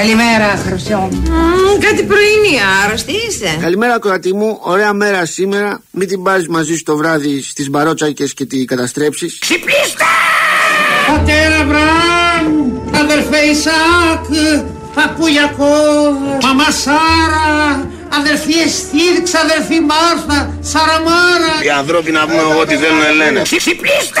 Καλημέρα, Χρυσό μου. Κάτι πρωινή, άρρωστη είσαι. Καλημέρα, κορατή μου. Ωραία μέρα σήμερα. Μην την πάρεις μαζί σου το βράδυ στις μπαρότσακες και τη καταστρέψεις. Ξυπνήστε! Πατέρα Μπραμ, αδερφέ Ισάκ, παππούλιακο, μαμά Σάρα, αδερφή Εστίρξ, αδερφή Μάρθα, Σαραμάρα. Οι ανθρώποι να πούμε ό,τι θέλουν λένε. Ξυπνήστε!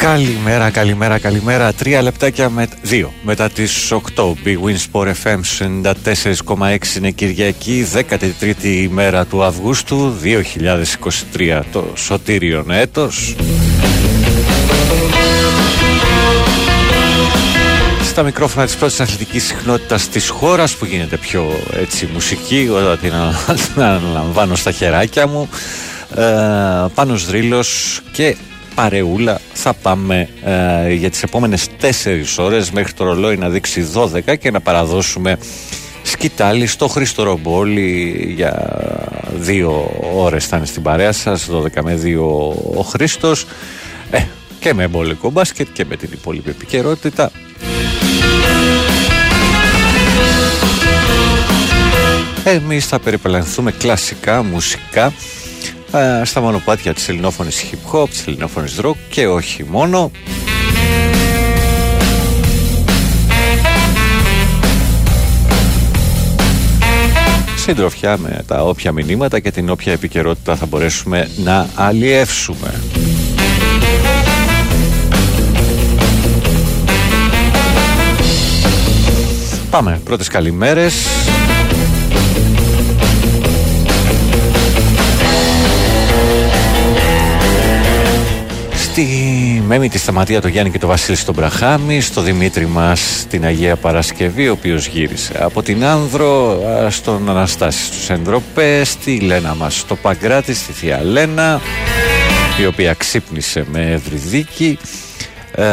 Καλημέρα, καλημέρα, καλημέρα. Τρία λεπτάκια με δύο. Μετά τις 8. Big Wins Sport FM 94,6 είναι Κυριακή, 13η ημέρα του Αυγούστου 2023. Το σωτήριον έτος. Στα μικρόφωνα της πρώτης αθλητικής συχνότητας της χώρας που γίνεται πιο έτσι μουσική όταν την αναλαμβάνω στα χεράκια μου ε, Πάνος Δρύλος και παρεούλα. Θα πάμε ε, για τις επόμενες 4 ώρες μέχρι το ρολόι να δείξει 12 και να παραδώσουμε σκητάλη στο Χρήστο Ρομπόλη για δύο ώρες θα είναι στην παρέα σας 12 με 2 ο Χρήστος. Ε, και με εμπολικό μπάσκετ και με την υπόλοιπη επικαιρότητα. Εμείς θα περιπλανθούμε κλασικά, μουσικά. ε, στα μονοπάτια της ελληνόφωνης hip hop, της ελληνόφωνης rock και όχι μόνο. Συντροφιά με τα όποια μηνύματα και την όποια επικαιρότητα θα μπορέσουμε να αλλιεύσουμε. Πάμε, πρώτες καλημέρες Στη Μέμη της Σταματία το Γιάννη και το Βασίλη στον Μπραχάμι Στο Δημήτρη μας την Αγία Παρασκευή Ο οποίος γύρισε από την Άνδρο Στον Αναστάση στους Ενδροπές Στη Λένα μας στο Παγκράτη Στη Θεία Λένα Η οποία ξύπνησε με ευρυδίκη ε,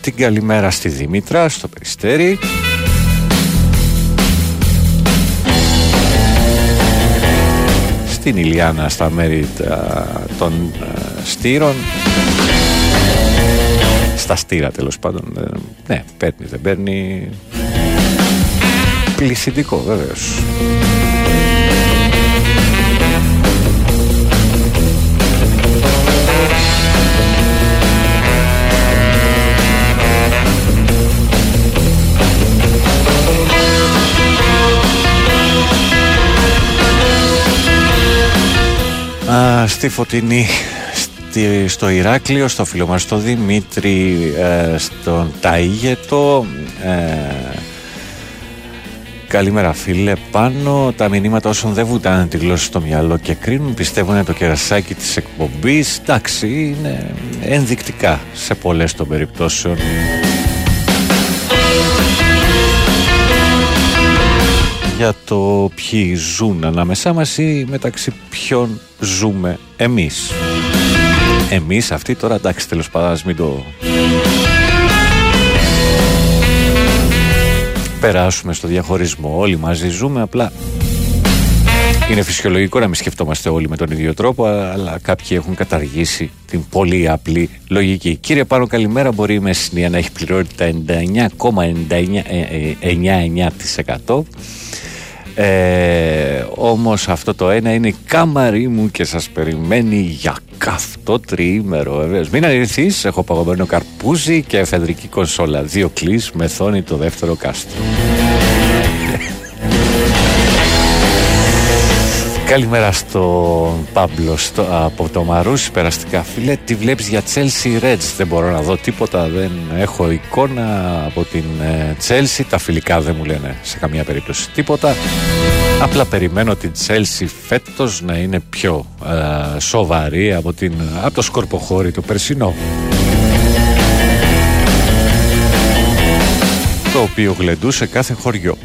Την καλημέρα στη Δημήτρα Στο Περιστέρι στην Ηλιάνα στα μέρη των στήρων. Στα στήρα τέλος πάντων. Ε, ναι παίρνει δεν παίρνει. Πλησιντικό βέβαιος Α, στη Φωτεινή στη, στο Ηράκλειο, στο φίλο μας στο Δημήτρη, ε, στον Ταΐγετο ε, Καλημέρα φίλε, πάνω. Τα μηνύματα όσων δεν βουτάνε τη γλώσσα στο μυαλό και κρίνουν πιστεύουν το κερασάκι της εκπομπής. Εντάξει είναι ενδεικτικά σε πολλές των περιπτώσεων για το ποιοι ζουν ανάμεσά μας ή μεταξύ ποιον ζούμε εμείς. Εμείς αυτοί τώρα εντάξει τέλος πάντων μην το περάσουμε στο διαχωρισμό. Όλοι μαζί ζούμε απλά είναι φυσιολογικό να μην σκεφτόμαστε όλοι με τον ίδιο τρόπο, αλλά κάποιοι έχουν καταργήσει την πολύ απλή λογική. Κύριε Πάνο, καλημέρα. Μπορεί η Μεσσηνία να έχει πληρότητα 99,99% ε, όμως αυτό το ένα είναι η κάμαρή μου και σας περιμένει για καυτό τριήμερο βεβαίως. Μην ανηρθείς, έχω παγωμένο καρπούζι και εφεδρική κονσόλα. Δύο κλείς με θόνη το δεύτερο κάστρο. Καλημέρα στον Πάμπλο στο, από το Μαρούσι περαστικά φίλε. Τι βλέπεις για Chelsea Reds; Δεν μπορώ να δω τίποτα Δεν έχω εικόνα από την Chelsea. Τα φιλικά δεν μου λένε σε καμία περίπτωση τίποτα. Απλά περιμένω την Chelsea φέτος να είναι πιο ε, σοβαρή από, την, από το σκορποχώρι του περσινό το οποίο γλεντούσε κάθε χωριό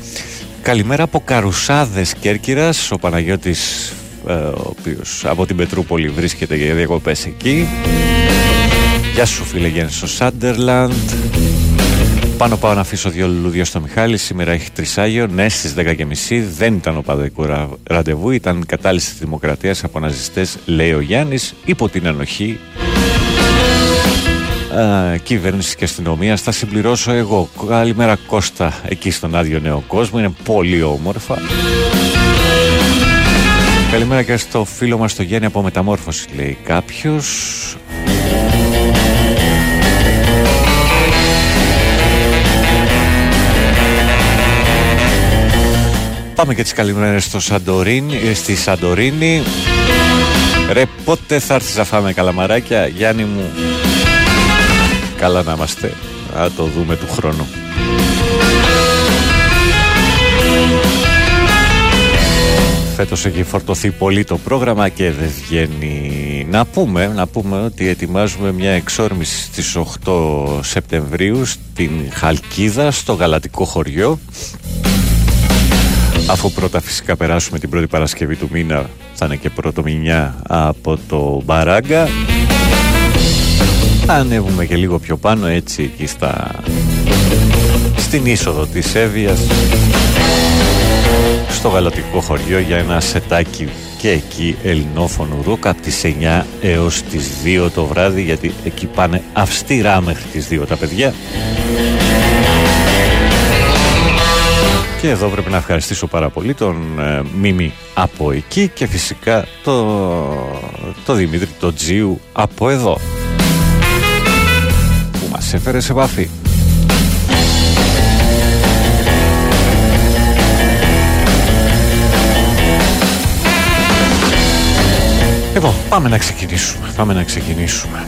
καλημέρα από Καρουσάδες Κέρκυρας, ο Παναγιώτης ε, ο οποίος από την Πετρούπολη βρίσκεται για διακοπές εκεί. Γεια σου φίλε Γέννη στο Σάντερλαντ. Πάνω πάω να αφήσω δύο λουλούδια στο Μιχάλη. Σήμερα έχει τρισάγιο. Ναι, στις 10.30 δεν ήταν ο παδοϊκό ραντεβού. Ήταν κατάλυση της Δημοκρατίας από ναζιστές, λέει ο Γιάννης, υπό την ανοχή κυβέρνηση και αστυνομία. Θα συμπληρώσω εγώ. Καλημέρα Κώστα εκεί στον άδειο νέο κόσμο. Είναι πολύ όμορφα. Καλημέρα και στο φίλο μας το Γέννη από Μεταμόρφωση λέει κάποιος Πάμε και τις καλημέρες στο Σαντορίνι, ε, στη Σαντορίνη Ρε πότε θα έρθεις να φάμε καλαμαράκια Γιάννη μου; Καλά να είμαστε. Θα το δούμε του χρόνου. Φέτος έχει φορτωθεί πολύ το πρόγραμμα και δεν βγαίνει. Να πούμε, να πούμε ότι ετοιμάζουμε μια εξόρμηση στις 8 Σεπτεμβρίου στην Χαλκίδα στο Γαλατικό χωριό. Αφού πρώτα φυσικά περάσουμε την πρώτη Παρασκευή του μήνα θα είναι και πρώτο μηνιά από το Μπαράγκα ανέβουμε και λίγο πιο πάνω έτσι εκεί στα... στην είσοδο της Εύβοιας στο γαλατικό χωριό για ένα σετάκι και εκεί ελληνόφωνο ρουκ από τις 9 έως τις 2 το βράδυ γιατί εκεί πάνε αυστηρά μέχρι τις 2 τα παιδιά. Και εδώ πρέπει να ευχαριστήσω πάρα πολύ τον ε, Μίμη από εκεί και φυσικά το, το Δημήτρη το Τζίου από εδώ που μας έφερε σε επαφή. Λοιπόν, πάμε να ξεκινήσουμε. Πάμε να ξεκινήσουμε.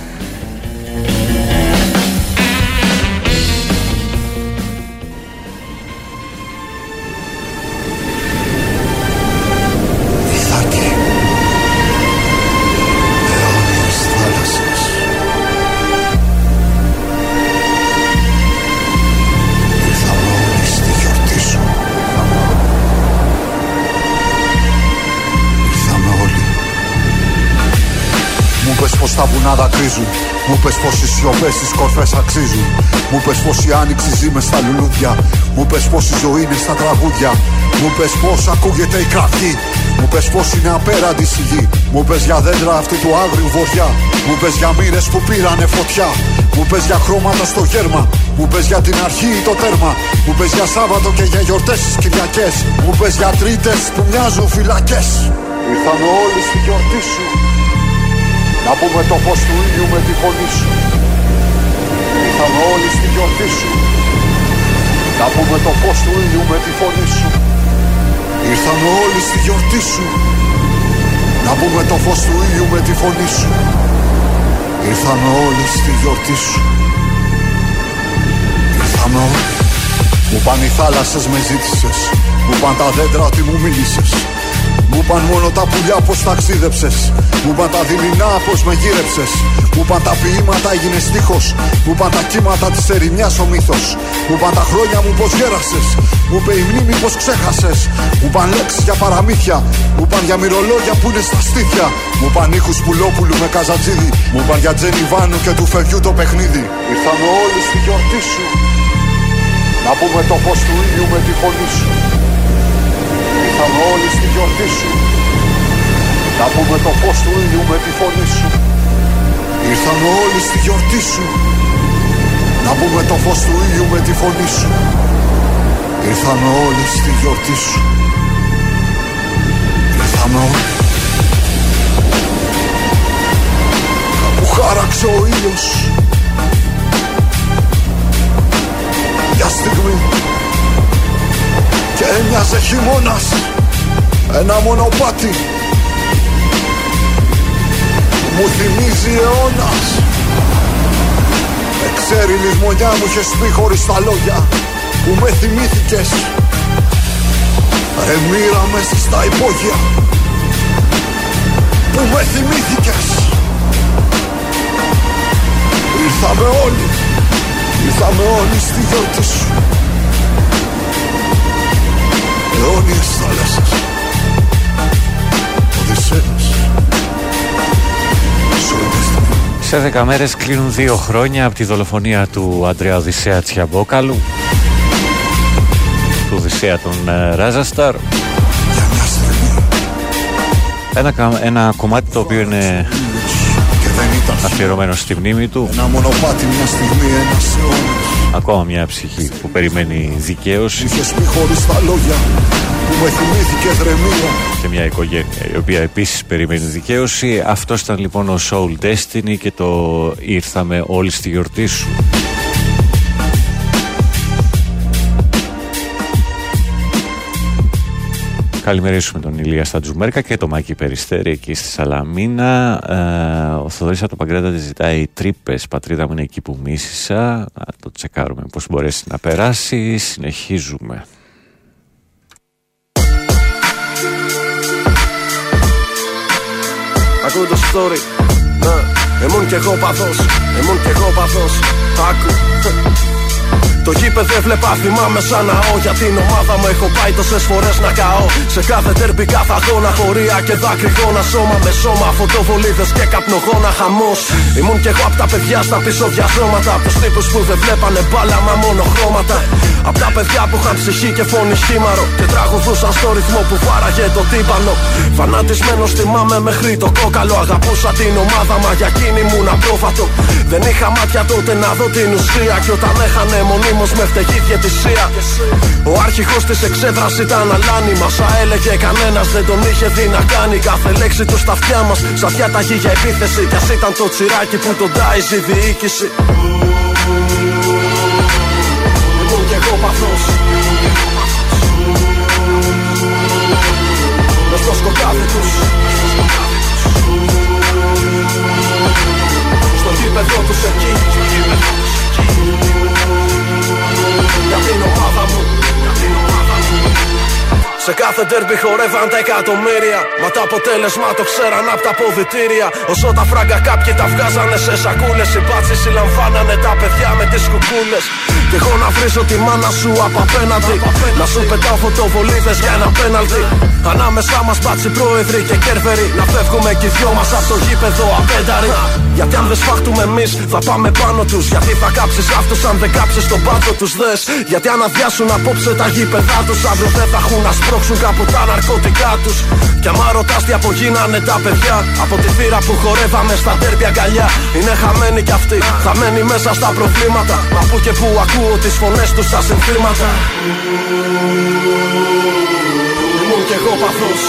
Τα βουνά δακρύζουν. Μου πες πως οι σιωπές στις κορφές αξίζουν. Μου πες πως η άνοιξη ζει μες στα λουλούδια. Μου πες πως η ζωή είναι στα τραγούδια. Μου πες πως ακούγεται η κραυγή. Μου πες πως είναι απέραντη η γη. Μου πες για δέντρα αυτή του άγριου βοριά. Μου πες για μοίρες που πήρανε φωτιά. Μου πες για χρώματα στο γέρμα. Μου πες για την αρχή ή το τέρμα. Μου πες για Σάββατο και για γιορτές τις Κυριακές. Μου πες για τρίτες που μοιάζουν φυλακές. Ήρθαν όλοι στη γιορτή σου να πούμε το φως του ήλιου με τη φωνή σου. Ήρθαμε όλοι στη γιορτή σου. Να πούμε το φως του ήλιου με τη φωνή σου. Ήρθαμε όλοι στη γιορτή σου. Να πούμε το φως του ήλιου με τη φωνή σου. Ήρθαμε όλοι στη γιορτή σου. Ήρθαμε όλοι. Μου πάνε οι θάλασσες με ζήτησες. Μου πάνε τα δέντρα ότι μου μίλησες μου παν μόνο τα πουλιά πως ταξίδεψες Μου παν τα δειλινά πως με γύρεψες. Μου παν τα ποίηματα έγινε στίχος. Μου παν τα κύματα της ερημιάς ο μύθος. Μου παν τα χρόνια μου πως γέρασες Μου είπε η μνήμη πως ξέχασες. Μου παν λέξεις για παραμύθια. Μου παν για μυρολόγια που είναι στα στήθια. Μου παν ήχους πουλόπουλου με καζατζίδι Μου παν για Τζένι Βάνου και του φευγιού το παιχνίδι. Ήρθαμε όλοι στη γιορτή σου. Να πούμε το φως του ήλιου με τη φωνή σου Ήρθαμε όλοι στη γιορτή σου. Να πούμε το φως του ήλιου με τη φωνή σου. Ήρθαμε όλοι στη γιορτή σου. Να πούμε το φως του ήλιου με τη φωνή σου. Ήρθαμε όλοι στη γιορτή σου. Ήρθαμε όλοι. Κάπου χάραξε ο ήλιος. Μια στιγμή και έμοιαζε χειμώνας. Ένα μονοπάτι. Μου θυμίζει αιώνας. Εξέρι λησμονιά μου είχες πει χωρίς τα λόγια που με θυμήθηκες. Ρε μοίρα μέσα στα υπόγεια που με θυμήθηκες. Ήρθαμε όλοι, ήρθαμε όλοι στη γιορτή σου αιώνιες θάλασσες Οδυσσέας Σε δέκα μέρες κλείνουν δύο χρόνια από τη δολοφονία του Αντρέα Οδυσσέα Τσιαμπόκαλου του Οδυσσέα τον ε, Ράζασταρ ένα, ένα κομμάτι το οποίο είναι αφιερωμένο στη μνήμη του. Ένα μονοπάτι μια στιγμή ένας αιώνας ακόμα μια ψυχή που περιμένει δικαίωση. Είχες πει χωρίς τα λόγια που με θυμήθηκε δρεμία. Και μια οικογένεια η οποία επίσης περιμένει δικαίωση. Αυτός ήταν λοιπόν ο Soul Destiny και το ήρθαμε όλοι στη γιορτή σου Καλημερίσουμε τον Ηλία Στατζουμέρκα και το Μάκη Περιστέρη εκεί στη Σαλαμίνα. Ε, ο Θοδωρής από το Παγκράτα ζητάει τρύπες. Πατρίδα μου είναι εκεί που μίσησα. Να το τσεκάρουμε πώς μπορέσει να περάσει. Συνεχίζουμε. Ακούω το story Να, ήμουν κι εγώ παθός Ήμουν κι εγώ παθός Άκου το γήπεδο έβλεπα θυμάμαι σαν ναό Για την ομάδα μου έχω πάει τόσες φορές να καώ. Σε κάθε τερμπι κάθε αγώνα πορεία και δάκρυγόνα Σώμα με σώμα φωτοβολίδες και καπνογόνα χαμός. Ήμουν κι εγώ απ' τα παιδιά στα πίσω διαζώματα Απ' τους τύπους που δεν βλέπανε μπάλα μα μόνο χρώματα. Απ' τα παιδιά που είχαν ψυχή και φωνή χήμαρο Και τραγουδούσαν στο ρυθμό που βάραγε το τύμπανο. Φανατισμένος θυμάμαι μέχρι το κόκαλο Αγαπούσα την ομάδα μα για εκείνη μου να πρόβατο Δεν είχα μάτια τότε να δω την ουσία Και όταν έχανε μονίμως με φταιγή διαιτησία Ο άρχιχος της εξέδρας ήταν αλάνι Μας έλεγε κανένας δεν τον είχε δει να κάνει Κάθε λέξη του στα αυτιά μας. Σαν διάταγη για επίθεση Κι ας ήταν το τσιράκι που τον τάιζε η διοίκηση. Ήμουν κι εγώ παθός. Μες στο σκοτάδι τους. Στο γήπεδο τους εκεί Για την ομάδα μου σε κάθε τέρμπι χορεύαν τα εκατομμύρια. Μα το αποτέλεσμα το ξέραν από τα ποδητήρια Όσο τα φράγκα κάποιοι τα βγάζανε σε σακούλες. Οι μπάτσοι συλλαμβάνανε τα παιδιά με τις κουκούλες. Και εγώ να βρίζω τη μάνα σου από απέναντι. Να σου πετάω φωτοβολίδες για ένα πέναλτι. Ανάμεσά μας μπάτσι πρόεδροι και κέρβεροι. Να φεύγουμε κι οι δυο μας από το γήπεδο απένταροι. Γιατί αν δεν σφάχτουμε εμείς θα πάμε πάνω τους. Γιατί θα κάψεις αυτούς αν δεν κάψεις τον πάτο τους δες. Γιατί αν αδειάσουν απόψε τα γήπεδά τους Αύριο δεν θα έχουν να σπρώξουν κάπου τα ναρκωτικά τους. Κι άμα ρωτάς τι απογίνανε τα παιδιά Από τη θύρα που χορεύαμε στα τέρπια αγκαλιά. Είναι χαμένοι κι αυτοί, χαμένοι μέσα στα προβλήματα. Μα που και που ακούω τις φωνές τους στα συνθήματα. Ήμουν κι εγώ παθός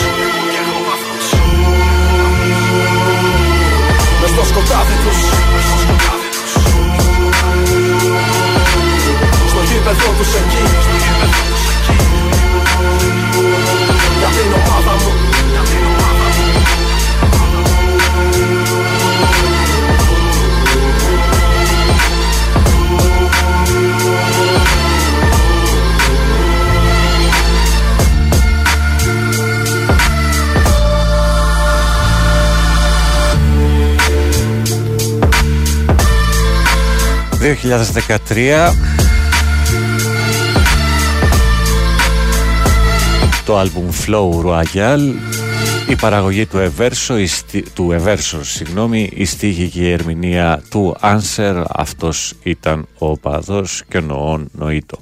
Μες στο σκοτάδι τους. Στο γήπεδο τους εκεί Για την ομάδα μου ...2013... Το άλμπουμ Flow Royal... ...η παραγωγή του Everso... η στι- ...του Everso, συγγνώμη... ...η στίχη και η ερμηνεία του Answer... ...αυτός ήταν ο παδός και ο Νοόν Νοήτο...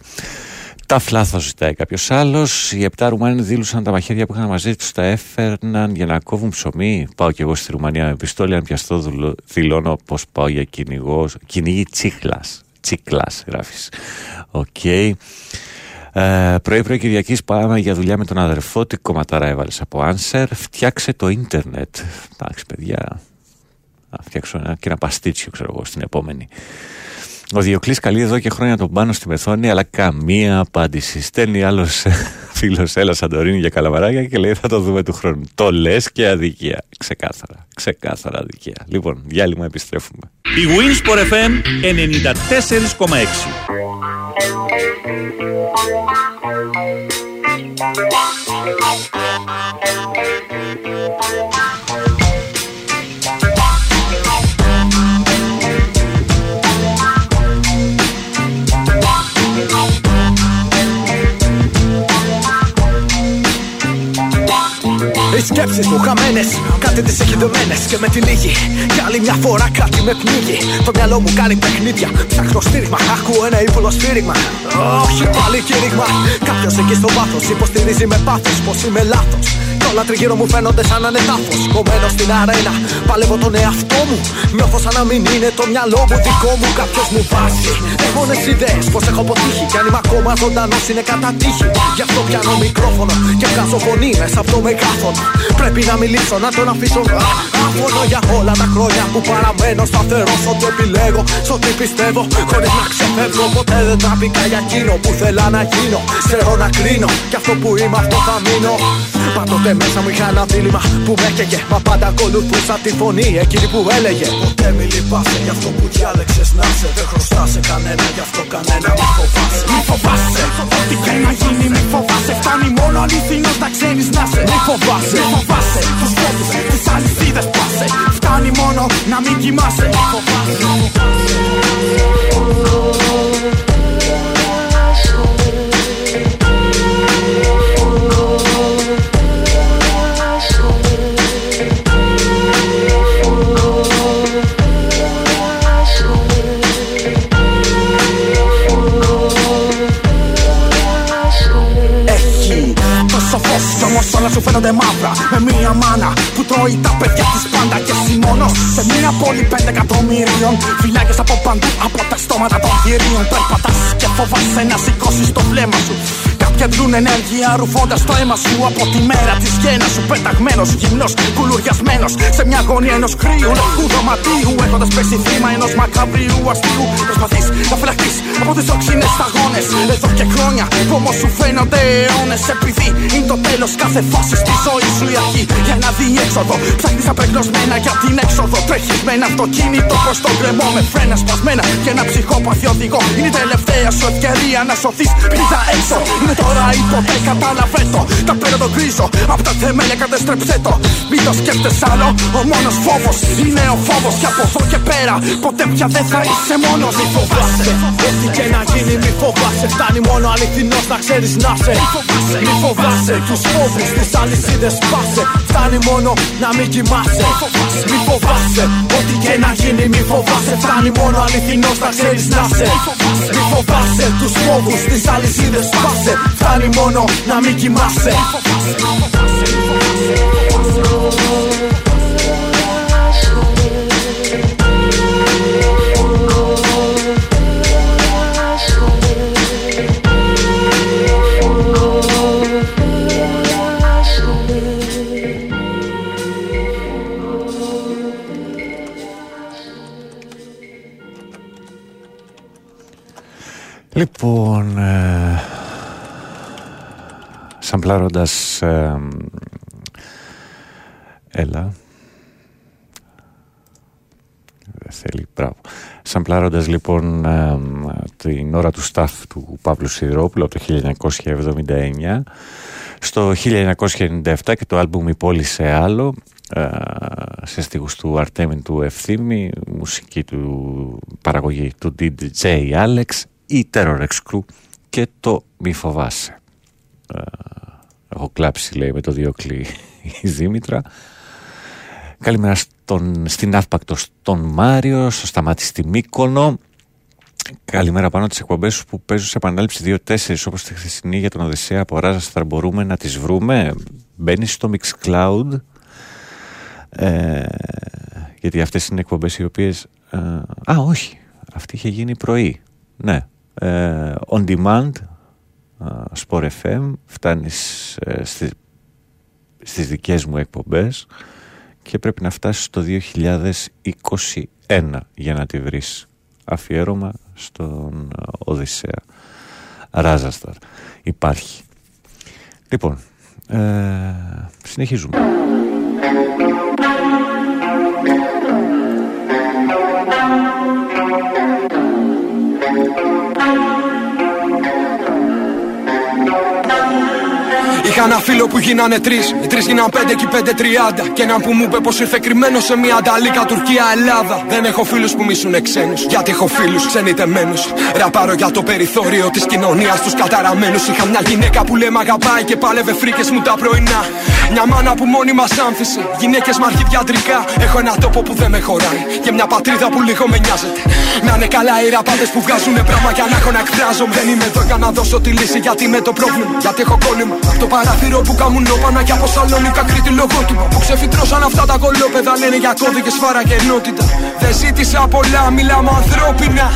Τα φλάθο ζητάει κάποιος άλλος. Οι επτά Ρουμάνοι δήλωσαν τα μαχαίρια που είχαν μαζί τους, τα έφερναν για να κόβουν ψωμί. Πάω κι εγώ στη Ρουμανία με πιστόλι. Αν πιαστώ, δουλω- δηλώνω πως πάω για κυνηγό. Κυνηγή τσίχλας. Τσίκλα, γράφεις. Οκ. Ε, Πρωί-πρωί Κυριακής πάμε για δουλειά με τον αδερφό. Τι κομματάρα έβαλες από Άνσερ. Φτιάξε το ίντερνετ. Εντάξει, παιδιά. Να φτιάξω ένα, και ένα παστίτσιο, ξέρω εγώ, στην επόμενη. Ο Διοκλής καλεί εδώ και χρόνια τον Πάνο στη Μεθόνη, αλλά καμία απάντηση. Στέλνει άλλος φίλος, έλα Σαντορίνη για καλαμαράκια και λέει θα το δούμε του χρόνου. Το λες και αδικία. Ξεκάθαρα. Ξεκάθαρα αδικία. Λοιπόν, διάλειμμα επιστρέφουμε. Η Winsport FM 94,6 σκέψεις μου χαμένες, κάτι τις έχει δεμένε. Και με την λίγη, κι άλλη μια φορά κάτι με πνίγει. Το μυαλό μου κάνει παιχνίδια, ψάχνω στήριγμα. Ακούω ένα ύπουλο σφύριγμα. Όχι πάλι κήρυγμα. Κάποιος εκεί στο βάθος υποστηρίζει με πάθος πως είμαι λάθος. Κι όλα τριγύρω μου φαίνονται σαν να είναι τάφος. Κομμένο στην αρένα, παλεύω τον εαυτό μου. Νιώθω σαν να μην είναι το μυαλό μου δικό μου. Κάποιος μου βάζει. Έχω νέε ιδέες πως έχω αποτύχει. Κι αν είμαι ακόμα ζωντανός είναι κατά τύχη. Γι' αυτό πιάνω μικρόφωνο και βγάζω φωνή μέσα από το μεγάφωνο. Πρέπει να μιλήσω, να τον αφήσω άφωνο για όλα τα χρόνια που παραμένω σταθερό. Ό,τι επιλέγω, σ' ό,τι πιστεύω. Χωρίς να ξεφεύγω, ποτέ δεν τραπήκα για εκείνο που θέλα να γίνω. Ξέρω να κρίνω, κι αυτό που είμαι αυτό θα μείνω. Πάντοτε μέσα μου είχα ένα δίλημα που με έκαιγε. Μα πάντα ακολουθούσα τη φωνή εκείνη που έλεγε. Ποτέ μη λυπάσαι για αυτό που διάλεξες να σε. Δεν χρωστά σε κανένα, γι' αυτό κανένα μη φοβάσαι. Μη φοβάσαι, ό,τι και να γίνει, μη φοβάσαι. Φτάνει μόνο αληθινός να ξέρεις να σε. Μη φοβάσαι, μη φοβάσαι. Του φόβου, τις αλυσίδε πάσε. Φτάνει μόνο να μην κοιμάσαι. Μη Έχει σου φαίνονται μαύρα. Με μία μάνα που τρώει τα παιδιά της πάντα και εσύ μόνος. Σε μία πόλη πέντε εκατομμύριων Φυλάκες από παντού από τα στόματα των κυρίων Περπατάς και φοβάσαι να σηκώσεις το βλέμμα σου Κάποιοι αντλούν ενέργεια ρουφώντας το αίμα σου από τη μέρα της γέννα σου. Πεταγμένος, γυμνός, κουλουριασμένος σε μια γωνία ενός κρύου λευκού δωματίου. Έχοντας πέσει θύμα ενός μακαβρίου αστείου. Προσπαθείς να φυλαχτεί από τις όξινε σταγόνες. Εδώ και χρόνια που όμως σου φαίνονται αιώνες. Επειδή είναι το τέλος κάθε φάσης στη ζωής σου η αρχή. Για να δει έξοδο, ψάχνεις απεγνωσμένα για την έξοδο. Τρέχεις με ένα αυτοκίνητο προς τον κρεμό με φρένα σπασμένα και ένα ψυχόπαθι οδηγό. Είναι η τελευταία σου ευκαιρία να σωθείς πριν τα έξω. Είναι τώρα ή ποτέ κατάλαβε το. Τα παίρνω το γκρίζο. Απ' τα θεμέλια κατέστρεψε το. Μην το σκέφτεσαι άλλο. Ο μόνος φόβος είναι ο φόβος. Και από εδώ και πέρα ποτέ πια δεν θα είσαι μόνος. Μη φοβάσαι. Ό,τι και να γίνει, μη φοβάσαι. Φτάνει μόνο αληθινός να ξέρεις να σε. Μη φοβάσαι τους φόβους, τις αλυσίδες πάσε. Φτάνει μόνο να μην κοιμάσαι. Μη φοβάσαι. Ό,τι και να γίνει, μη φοβάσαι. Φτάνει μόνο αληθινός να ξέρεις να σε. Μη φοβάσαι τους φόβους, τις αλυσίδες πάσε. Φτάνει μόνο να μην κοιμάσαι. Λοιπόν, ε, σαμπλάροντας ε, έλα δεν θέλει, μπράβο σαμπλάροντας λοιπόν ε, την ώρα του staff του Παύλου Σιδηρόπουλου από το 1979 στο 1997 και το άλμπουμ «Η πόλη σε άλλο» ε, σε στίχους του Αρτέμιν του Ευθύμη μουσική του παραγωγή του DJ Alex η Terror X Crew και το «Μη φοβάσαι». Ε, έχω κλάψει λέει με το διόκλη η Δήμητρα. Καλημέρα στον, στην Αύπακτο στον Μάριο, στο Σταμάτη στη Μύκονο. Καλημέρα πάνω τις εκπομπές που παίζουν σε επανάληψη 2-4 όπως τη χθεσινή για τον Οδυσσέα από Ράζα θα μπορούμε να τις βρούμε. Μπαίνει στο Mixcloud ε, γιατί αυτές είναι εκπομπές οι οποίες... Ε, α, όχι. Αυτή είχε γίνει πρωί. Ναι. Ε, on demand Sport FM φτάνεις ε, στις, στις δικές μου εκπομπές και πρέπει να φτάσεις στο 2021 για να τη βρεις αφιέρωμα στον Οδυσσέα. Ράζασταρ υπάρχει. Λοιπόν ε, συνεχίζουμε Είχα ένα φίλο που γίνανε τρεις. Οι τρεις γίναν πέντε και οι πέντε τριάντα. Και έναν που μου είπε πως ήρθε κρυμμένος σε μια ανταλίκα Τουρκία Ελλάδα. Δεν έχω φίλους που μισούν ξένους. Γιατί έχω φίλους ξενιτεμένους. Ραπάρω για το περιθώριο της κοινωνίας τους καταραμένους. Είχα μια γυναίκα που λέμε αγαπάει και πάλευε φρίκες μου τα πρωινά. Μια μάνα που μόνη μας άμφισε. Γυναίκες με αρχιδιατρικά. Έχω ένα τόπο που δεν με χωράει. Και μια πατρίδα που λίγο με νοιάζεται. Να είναι καλά οι ραπάτε που βγάζουν πράγμα για να έχω να εκφράζομαι. Δεν είμαι εδώ για να δώσω τη λύση γιατί είμαι το πρόβλημα. Γιατί έχω κόλλημα. Από το παράθυρο που κάμουν όπανα και από σαλόνικα κρύτη λογότυπα. Που ξεφυτρώσαν αυτά τα κολόπεδα λένε για κώδικες φάρα και ενότητα. Δεν ζήτησα πολλά, μιλάμε ανθρώπινα.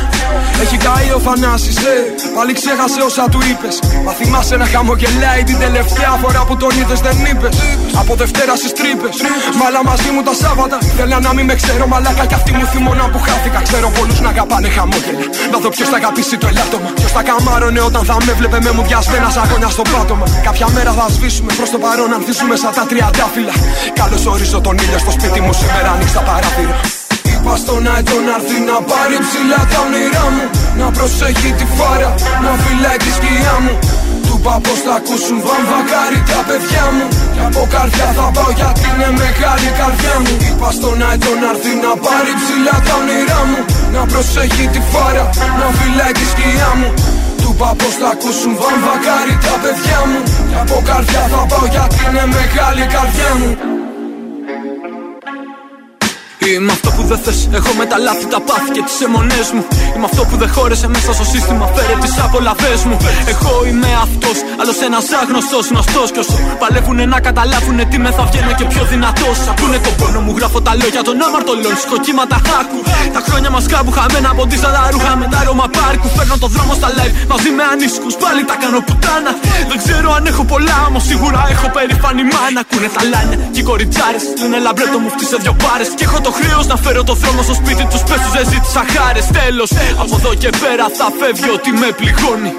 Έχει καεί ο Θανάσης, ε, πάλι ξέχασε όσα του είπες. Μα θυμάσαι να χαμογελάει την τελευταία φορά που τον είδες, δεν είπες. Από Δευτέρα στις τρύπες. Μαλά μαζί μου τα Σάββατα. Θέλα να μην με ξέρω, μαλάκα κι αυτή μου θυμώνα που χάθηκα. Ξέρω πολλούς να αγαπάνε χαμόγελα. Να δω ποιος θα αγαπήσει το ελάττωμα. Ποιος θα καμάρωνε όταν θα με βλέπε με μου διασμένα αγώνια στο πάτωμα. Κάποια μέρα θα σβήσουμε προς το παρόν, ανθίσουμε σαν τα τριαντάφυλλα. Καλώς ορίζω τον ήλιο στο σπίτι μου σήμερα, ανοίξα παράθυρα. Είπα στον Άιτο να έρθει να πάρει ψηλά τα όνειρά μου Να προσέχει τη φάρα, να φυλάει τη σκιά μου Του είπα πως θα ακούσουν βαμβακάρι τα παιδιά μου Κι από καρδιά θα πάω γιατί είναι μεγάλη καρδιά μου Είπα στον Άιτο να έρθει να πάρει ψηλά τα όνειρά μου Να προσέχει τη φάρα, να φυλάει τη σκιά μου του είπα πως θα ακούσουν βαμβακάρι τα παιδιά μου. Κι από καρδιά θα πάω γιατί είναι μεγάλη καρδιά μου Είμαι αυτό που δεν θες, έχω με τα λάθη, τα πάθη και τις αιμονές μου. Είμαι αυτό που δεν χώρεσε μέσα στο σύστημα, φέρε τις απολαβές μου. Εγώ είμαι αυτός, άλλος ένας άγνωστος γνωστός. Κι όσο παλεύουνε να καταλάβουνε τι με θα βγαίνω και πιο δυνατός. Ακούνε το πόνο μου, γράφω τα λόγια των αμαρτωλών. Σκοκύματα χάκου, τα χρόνια μας κάπου χαμένα από τις τα ρούχα. Με τα αρώμα πάρκου Φέρνω το δρόμο στα live. Μαζί με ανίσκους, πάλι τα κάνω πουτάνα. Δεν ξέρω αν έχω πολλά, όμως σίγουρα έχω περήφανη μάνα. Ακούνε τα λάνια και οι κοριτσάρες, λένε λαμπρέτο μου φτύσε δυο πάρες Και έχω το χρέος να φέρω το δρόμο στο σπίτι τους πέσου. Δεν ζήτησα χάρε. Τέλος, από εδώ και πέρα θα φεύγει ότι με πληγώνει.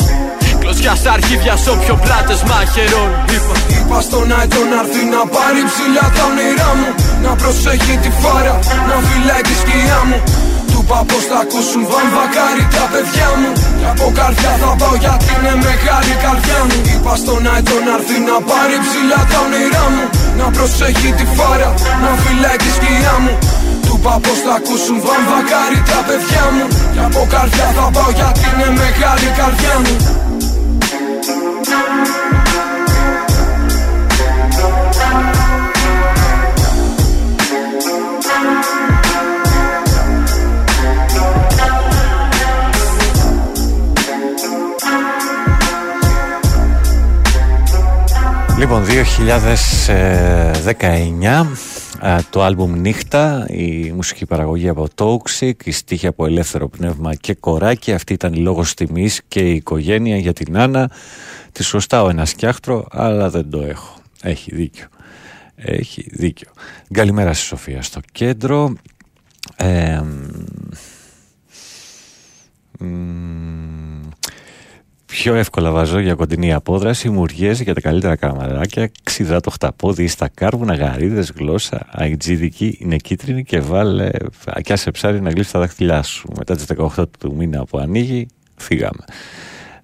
Κλωσιά στα αρχίδια σε όποιο πλάτες μαχαιρών. Είπα, είπα στον Άιτο να έρθει να πάρει ψηλά τα όνειρά μου. Να προσέχει τη φάρα, να φυλάει τη σκιά μου. Του είπα πω θα ακούσουν βαμβακάρι τα παιδιά μου. Και από καρδιά θα πάω γιατί είναι μεγάλη καρδιά μου. Είπα στον Άιτο να έρθει να πάρει ψηλά τα όνειρά μου. Να προσέχει τη φάρα, να φυλάει τη σκιά μου. Του είπα πως θα ακούσουν βαμβακάρι τα παιδιά μου. Και από καρδιά θα πάω γιατί είναι μεγάλη καρδιά μου Λοιπόν, 2019 το άλμπουμ Νύχτα, η μουσική παραγωγή από Toxic, η στίχη από Ελεύθερο Πνεύμα και Κοράκι. Αυτή ήταν η λόγος τιμής και η οικογένεια για την Άννα. Τη σωστάω ένα σκιάχτρο, αλλά δεν το έχω. Έχει δίκιο. Έχει δίκιο. Καλημέρα στη Σοφία στο κέντρο. Ε, Πιο εύκολα βάζω για κοντινή απόδραση, μουριές για τα καλύτερα καμαράκια, ξηδά το χταπόδι στα κάρβουνα, γαρίδες, γλώσσα, αιτζίδικη, είναι κίτρινη και βάλε ακιά σε ψάρι να γλύψει τα δάχτυλά σου. Μετά τις 18 του μήνα που ανοίγει, φύγαμε.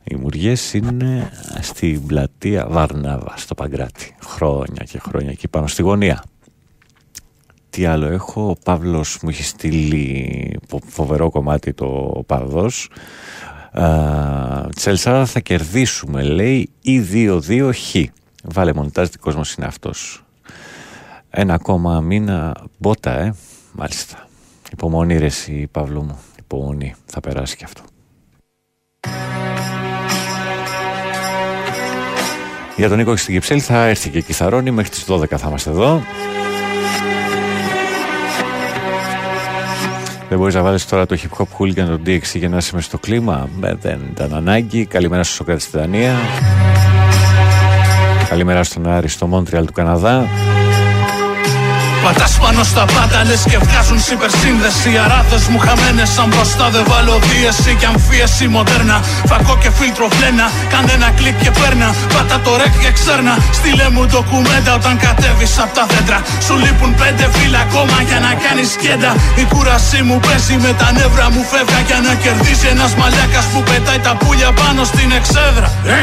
Οι μουριές είναι στην πλατεία Βαρνάβα, στο Παγκράτη. Χρόνια και χρόνια εκεί πάνω στη γωνία. Τι άλλο έχω, ο Παύλος μου έχει στείλει φοβερό κομμάτι το Παδός Τσελσάδα θα κερδίσουμε λέει ή 2-2 χ. Βάλε μονιτάζ δικός μας είναι αυτός. Ένα ακόμα μήνα μπότα ε. Μάλιστα. Υπομονή ρε εσύ Παύλο μου. Υπομονή. Θα περάσει και αυτό. Για τον Νίκο στην Κυψέλη θα έρθει και Κιθαρόνι μέχρι τις 12 θα είμαστε εδώ. Δεν μπορείς να βάλεις τώρα το hip hop hooligan το DXC για να είσαι στο κλίμα; Ε, δεν ήταν ανάγκη. Καλημέρα στο Σοκράτη στη Δανία. Καλημέρα στον Άρη στο Μόντριαλ του Καναδά. Πατάς πάνω στα πάντα λες και βγάζουν υπερσύνδεση. Οι αράδε μου χαμένες σαν μπροστά δεν βάλω δίεση και αμφίεση μοντέρνα. Φακό και φίλτρο φλένα, κάνε ένα κλικ και παίρνα. Πάτα το ρεκ και ξέρνα. Στείλε μου ντοκουμέντα όταν κατέβεις από τα δέντρα. Σου λείπουν πέντε φύλλα ακόμα για να κάνεις κέντα. Η κούρασή μου πέσει με τα νεύρα μου φεύγα για να κερδίσει ένας μαλάκας που πετάει τα πουλια πάνω στην εξέδρα. Ε,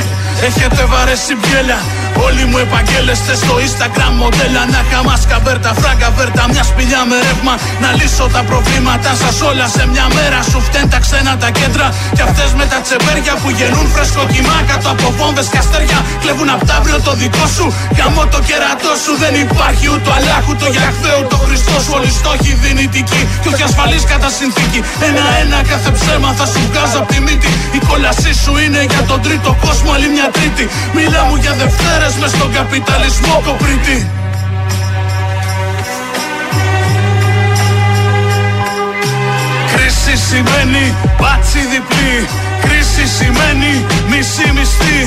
έχετε βαρέσει μπιέλα. Όλοι μου επαγγέλεστε στο Instagram μοντέλα να χαμάσκα μπέρτα φράγκα βέρτα, μια σπηλιά με ρεύμα. Να λύσω τα προβλήματά σας όλα σε μια μέρα. Σου φταίνουν τα ξένα τα κέντρα. Και αυτές με τα τσεμπέρια που γεννούν φρέσκο κοιμά κάτω από βόμβες και αστέρια. Κλέβουν απ' αύριο το δικό σου. Γαμώ το κερατό σου. Δεν υπάρχει ούτε αλλάχ, ούτε Γιαχβέ, ούτε ο Χριστό σου. Όλοι στόχοι δυνητικοί και όχι ασφαλής κατά συνθήκη. Ένα-ένα κάθε ψέμα θα σου βγάζω από τη μύτη. Η κόλασή σου είναι για τον τρίτο κόσμο, άλλη μια τρίτη. Μιλά μου για Δευτέρες μες στον καπιταλισμό κοπρίτη. Σημαίνει μπάτσι διπλή. Κρίση σημαίνει μισή μισθή.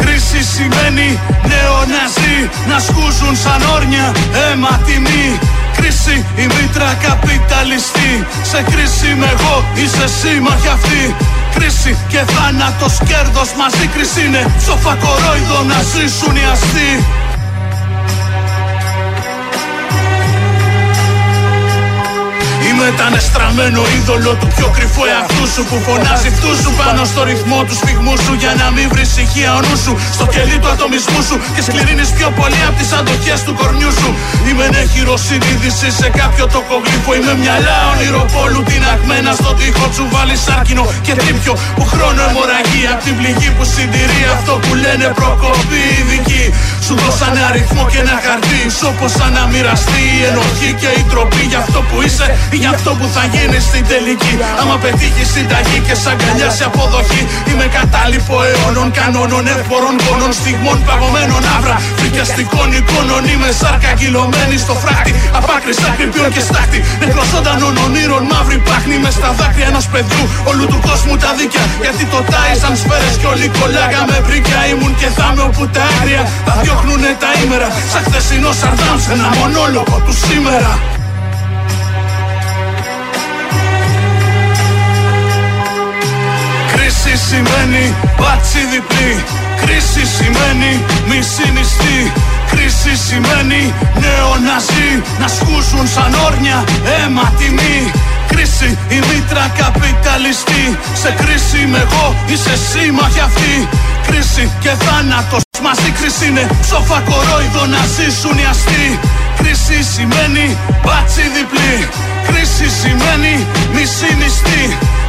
Κρίση σημαίνει νεοναζί Να σκούζουν σαν όρνια αίμα τιμή. Κρίση η μήτρα καπιταλιστή. Σε κρίση με εγώ είσαι σύμμαχη αυτή Κρίση και θάνατος κέρδος μαζί κρίση είναι. Σοφα κορόιδο να ζήσουν οι αστεί Είμαι τα εστραμμένο είδωλο του πιο κρυφού εαυτού σου Που φωνάζει αυτού σου πάνω στο ρυθμό του σφιγμού σου Για να μην βρεις ησυχία ο νους σου Στο κελί του ατομισμού σου Και σκληρύνεις πιο πολύ από τις αντοχές του κορμιού σου. Είμαι νέχυρο συνείδηση σε κάποιο τοκογλύφο Είμαι μυαλά ονειροπόλου την αγμένα στο τοίχο σου. Βάλεις σάρκινο και τρίπιο Που χρόνο αιμορραγεί. Από την πληγή που συντηρεί Αυτό που λένε προκοπή ειδική Σου δώσανε αριθμό και ένα χαρτί Όπως να μοιραστεί η ενοχή και η τροπή. Για αυτό που είσαι για αυτό που θα γίνει στην τελική. Άμα πετύχει συνταγή και σ' αγκαλιάσει αποδοχή. Είμαι κατάλοιπο αιώνων, κανόνων, εύπορων, πόνων, στιγμών, παγωμένων άβρα. Φρικιαστικών εικόνων είμαι σάρκα κυλωμένη στο φράχτη. Απάκρι ακρυπιών και στάχτη. Νεκρός ζωντανών ονείρων, μαύρη πάχνη μες στα δάκρυα ενός παιδιού. Όλου του κόσμου τα δίκαια. Γιατί το τάισαν σφαίρες και όλοι κολλάγαμε βρήκια. Ήμουν και θα με όπου τα άγρια θα διώχνουνε τα ήμερα. Σαν χθεσινός σαρδάμς σε ένα μονόλογο του σήμερα. Κρίση σημαίνει μπάτσι διπλή. Κρίση σημαίνει μισή μισθή Κρίση σημαίνει νεοναζί Να σκούσουν σαν όρνια αίμα τιμή. Κρίση η μήτρα καπιταλιστή. Σε κρίση είμαι εγώ είσαι σύμμαχη αυτή. Κρίση και θάνατος μαζί κρίση είναι Σοφα κορόιδο να ζήσουν οι αστεί Κρίση σημαίνει μπάτσι διπλή. Κρίση σημαίνει μισή μισθή.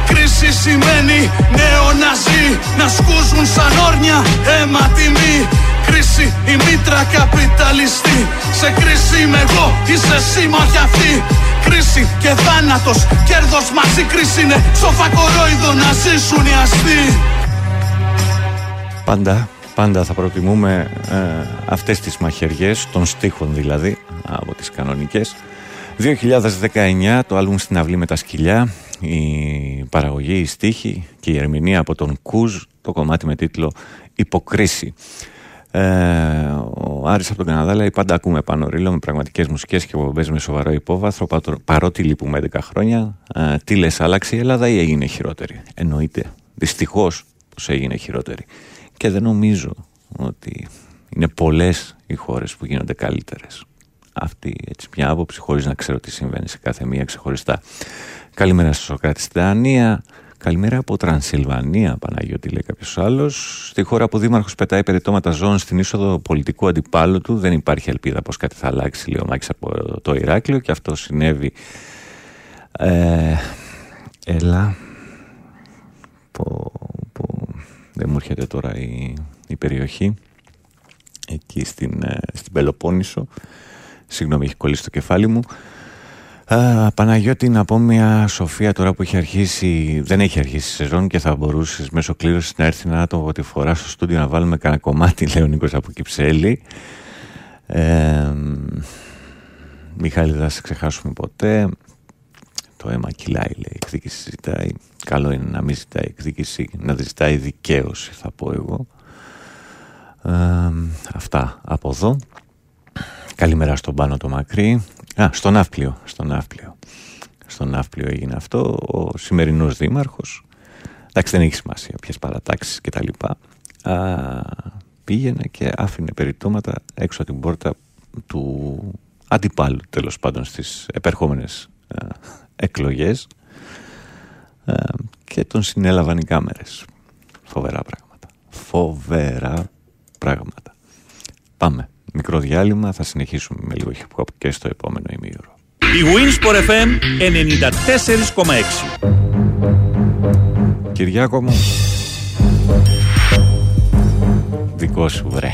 Κρίση σημαίνει νέο ναζί. Να σκούζουν σαν όρνια αίμα τιμή. Κρίση η μήτρα καπιταλιστή. Σε κρίση είμαι εγώ είσαι σύμμαχη αυτή Κρίση και θάνατος κέρδος μαζί κρίση είναι. Σοφα κορόιδο να ζήσουν οι αστεί Πάντα, πάντα θα προτιμούμε ε, αυτές τις μαχαιριές των στίχων δηλαδή από τις κανονικές. 2019 το άλμπουμ στην αυλή με τα σκυλιά η παραγωγή, η στίχη και η ερμηνεία από τον Κούζ το κομμάτι με τίτλο «Υποκρίση». Ε, ο Άρης από τον Καναδά λέει πάντα ακούμε πάνω ρίλο με πραγματικές μουσικές και εκπομπές με σοβαρό υπόβαθρο παρότι λείπουμε 11 χρόνια. Ε, τι λες άλλαξε η Ελλάδα ή έγινε χειρότερη; Εννοείται. Δυστυχώς πως έγινε χειρότερη και δεν νομίζω ότι είναι πολλές οι χώρες που γίνονται καλύτερες αυτή έτσι μια άποψη χωρίς να ξέρω τι συμβαίνει σε κάθε μία ξεχωριστά Καλημέρα στο Σοκράτη στη Δανία. Καλημέρα από Τρανσιλβανία, Παναγιώτη, λέει κάποιος άλλος. Στη χώρα που ο Δήμαρχος πετάει περιτώματα ζώων στην είσοδο πολιτικού αντιπάλου του, δεν υπάρχει ελπίδα πως κάτι θα αλλάξει, λέει ο Μάκης από το Ηράκλειο και αυτό συνέβη. Ε, έλα. Που, που, δεν μου έρχεται τώρα η, η περιοχή. Εκεί στην, ε, στην Πελοπόννησο. Συγγνώμη, έχει κολλήσει το κεφάλι μου. Α, Παναγιώτη, να πω μια σοφία τώρα που έχει αρχίσει, δεν έχει αρχίσει η σεζόν και θα μπορούσες μέσω κλήρωσης να έρθει να το τη φορά στο στούντιο να βάλουμε κανένα κομμάτι, λέει ο Νίκος από Κυψέλη. Ε, Μιχάλη, δεν θα σε ξεχάσουμε ποτέ. Το αίμα κυλάει, λέει. Εκδίκηση ζητάει. Καλό είναι να μην ζητάει εκδίκηση, να ζητάει δικαίωση, θα πω εγώ. Ε, αυτά από εδώ. Καλημέρα στον πάνω το μακρύ. Α, στο Ναύπλιο. Στο Ναύπλιο. Στο Ναύπλιο έγινε αυτό. Ο σημερινός δήμαρχος, εντάξει δεν έχει σημασία ποιες παρατάξεις και τα λοιπά, α, πήγαινε και άφηνε περιτώματα έξω από την πόρτα του αντιπάλου τέλος πάντων στις επερχόμενες α, εκλογές α, και τον συνέλαβαν οι κάμερες. Φοβερά πράγματα. Φοβερά πράγματα. Πάμε μικρό διάλειμμα. Θα συνεχίσουμε με λίγο hip hop και στο επόμενο ημίωρο. Η Winsport FM 94,6 Κυριάκο μου, δικό σου βρε.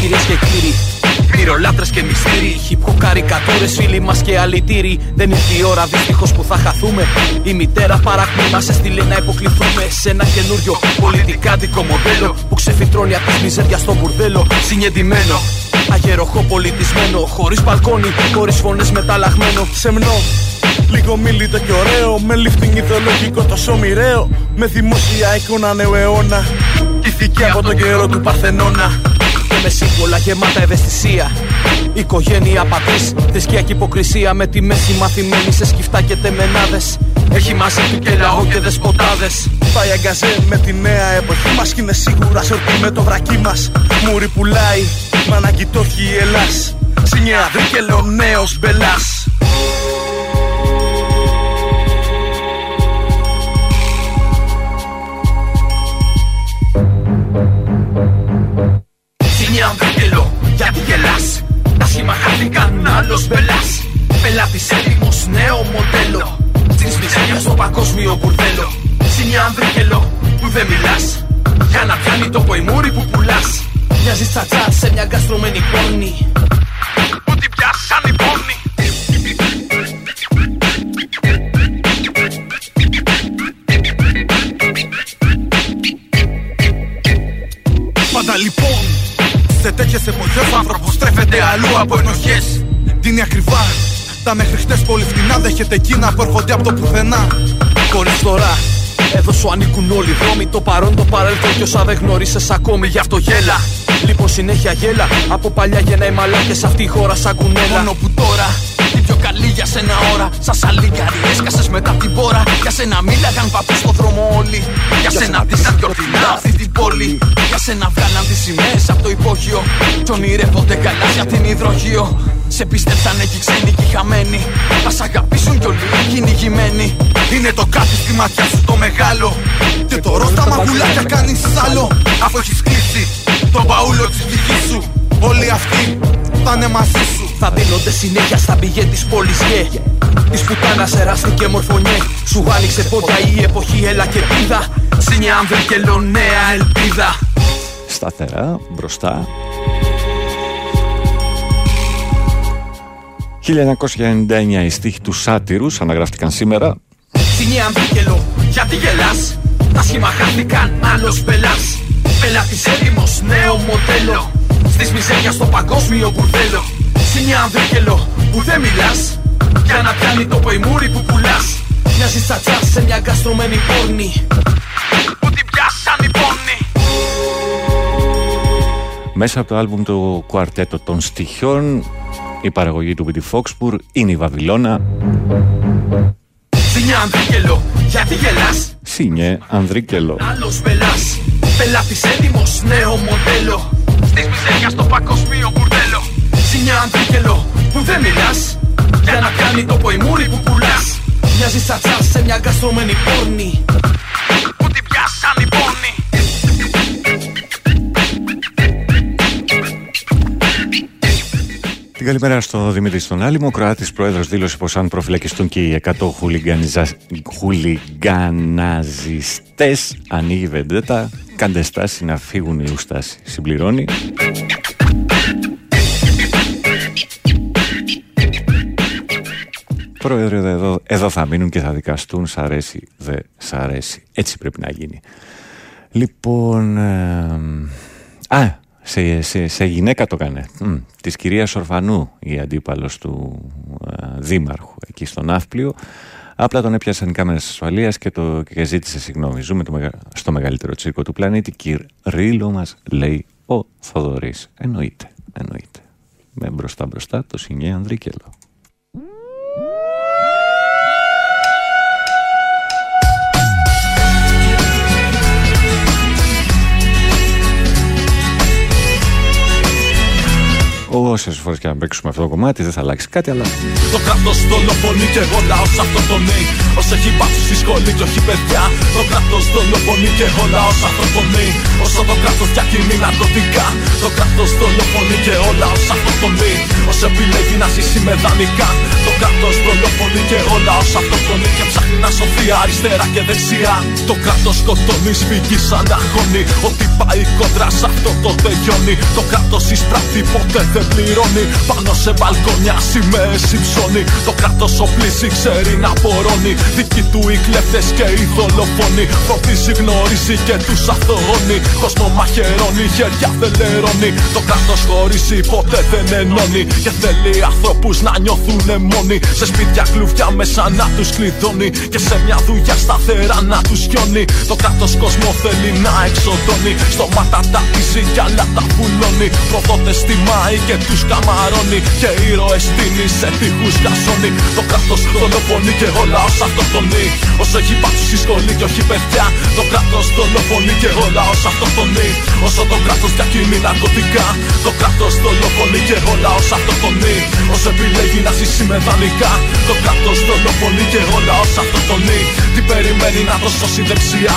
Κυρίες και κύριοι, πυρολάτρε και μυστήρι. Χυπκο καρικατούρε, φίλοι μας και αλητήρι. Δεν ήρθε η ώρα δυστυχώς που θα χαθούμε. Η μητέρα παράκμη μα έστειλε να υποκληθούμε σε ένα καινούριο πολιτικάντικο μοντέλο που ξεφυτρώνει από τη μιζέρια στο μπουρδέλο. Συνεντημένο, αγεροχό πολιτισμένο. Χωρίς μπαλκόνι, χωρίς φωνές μεταλλαγμένο. Σεμνό, Λίγο μίλητο και ωραίο, με lifting ιδεολογικό τόσο μοιραίο. Με δημόσια εικόνα νέου αιώνα. Ηθική από τον καιρό του Παρθενώνα. Και με σύμβολα γεμάτα ευαισθησία. Οικογένεια πατή, θρησκεία και υποκρισία. Με τη μέση μαθημένη σε σκυφτά και τεμενάδες. Έχει μαζί του και λαό και δεσποτάδες. Πάει αγκαζέ με τη νέα εποχή μας και είναι σίγουρας σορτή με το βρακί μας. Μουρι πουλάει, μ' αναγκητόχει η Ελλάς. Σινιέα δρίκελο νέος μπελάς. Χάθηκαν άλλος μπελάς Πελάτης έτοιμος νέο μοντέλο. Της μιζέρια στο παγκόσμιο μπουρδέλο Σινιάν Βίγκελο, που δεν μιλάς. Για να πιάνει το ποημούρι που πουλάς. Μοιάζεις τσατσά σε μια γκαστρωμένη πόνη. Που την πιάσαν οι πόνοι Πάντα λοιπόν σε τέτοιες εποχές ο άνθρωπος στρέφεται αλλού από ενοχές. Δίνει ακριβά; Τα μέχρι χτες πολύ φτηνά. Δέχεται εκείνα που έρχονται από το πουθενά. Χωρίς τώρα, εδώ σου ανήκουν όλοι οι δρόμοι. Το παρόν, το παρέλθον κι όσα δεν γνώρισε ακόμη, γι' αυτό γέλα. Λοιπόν, συνέχεια γέλα. Από παλιά γεννάει μαλάκες σε αυτή η χώρα σαν κουνέλα. Μόνο που τώρα την πιο καλή για σένα ώρα. Σας σαλίγκαρι, έσκασες μετά την πόρα. Για σένα μίλαγαν παππούς στο δρόμο όλοι. Για σένα ντύσαν κι ορθινά αυτή την πόλη. Για σένα βγάλαν τις σημαίες από το υπόγειο. Κι ονειρεύονται καλά για την υδρογείο. Σε πίστεψαν εκεί ξένοι και χαμένοι. Θα σ' αγαπήσουν κι όλοι οι κυνηγημένοι. Είναι το κάτι στη ματιά σου το μεγάλο. Και το ρόστα μαγουλάκια κάνεις άλλο. Αφού έχεις κλείσει τον παούλο της ψυχή σου. Όλοι αυτοί θα είναι μαζί σου. Θα δίνονται συνέχεια στα πηγέ της πόλης γε. Της πουτάνας εράστηκε μορφωνιέ. Σου άνοιξε πόρτα η εποχή, έλα και πίδα. Σινιά και νέα ελπίδα. Σταθερά, μπροστά. 1999 οι στίχοι του Σάτυρους αναγράφτηκαν σήμερα. Σινιά Βίκελο, γιατί γελάς; Τα σχήμα χάθηκαν, άλλος πελάς Πελάτης έρημος, νέο μοντέλο Στις μιζέρια στο παγκόσμιο μπουρδέλο Σινιά Βίκελο, που δεν μιλάς. Για να πιάνει το ποημούρι που πουλάς. Μοιάζει τσατσά σε μια γκαστρωμένη πόρνη. Που την πιάσαν οι πόνοι Μέσα από το άλμπουμ του κουαρτέτο των στοιχειών η παραγωγή του Βίτι Φόξπουρ είναι η Βαβυλώνα. Σινιά Ανδρίκελο, γιατί γελάς; Σίνιε Ανδρίκελο. Άλλος πελάς. Πελάτης έτοιμος, νέο μοντέλο Στις μιζέρια στο παγκοσμίο μπουρδέλο. Σινιά Ανδρίκελο, που δεν μιλάς. Για να κάνει το ποημούρι που πουλάς. Μοιάζεις τσατσά σε μια γκαστρωμένη πόρνη. Που την πιάσαν οι πόνοι Την καλημέρα στο Δημήτρη στον Άλυμο. Ο Κροάτης πρόεδρος δήλωσε πως αν προφυλακιστούν και οι 100 χουλιγκανιζα... χουλιγκαναζιστέ, ανοίγει βεντέτα. Κάντε στάση να φύγουν οι ουστάσοι. Συμπληρώνει. Πρόεδρε, εδώ, εδώ θα μείνουν και θα δικαστούν. Σ' αρέσει, δε σ' αρέσει. Έτσι πρέπει να γίνει. Λοιπόν. ε, α, σε, σε, σε γυναίκα το έκανε. Μ, της κυρίας Ορφανού, η αντίπαλος του ε, δήμαρχου εκεί στο Ναύπλιο. Απλά τον έπιασαν οι κάμερες ασφαλείας και, το, και ζήτησε συγγνώμη. Ζούμε το, μεγα- στο μεγαλύτερο τσίρκο του πλανήτη. Κυρίλο μας λέει ο Θοδωρής. Εννοείται, εννοείται. Με μπροστά μπροστά το Σινιέ Ανδρίκελο. Όσε φορές και να παίξουμε αυτό το κομμάτι, δεν θα αλλάξει κάτι, αλλά. Το κράτος δολοφονεί και εγώ λαό αυτό το νέο. Όσο έχει πάψει στη σχολή και όχι παιδιά. Το κράτος δολοφονεί και εγώ λαό αυτό το νέο. Όσο το κράτος διακινεί ναρκωτικά. Το κράτος δολοφονεί και ο λαό αυτό το νέο. Όσο επιλέγει να ζήσει με δανεικά. Το κράτος δολοφονεί και ο λαό αυτό το νέο. Και ψάχνει να σωθεί αριστερά και δεξιά. Το κράτος σκοτώνει, σφυγγεί σαν αγώνη. Ότι πάει κόντρα σε αυτό το τελειώνει. Το κράτος εισπράττει ποτέ δεν πληρώνει. Πάνω σε μπαλκόνια σημαίες υψώνει. Το κράτος οπλίσει, ξέρει να πορώνει. Δικοί του οι κλέφτες και οι δολοφόνοι. Φροντίζει, γνωρίζει και τους αθωώνει. Κόσμο μαχαιρώνει, χέρια δεν λερώνει. Το κράτος χωρίσει, ποτέ δεν ενώνει. Και θέλει ανθρώπους να νιώθουν μόνοι. Σε σπίτια κλουβιά μέσα να τους κλειδώνει. Και σε μια δουλειά σταθερά να τους γιώνει. Το κράτος κόσμο θέλει να εξοδώνει. Στο μάτα ταπίζει κι άλλα τα πουλώνει. Προδότες τιμάει και τους καμαρώνει. Και ήρωες στείνει σε τείχους κασώνει. Το κράτος δολοφονεί και ο λαό αυτοκτονεί. Όσο έχει πάψει στη σχολή και όχι παιδιά. Το κράτος δολοφονεί και ο λαό αυτοκτονεί. Όσο το κράτος διακινεί ναρκωτικά. Το κράτος δολοφονεί και ο λαό αυτοκτονεί. Όσο επιλέγει να ζήσει με δανεικά. Το κράτος δολοφονεί και ο λαό αυτοκτονεί. Τι περιμένει να το σώσει δεξιά.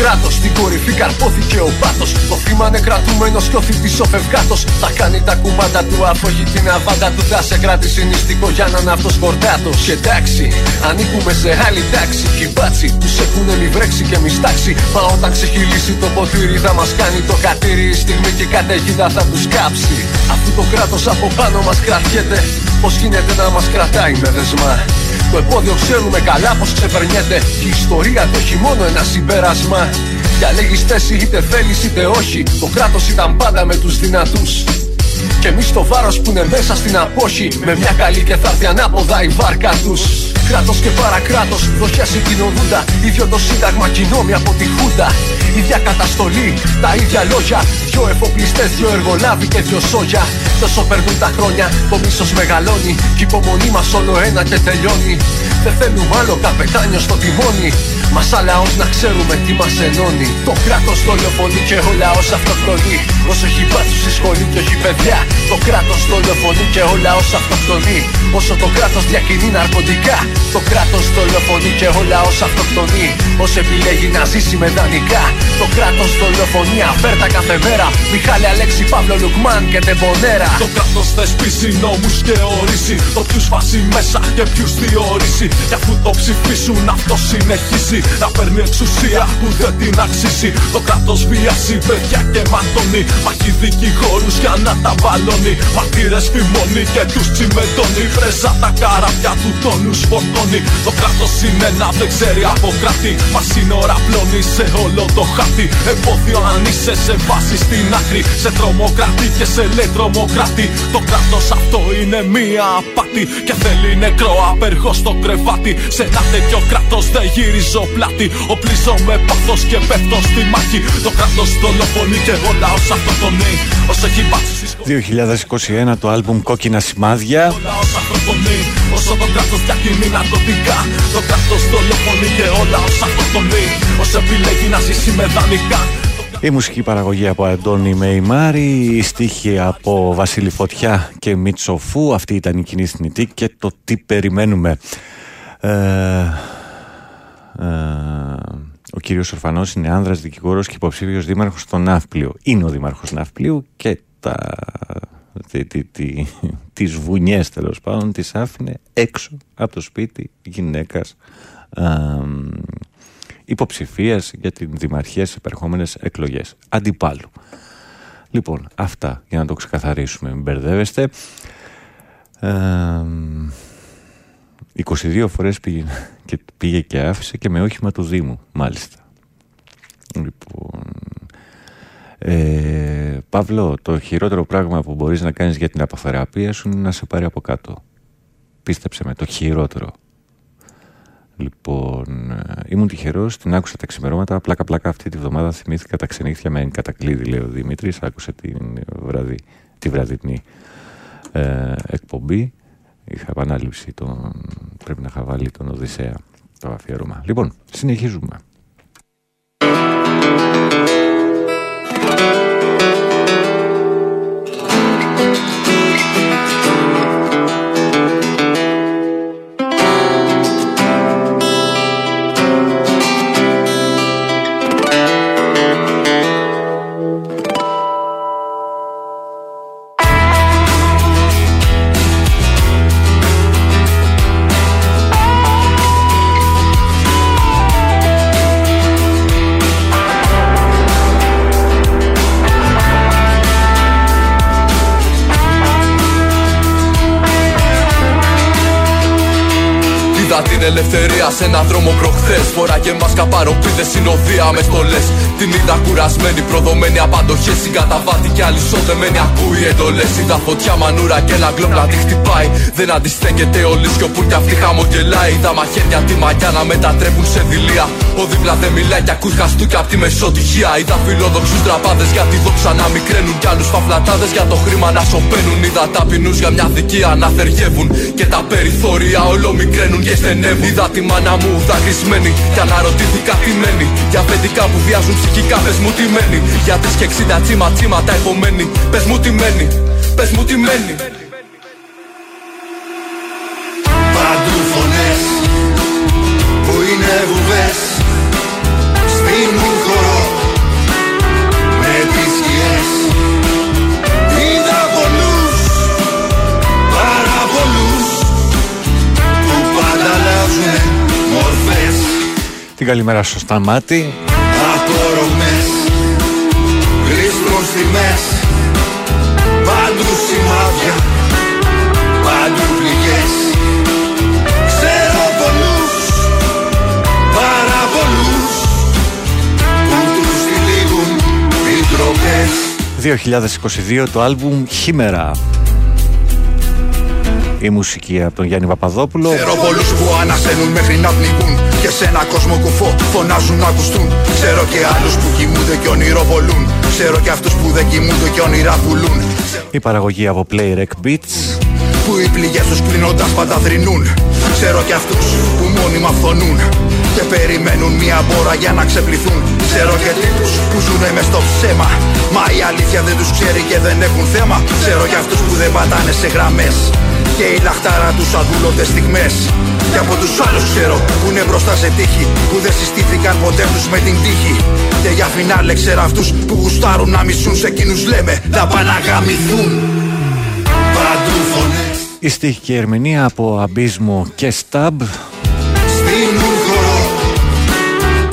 κράτος, στην κορυφή καρπόθηκε ο πάθος. Το θύμα είναι κρατούμενο και ο θητής ο φευγάτος. Θα κάνει τα κουμάντα του, αφού έχει την αβάντα του. Θα σε κρατήσει νηστικό για να είναι αυτός κορδάτος. Και εντάξει, ανήκουμε σε άλλη τάξη. Και οι μπάτσι τους έχουν μη βρέξει και μη στάξει. Μα όταν ξεχυλήσει το ποτήρι θα μας κάνει το κατήρι. Η στιγμή και η καταιγίδα θα τους κάψει. Αφού το κράτος από πάνω μας κρατιέται, πώς γίνεται να μας κρατάει με δεσμά; Το επόδιο ξέρουμε καλά πως ξεπερνιέται Και η ιστορία του έχει μόνο ένα συμπέρασμα Διαλέγεις θέση είτε θέλεις είτε όχι Το κράτος ήταν πάντα με τους δυνατούς και εμείς το βάρος που είναι μέσα στην απόχη Με μια καλή και θα έρθει ανάποδα η βάρκα τους. Κράτος και παρακράτος, δοχιά συγκοινωνούντα. ίδιο το σύνταγμα κοινόμοι από τη Χούντα. Ίδια καταστολή, τα ίδια λόγια. Δυο εφοπλιστές, δυο εργολάβοι και δυο σόγια. Τόσο περνούν τα χρόνια, το μίσος μεγαλώνει. Κι η υπομονή μας όλο ένα και τελειώνει. Δεν θέλουμε άλλο καπετάνιο στο τιμόνι. Μας σαν λαό να ξέρουμε τι μας ενώνει. Το κράτος δολοφονεί και ο λαός αυτοκτονεί. Όσο έχει μπάτσου στη σχολή και όχι παιδιά. Το κράτος δολοφονεί και ο λαό αυτοκτονεί. Όσο το κράτος διακινεί ναρκωτικά. Το κράτος δολοφονεί και ο λαό αυτοκτονεί. Όσο επιλέγει να ζήσει με δανεικά. Το κράτος δολοφονεί αφέρτα κάθε μέρα. Μιχάλη Αλέξη Παύλο Λουκμάν και τεμπονέρα. Το κράτος θεσπίσει νόμους και ορίσει. Το ποιους φάσει μέσα και ποιους διορίσει. Και αφού το ψηφίσουν αυτό συνεχίσει. Να παίρνει εξουσία που δεν την αξίσει. Το κράτος βιάσει παιδιά και ματώνει. Μαχή δικηγόρους για να τα βαλώνει. Μαρτύρες φημώνει και τους τσιμεντώνει. Πρέζα τα καράβια του τόνου φορτώνει. Το κράτος είναι ένα δεν ξέρει από κράτη. Μα σύνορα πλώνει σε όλο το χάτι. Εμπόδιο αν είσαι σε βάση στην άκρη. Σε τρομοκράτη και σε λέει τρομοκράτη. Το κράτος αυτό είναι μία απάτη. Και θέλει νεκρό απεργό στο κρεβάτι. Σε ένα τέτοιο κράτος δεν γυρίζω πλάτη. Οπλίζω με πάθος και πέφτω στη μάχη. Το κράτος δολοφονεί και εγώ λαό αυτοκτονεί. Όσο έχει μπάσει στη σχολή. 2021 το άλμπουμ Κόκκινα Σημάδια. Λαός αυτοκτονεί. Όσο το κράτο διακινεί ναρκωτικά. Το κράτο δολοφονεί και ο λαό αυτοκτονεί. Όσο επιλέγει να ζήσει με δανεικά. Η μουσική παραγωγή από Αντώνη Μεϊμάρη, η στίχη από Βασίλη Φωτιά και Μίτσο Φου. Αυτή ήταν η κοινή θνητή και το τι περιμένουμε. Ε, ε, ο κύριος Ορφανός είναι άνδρας δικηγόρος και υποψήφιος δήμαρχος στο Ναύπλιο. Είναι ο δήμαρχος Ναύπλιου και τα, τι, τι, τι, τις βουνιές τέλος πάντων τις άφηνε έξω από το σπίτι γυναίκας ε, υποψηφίας για την δημαρχία σε επερχόμενες εκλογές αντιπάλου. Λοιπόν, αυτά για να το ξεκαθαρίσουμε, μην μπερδεύεστε. Ε, 22 φορές πήγε και, πήγε και άφησε και με όχημα του Δήμου, μάλιστα. Λοιπόν, ε, Παύλο, το χειρότερο πράγμα που μπορείς να κάνεις για την αποθεραπεία σου είναι να σε πάρει από κάτω. Πίστεψε με, το χειρότερο. Λοιπόν, ε, ήμουν τυχερός, την άκουσα τα ξημερώματα. Πλάκα-πλάκα αυτή τη βδομάδα θυμήθηκα τα ξενύχια με κατακλείδη, λέει ο Δημήτρης. Άκουσε την βραδύ, τη βραδινή ε, εκπομπή. Είχα επανάληψη, τον, πρέπει να είχα βάλει τον Οδυσσέα το αφιέρωμα. Λοιπόν, συνεχίζουμε. Ελευθερία σε έναν δρόμο προχθές. Φορά και μας καπαροπίδε συνοδεία μες στολέ. Την είδα κουρασμένη, προδομένη απαντοχέ. Συγκαταβάτη και αλυσόδεμένη ακούει εντολές. Είδα φωτιά μανούρα και ένα γκλόπ να τη χτυπάει. Δεν αντιστέκεται όλη σιωπού κι αυτή χαμογελάει. Είδα μαχαίρια τη μαγιά να μετατρέπουν σε δηλία. Ο δίπλα δεν μιλάει κι ακούει χαστούκια απ' τη μεσοτυχία. Είδα φιλόδοξους τραπάδε για τη δόξα να μικραίνουν. Κι άλλους φαφλατάδες για το χρήμα να σωπαίνουν. Είδα ταπεινούς για μια δικία να θεργεύουν. Και τα περιθώρια όλο μικραίνουν και στενεύουν. Είδα τη μάνα μου δακρυσμένη Κι αναρωτήθηκα τι μένει. Για παιδικά που βιάζουν ψυχικά Πες μου τι μένει. Για τρεις και εξήντα τσίμα τσίματα επομένη Πες μου τι μένει. Πες μου τι μένει. Παντού φωνές Που είναι βουβές Την καλημέρα στο Σταμάτη. Απορρομές Βρίσκουν στιγμές Παντού σημάδια Παντού πληγές Ξέρω πολλούς Πάρα πολλούς Που τους τυλίγουν οι τροπές 2022 το άλμπουμ Χήμερα. Η μουσική από τον Γιάννη Παπαδόπουλο. Ξέρω πολλούς που ανασένουν μέχρι να πνιγούν Και σε ένα κόσμο κουφό φωνάζουν να ακουστούν. Ξέρω και άλλους που κοιμούνται και ονειροβολούν. Ξέρω και αυτούς που δεν κοιμούνται και όνειρα πουλούν. Η παραγωγή από Play Rec Beats. Που οι πληγές τους κλείνοντας πάντα θρυνούν Ξέρω και αυτούς που μόνιμα φθονούν Και περιμένουν μια μπόρα για να ξεπληθούν. Ξέρω και τύπους που ζουνε μες στο ψέμα Μα η αλήθεια δεν τους ξέρει και δεν έχουν θέμα. Ξέρω και αυτούς που δεν πατάνε σε γραμμές Και η λαχτάρα τους αδούλονται στιγμές. Και από τους άλλους ξέρω που είναι μπροστά σε τύχη Που δεν συστήθηκαν ποτέ τους με την τύχη. Και για φινάλε ξέρω αυτούς που γουστάρουν να μισούν Σε εκείνους λέμε να πάνε να γαμηθούν Παντού φωνές. Η στίχη και η ερμηνεία από Αμπίσμο και Σταμπ. Στην χορό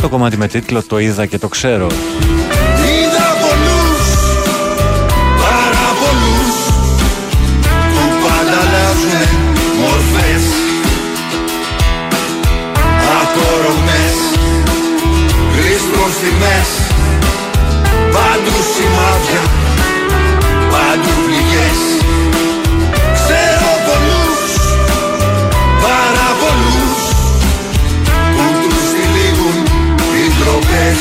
Το κομμάτι με τίτλο Το είδα και το ξέρω. Γλίστρουν στιγμές Παντού σημάδια, παντού πληγές Ξέρω πολλούς, πάρα πολλούς που τους τυλίγουν οι τροπές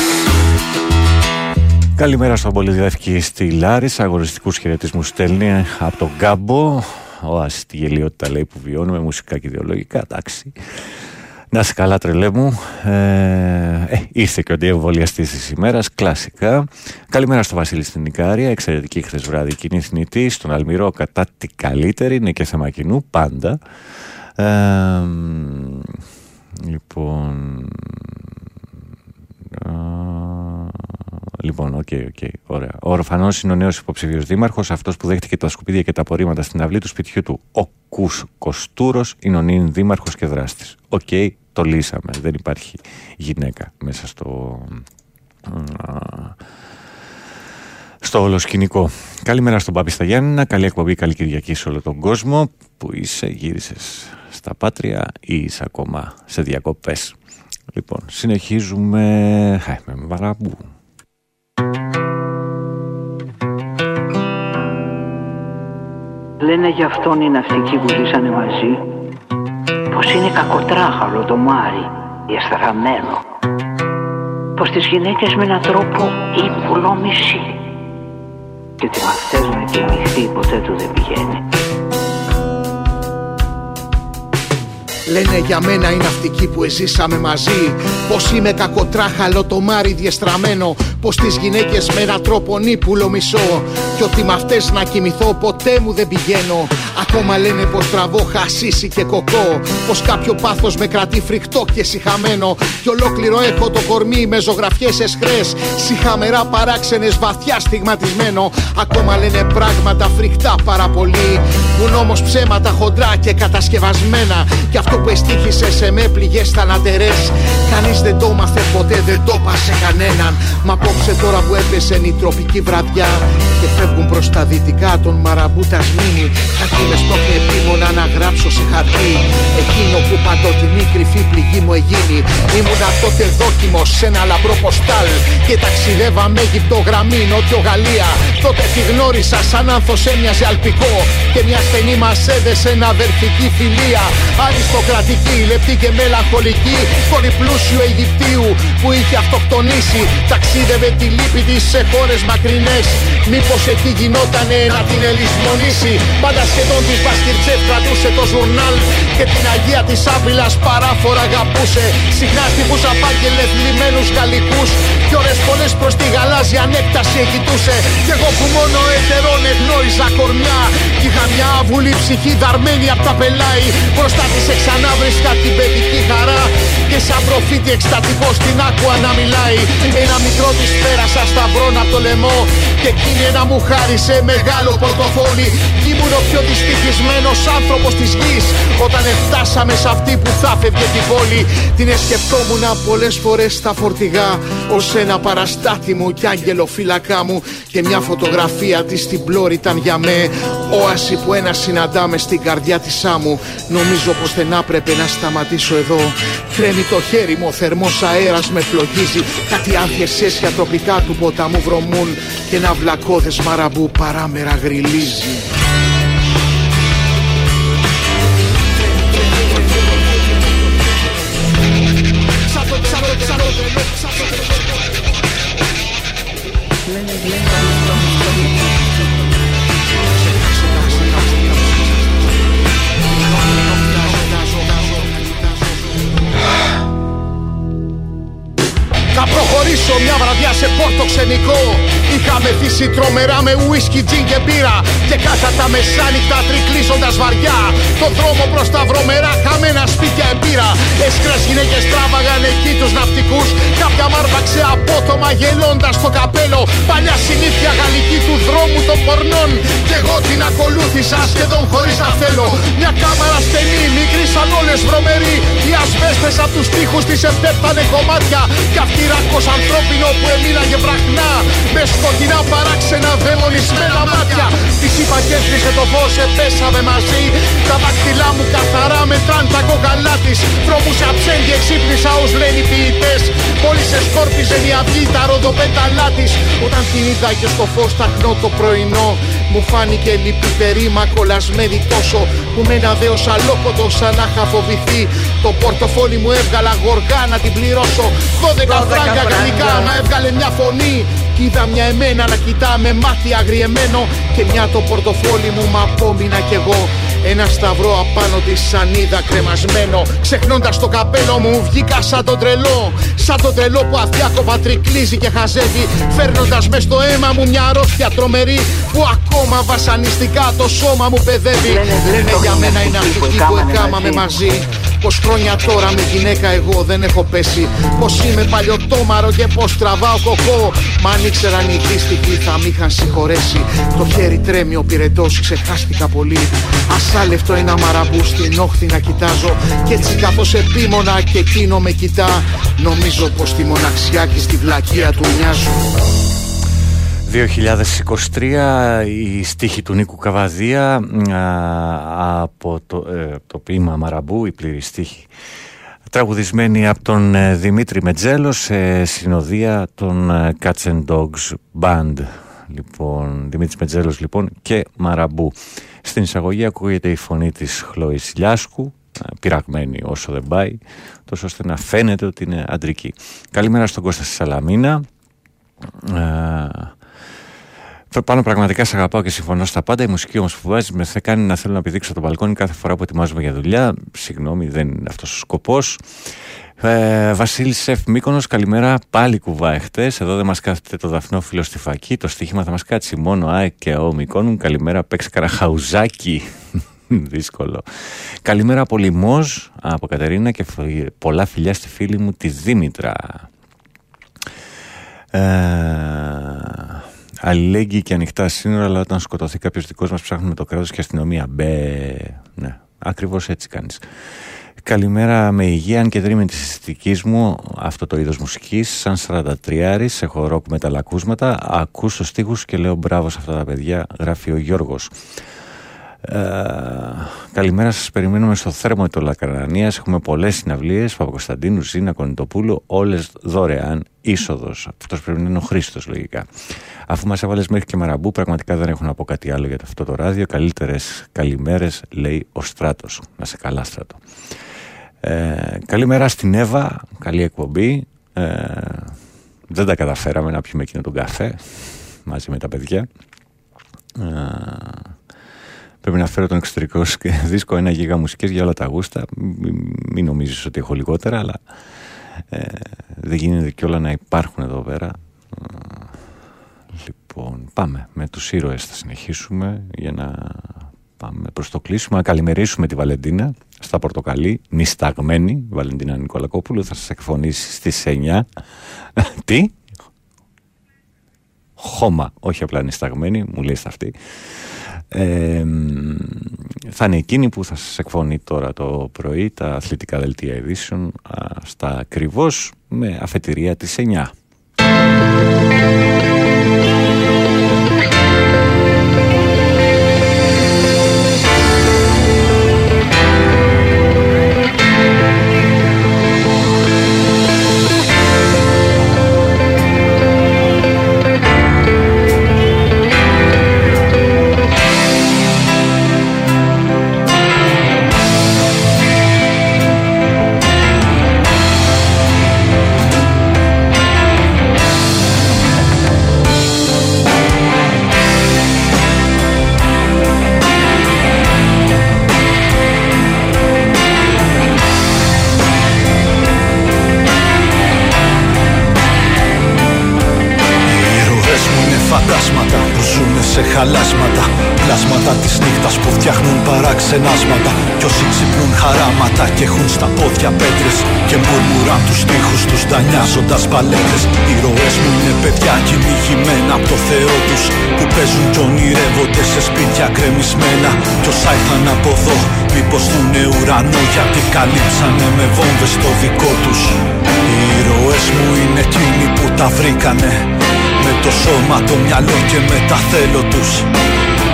Καλημέρα στον Πολυδεύκη στη Λάρισα. Αγοριστικού χαιρετισμούς στέλνει από τον Γκάμπο. Ο Άση τη γελιότητα λέει που βιώνουμε, μουσικά και ιδεολογικά. Εντάξει. Να είσαι καλά, τρελέ μου. Ε, ε, ήρθε και ο αντιεμβολιαστής της ημέρας, κλασικά. Καλημέρα στο Βασίλη στην Ικαρία. Εξαιρετική χθες βράδυ κοινή θνητή. Στον Αλμυρό κατά τη καλύτερη. Είναι και θέμα κοινού, πάντα. Ε, λοιπόν. Α, Λοιπόν, OK, OK, ωραία. Ο Ορφανός είναι ο νέος υποψήφιο δήμαρχος, αυτός που δέχτηκε τα σκουπίδια και τα απορρίμματα στην αυλή του σπιτιού του. Ο Κους Κοστούρος είναι ο νυν δήμαρχος και δράστης. Οκ, το λύσαμε. Δεν υπάρχει γυναίκα μέσα στο. α, στο όλο σκηνικό. Καλημέρα στον Πάπη στα Γιάννενα. Καλή εκπομπή, καλή Κυριακή σε όλο τον κόσμο. Που είσαι, γύρισες στα πάτρια ή είσαι ακόμα σε διακοπές; Λοιπόν, συνεχίζουμε Χα, με βαραμπού. Λένε για αυτόν οι ναυτικοί που ζήσανε μαζί πως πως είναι κακοτράχαλο το Μάρι, διαστραμμένο. Πως τις γυναίκες με έναν τρόπο ύπουλο μισή. Και ότι με αυτές να κοιμηθεί ποτέ του δεν πηγαίνει. Λένε για μένα οι ναυτικοί που εζήσαμε μαζί Πως είμαι κακοτράχαλο το μάρι διεστραμμένο Πως τις γυναίκες με έναν τρόπο νύπουλο μισώ. Κι ότι με αυτές να κοιμηθώ ποτέ μου δεν πηγαίνω. Ακόμα λένε πως τραβώ χασίσι και κοκό. Πως κάποιο πάθος με κρατεί φρικτό και συχαμένο. Κι ολόκληρο έχω το κορμί με ζωγραφιές εσχρές. Συχαμερά παράξενες βαθιά στιγματισμένο. Ακόμα λένε πράγματα φρικτά πάρα πολύ. Που όμως ψέματα χοντρά και κατασκευασμένα. Κι αυτό που εστίχησε σε με πληγές θανατερές. Κανείς δεν το μάθε ποτέ δεν το πασε κανέναν. Μα απόψε τώρα που έπεσε η τροπική βραδιά Και φεύγουν προς τα δυτικά των μαραμπούτας σμήνη Κάτι με στο και επίμονα να γράψω σε χαρτί. Εκείνο που παντοτινή κρυφή πληγή μου εγίνει. Ήμουνα τότε δόκιμος σε ένα λαμπρό ποστάλ Και ταξιδεύα με Αίγυπτο γραμμή Νότιο Γαλλία. Τότε τη γνώρισα σαν άνθος έμοιαζε αλπικό Και μια στενή μας έδεσε ένα αδερφική φιλία. Αριστοκρατική, λεπτή και μελαγχολική Κόρη πλούσιου Αιγυπτίου που είχε αυτοκτονήσει Ταξίδευε τη λύπη της σε χώρες μακρινές. Μήπως εκεί γινότανε να την ελισμονήσει. Πάντα σχεδόν της Μπασκυρτσέφ κρατούσε το ζουρνάλ Και την Αγία της Άβυλας παράφορα αγαπούσε. Συχνά στιβούσα πάγγελε θλιμμένους γαλλικούς. Κι ώρες πολλές προς τη γαλάζια ανέκταση εκοιτούσε Κι εγώ που μόνο ετερών εγνώριζα κορμιά Κι είχα μια αβουλή ψυχή δαρμένη απ' τα πελάι Μπροστά της εξανά βρίσκα την παιδική χαρά. Και σαν προφήτη εκστατικό στην άκουα να μιλάει. Ένα μικρό της πέρασα σταυρών απ' το λαιμό Και εκείνη ένα μου χάρισε μεγάλο πορτοφόλι. Κι ήμουν ο πιο δυστυχισμένος άνθρωπος της γης. Όταν φτάσαμε σε αυτή που θα φεύγε την πόλη Την εσκεφτόμουν πολλές φορές στα φορτηγά Ως ένα παραστάτη μου κι άγγελο φύλακά μου. Και μια φωτογραφία της στην πλώρη ήταν για με. Όαση που ένα συναντάμε στην καρδιά της άμμου. Νομίζω πως δεν άπρεπε να σταματήσω εδώ. Κρέμει το χέρι μου, ο θερμός αέρας με φλογίζει. Κάτι άδειες αίσια τροπικά του ποταμού βρωμούν Και ένα βλακώδες μαραμπού παράμερα γριλίζει Θα προχωρήσω μια βραδιά σε πόρτο ξενικό. Είχα μεθύσει τρομερά με ουίσκι, τζιν και μπύρα. Και κάτα τα μεσάνυχτα τρικλίζοντας βαριά. Το δρόμο προς τα βρωμερά χαμένα σπίτια εμπύρα Έσκρας γυναίκες τράβαγαν εκεί τους ναυτικούς. Κάποια μάρπαξε απότομα γελώντας το καπέλο. Παλιά συνήθεια γαλλική του δρόμου των πορνών. Κι εγώ την ακολούθησα σχεδόν χωρίς να θέλω. Μια κάμαρα στενή, μικρή σαν όλες βρωμερή. Οι ασβέστες απ' τους τοίχους της επτέπτανε κομμάτια. Κι αυτή ράκος ανθρώπινο που έμειναγε βραχνά. Με σκοτεινά παράξενα δαιμονισμένα μάτια. Της είπα και έσβησε το φως, επέσαμε μαζί. Τα δάχτυλά μου καθαρά μετράν τα κόκαλά της. Δρόμουσα ψέντη εξύπνησα ως λένε οι ποιητές. Μόλις σε σκόρπιζε η αυγή τα ροδοπέταλά της. Όταν την είδα και στο φως ταχνό το πρωινό μου φάνηκε λυπητερή μα κολλασμένη τόσο Που με ένα δέος αλόκοτο σαν να είχα φοβηθεί. Το πορτοφόλι μου έβγαλα γοργά να την πληρώσω. 12 φράγκα γαλλικά μα έβγαλε μια φωνή Κι είδα μια εμένα να κοιτά με μάτι αγριεμένο Και μια το πορτοφόλι μου μα απόμεινα κι εγώ. Ένα σταυρό απάνω της σανίδα κρεμασμένο. Ξεχνώντας το καπέλο μου βγήκα σαν τον τρελό. Σαν τον τρελό που αδιάκοπα τρικλίζει και χαζεύει. Φέρνοντας μες στο αίμα μου μια αρρώστια τρομερή Που ακόμα βασανιστικά το σώμα μου παιδεύει. Λένε για μένα είναι αυτή που εκάμαμε μαζί. Πως χρόνια τώρα με γυναίκα εγώ δεν έχω πέσει. Πως είμαι παλιωτόμαρο και πως τραβάω κοκό Μα αν ήξεραν οι δύστιχοι θα μ' είχαν συγχωρέσει. Το χέρι τρέμει ο πυρετός ξεχάστηκα πολύ. Ασάλευτο ένα μαραμπού στην όχθη να κοιτάζω. Κι έτσι καθώς επίμονα και εκείνο με κοιτά. Νομίζω πως τη μοναξιά και στη βλακεία του μοιάζουν. 2023 η στίχη του Νίκου Καβαδία α, από το, ε, το ποίημα Μαραμπού, η πλήρη στίχη τραγουδισμένη από τον ε, Δημήτρη Μετζέλο σε συνοδεία των ε, Cats and Dogs Band λοιπόν, Δημήτρης Μετζέλος λοιπόν και Μαραμπού στην εισαγωγή ακούγεται η φωνή της Χλώης Λιάσκου πειραγμένη όσο δεν πάει, τόσο ώστε να φαίνεται ότι είναι αντρική. Καλημέρα στον Κώστα στη Σαλαμίνα. Ε, πάνω πραγματικά σε αγαπάω και συμφωνώ στα πάντα. Η μουσική όμως που βάζει με θα κάνει να θέλω να πηδήξω το μπαλκόνι κάθε φορά που ετοιμάζομαι για δουλειά. Συγγνώμη, δεν είναι αυτός ο σκοπός. Ε, Βασίλη Σεφ Μήκονο, καλημέρα. Πάλι κουβά εχθέ. Εδώ δεν μας κάθεται το δαφνόφιλο στη φακή. Το στοίχημα θα μας κάτσει μόνο Α και Ο Μήκονου. Καλημέρα, παίξει καραχαουζάκι. Δύσκολο. Καλημέρα από Λιμός, από Κατερίνα και πολλά φιλιά στη φίλη μου τη Δήμητρα. Ε, αλληλέγγυοι και ανοιχτά σύνορα, αλλά όταν σκοτωθεί κάποιος δικός μας, ψάχνουμε το κράτος και αστυνομία. Μπε. Ναι, ακριβώς έτσι κάνεις. Καλημέρα με υγεία, αν και δεν είμαι της αισθητική μου αυτό το είδος μουσικής. Σαν 43 έχω ροκ με τα λακούσματα. Ακούς του στίχους και λέω μπράβο σε αυτά τα παιδιά, γράφει ο Γιώργος. Ε, καλημέρα σας. Περιμένουμε στο θέρμο του Λακαρανίας. Έχουμε πολλές συναυλίες. Παπακοσταντίνου, Ζήνα, Κονιτοπούλου όλες δωρεάν είσοδος. Αυτός πρέπει να είναι ο Χρήστος λογικά. Αφού μας έβαλες μέχρι και μαραμπού πραγματικά δεν έχω να πω κάτι άλλο για αυτό το ράδιο. Καλύτερες καλημέρες λέει ο Στράτος. Να σε καλά Στράτο. Ε, καλημέρα στην Εύα. Καλή εκπομπή. Ε, δεν τα καταφέραμε να πιούμε εκείνο τον καφέ μαζί με τα παιδιά. Ε, Πρέπει να φέρω τον εξωτερικό δίσκο ένα γίγα μουσικής για όλα τα γούστα. Μην νομίζεις ότι έχω λιγότερα, αλλά ε, δεν γίνεται και όλα να υπάρχουν εδώ πέρα. Λοιπόν, πάμε με τους ήρωες. Θα συνεχίσουμε για να πάμε προς το κλείσιμο. Να καλημερίσουμε τη Βαλεντίνα στα Πορτοκαλί, νησταγμένη Βαλεντίνα Νικολακόπουλου. Θα σας εκφωνήσει στις 9 τι; Χώμα, όχι απλά νησταγμένη μου λέει αυτή θα είναι εκείνη που θα σας εκφωνεί τώρα το πρωί τα αθλητικά δελτία ειδήσεων στα ακριβώς με αφετηρία της 9. Χαλάσματα. Πλάσματα της νύχτας που φτιάχνουν παραξενάσματα. Κι όσοι ξυπνούν χαράματα και έχουν στα πόδια πέτρες Και μουρμουράν τους τείχους τους δανειάζοντας παλέτες. Οι ροές μου είναι παιδιά κυνηγημένα από το Θεό τους Που παίζουν κι ονειρεύονται σε σπίτια κρεμισμένα Κι όσα ήρθαν από εδώ μήπως δουνε ουρανό Γιατί καλύψανε με βόμβες το δικό τους. Οι ροές μου είναι εκείνοι που τα βρήκανε με το σώμα, το μυαλό και με τα θέλω τους.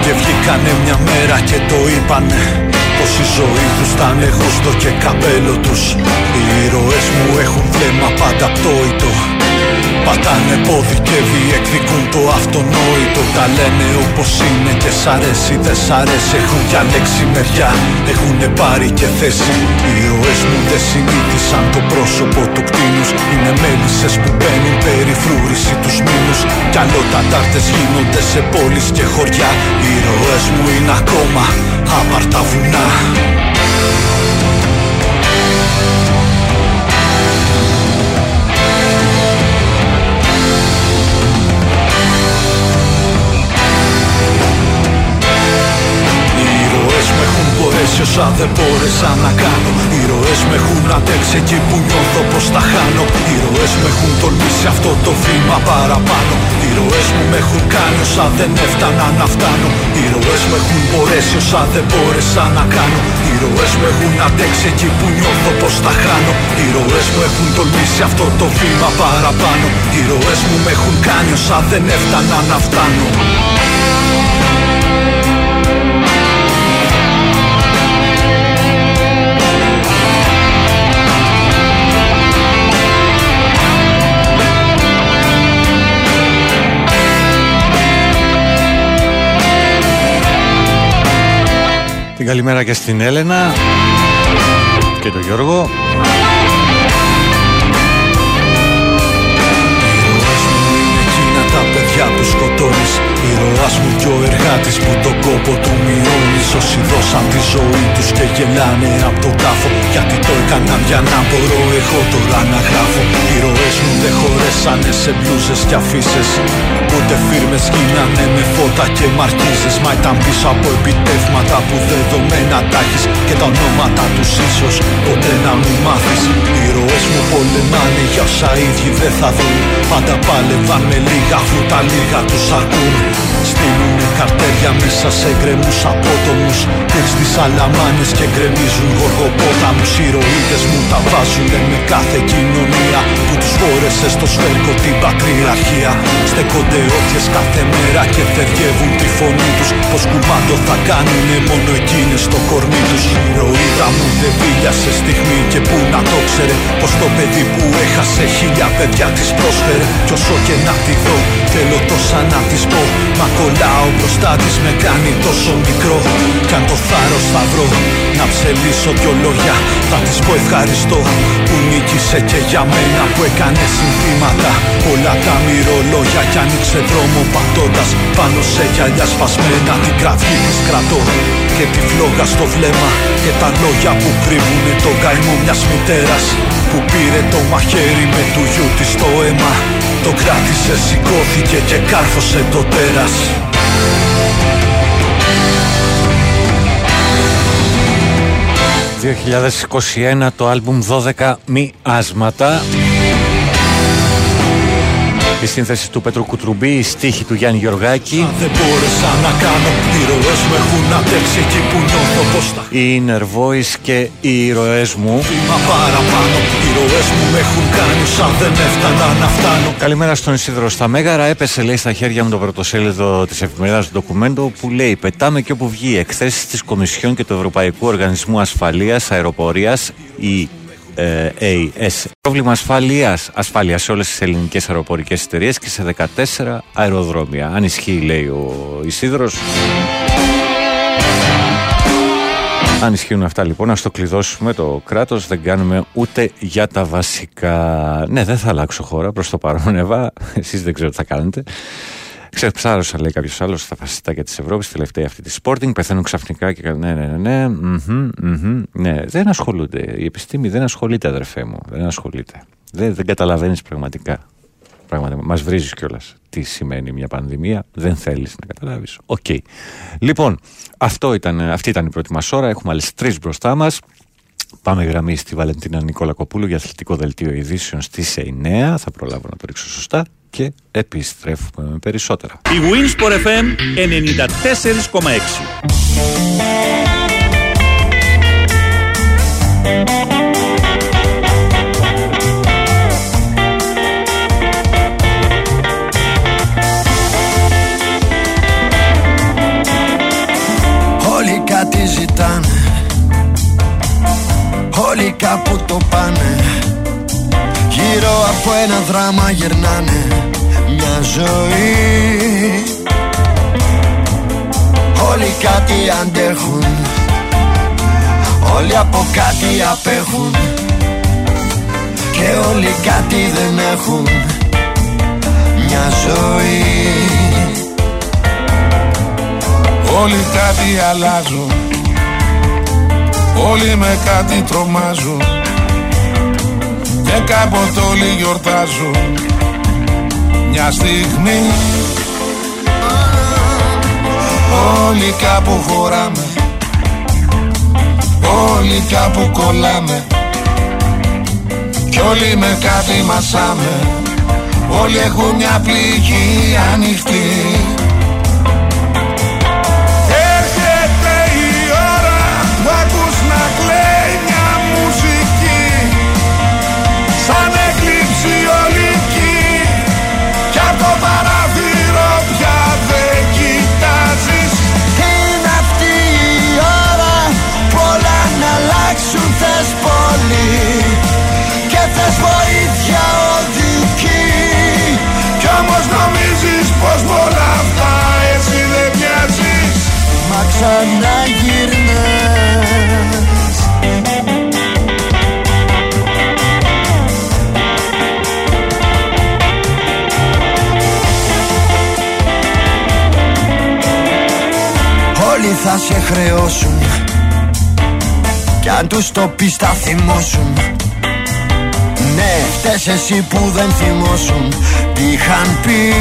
Και βγήκανε μια μέρα και το είπανε Πως η ζωή τους θα είναι γούστο και καπέλο τους. Οι ήρωες μου έχουν βλέμμα πάντα πτώητο. Πατάνε πόδι και διεκδικούν το αυτονόητο. Τα λένε όπως είναι και σ' αρέσει δεν σ' αρέσει. Έχουν διαλέξει μεριά, έχουν πάρει και θέση. Οι ήρωες μου δεν συνήθισαν το πρόσωπο του κτίνους. Είναι μέλισσες που μπαίνουν περιφρούρηση τους μήνους. Κι άλλο τα τάρτες γίνονται σε πόλεις και χωριά Οι ήρωες μου είναι ακόμα άπαρτα βουνά うん。Μπορέσει όσα δεν μπόρεσα να κάνω Οι ροές με έχουν αντέξει εκεί που νιώθω πως τα χάνω. Οι ροές με έχουν τολμήσει αυτό το βήμα παραπάνω. Οι ροές μου με έχουν κάνει όσα δεν έφτανα να φτάνω. Οι ροές με έχουν μπορέσει όσα δεν μπόρεσα να κάνω. Οι ροές με έχουν αντέξει εκεί που νιώθω πως τα χάνω. Οι ροές μου έχουν τολμήσει αυτό το βήμα παραπάνω. Οι ροές μου με έχουν κάνει όσα δεν έφτανα να φτάνω καλημέρα και στην Έλενα Και τον Γιώργο. Τα παιδιά που σκοτώνεις Ήρωάς μου κι ο εργάτης που τον κόπο του μειώνεις. Όσοι δώσαν τη ζωή τους και γελάνε από τον τάφο Γιατί το έκαναν για να μπορώ εγώ τώρα να γράφω. Ήρωές μου δεν χωρέσανε σε μπλούζες και αφήσεις Ούτε φίρμες γίνανε με φώτα και μαρκίζες. Μα ήταν πίσω από επιτεύγματα που δεδομένα τα έχεις Και τα ονόματα τους ίσως ποτέ να μην μάθεις. Ήρωές μου πολεμάνε για όσα ίδιοι δεν θα δουν. Πάντα πάλευαν με λίγα αφού τα λίγα τους ακούν Στείλουνε καρτέρια μέσα σε γκρεμούς απότομους Πήρς τις αλαμάνες και γκρεμίζουν γοργοπόταμους. Ηρωίδες μου τα βάζουνε με κάθε κοινωνία Που τους φόρεσε στο σφαίρκο την πατριαρχία. Στέκονται όποιες κάθε μέρα και θεριεύουν τη φωνή τους. Πως κουμάντο θα κάνουνε μόνο εκείνες στο κορμί τους. Ηρωίδα μου δεν βίλιασε στιγμή και που να το ξέρε. Πως το παιδί που έχασε χίλια παιδιά της πρόσφερε. Κι όσο και να τη δω θέλω τόσα να της πω Μα κολλάω μπροστά της με κάνει τόσο μικρό. Κι αν το θάρρος θα βρω να ψελίσω δυο λόγια. Θα της πω ευχαριστώ που νίκησε και για μένα που έκανε συνθήματα. Όλα τα μυρολόγια κι άνοιξε δρόμο πατώντας Πάνω σε γυαλιά σπασμένα. Την κραυγή της κρατώ Και τη φλόγα στο βλέμμα. Και τα λόγια που κρύβουνε τον καημό μιας μητέρας. Που πήρε το μαχαίρι με του γιού της το αίμα. Το κράτησε, σηκώθηκε και κάρφωσε το τέρας. 2021 το άλμπουμ 12 μη άσματα η σύνθεση του Πέτρου Κουτρουμπή, η στίχη του Γιάννη Γεωργάκη. Δεν μπόρεσα να κάνω, οι ροές μου έχουν αντέξει εκεί που νιώθω πως τα... Οι Inner Voice και οι ηρωές μου. Βήμα παραπάνω, οι ροές μου με έχουν κάνει σαν δεν έφτανα να φτάνω. Καλημέρα στον Ισίδρο στα Μέγαρα. Έπεσε λέει στα χέρια μου το πρωτοσέλιδο της εφημερίδας του ντοκουμέντου που λέει «Πετάμε και όπου βγει εκθέσεις της Κομισιόν και του Ευρωπαϊκού Οργανισμού Ασφαλείας Αεροπορίας η ε, AS. Πρόβλημα ασφαλείας, ασφάλεια σε όλες τις ελληνικές αεροπορικές εταιρείες και σε 14 αεροδρόμια. Αν ισχύει λέει ο Ισίδρος. Αν ισχύουν αυτά λοιπόν, να το κλειδώσουμε το κράτος, δεν κάνουμε ούτε για τα βασικά. Ναι, δεν θα αλλάξω χώρα προς το παρόν, Εύα. Εσείς δεν ξέρω τι θα κάνετε. Ξεψάρωσα, λέει κάποιος άλλος, στα φασιστάκια της Ευρώπης, τελευταία αυτή τη Sporting. Πεθαίνουν ξαφνικά και ναι, ναι, ναι, ναι, μμμ, μμμ, ναι. Δεν ασχολούνται. Η επιστήμη δεν ασχολείται, αδερφέ μου. Δεν ασχολείται. Δεν, δεν καταλαβαίνεις πραγματικά. Πραγματικά. Μας βρίζεις κιόλας τι σημαίνει μια πανδημία. Δεν θέλεις να καταλάβεις. OK. Okay. Λοιπόν, αυτό ήταν, αυτή ήταν η πρώτη μας ώρα. Έχουμε άλλες τρεις μπροστά μας. Πάμε γραμμή στη Βαλεντίνα Νικόλα Κοπούλου για αθλητικό δελτίο ειδήσεων στις 9. Θα προλάβω να το ρίξω σωστά και επιστρέφουμε με περισσότερα. Η Winsport FM 94,6 Όλοι κάτι ζητάνε. Όλοι κάπου το πάνε. Γύρω από ένα δράμα γερνάνε. μια ζωή. Όλοι κάτι αντέχουν. Όλοι από κάτι απέχουν. Και όλοι κάτι δεν έχουν. Μια ζωή. Όλοι κάτι αλλάζουν. Όλοι με κάτι τρομάζουν. Και κάποτε όλοι γιορτάζουν Μια στιγμή. Όλοι κάπου χωράμε. Όλοι κάπου κολλάμε. Κι όλοι με κάτι μασάμε. Όλοι έχουν μια πληγή ανοιχτή θα σε χρεώσουν. Κι αν τους το πεις θα θυμώσουν. Ναι, φταίς εσύ που δεν θυμώσουν. Τι είχαν πει.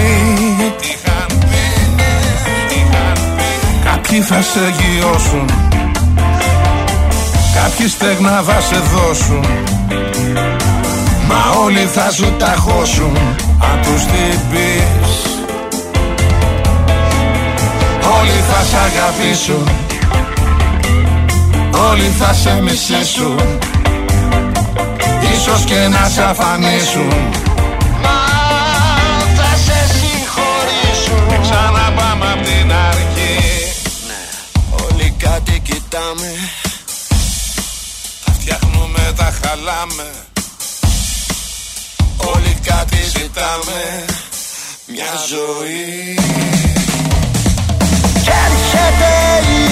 Κάποιοι θα σε γιώσουν. Κάποιοι στεγνά θα σε δώσουν. Μα όλοι θα σου ταχώσουν Αν τους την πεις Όλοι θα σ' αγαπήσουν. Όλοι θα σε μισήσουν. Ίσως και να σ' αφανίσουν. Μα θα σε συγχωρήσουν. Ξαναπάμε απ' την αρχή. Όλοι κάτι κοιτάμε. Τα φτιάχνουμε, τα χαλάμε. Όλοι κάτι ζητάμε. Μια ζωή. Κι έρχεται η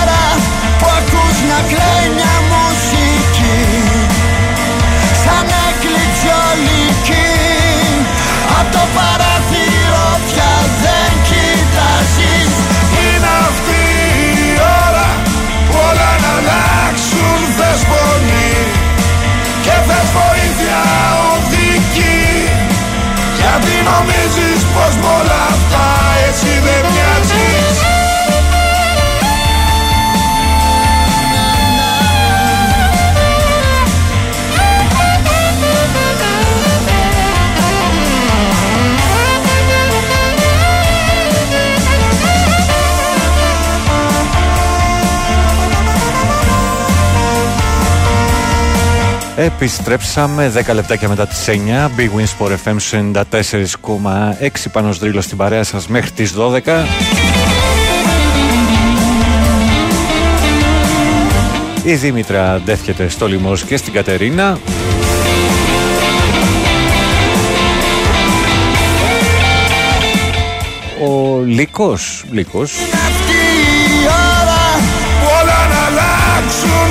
ώρα Που ακούς να κλαίει μια μουσική. Σαν έκλειψη ολική Απ' το παράθυρο πια δεν κοιτάζεις. Είναι αυτή η ώρα που όλα να αλλάξουν θες πολύ και θες βοήθεια οδική. Γιατί νομίζεις πως με όλα Επιστρέψαμε 10 λεπτάκια μετά τις 9 Big Wins for FM 94,6 Πάνω δρύλο στην παρέα σας μέχρι τις 12 Η Δήμητρα ντεύχεται στο Λιμός και στην Κατερίνα. Ο Λύκος, Λύκος. Αυτή η ώρα που όλα να αλλάξουν. θες πολύ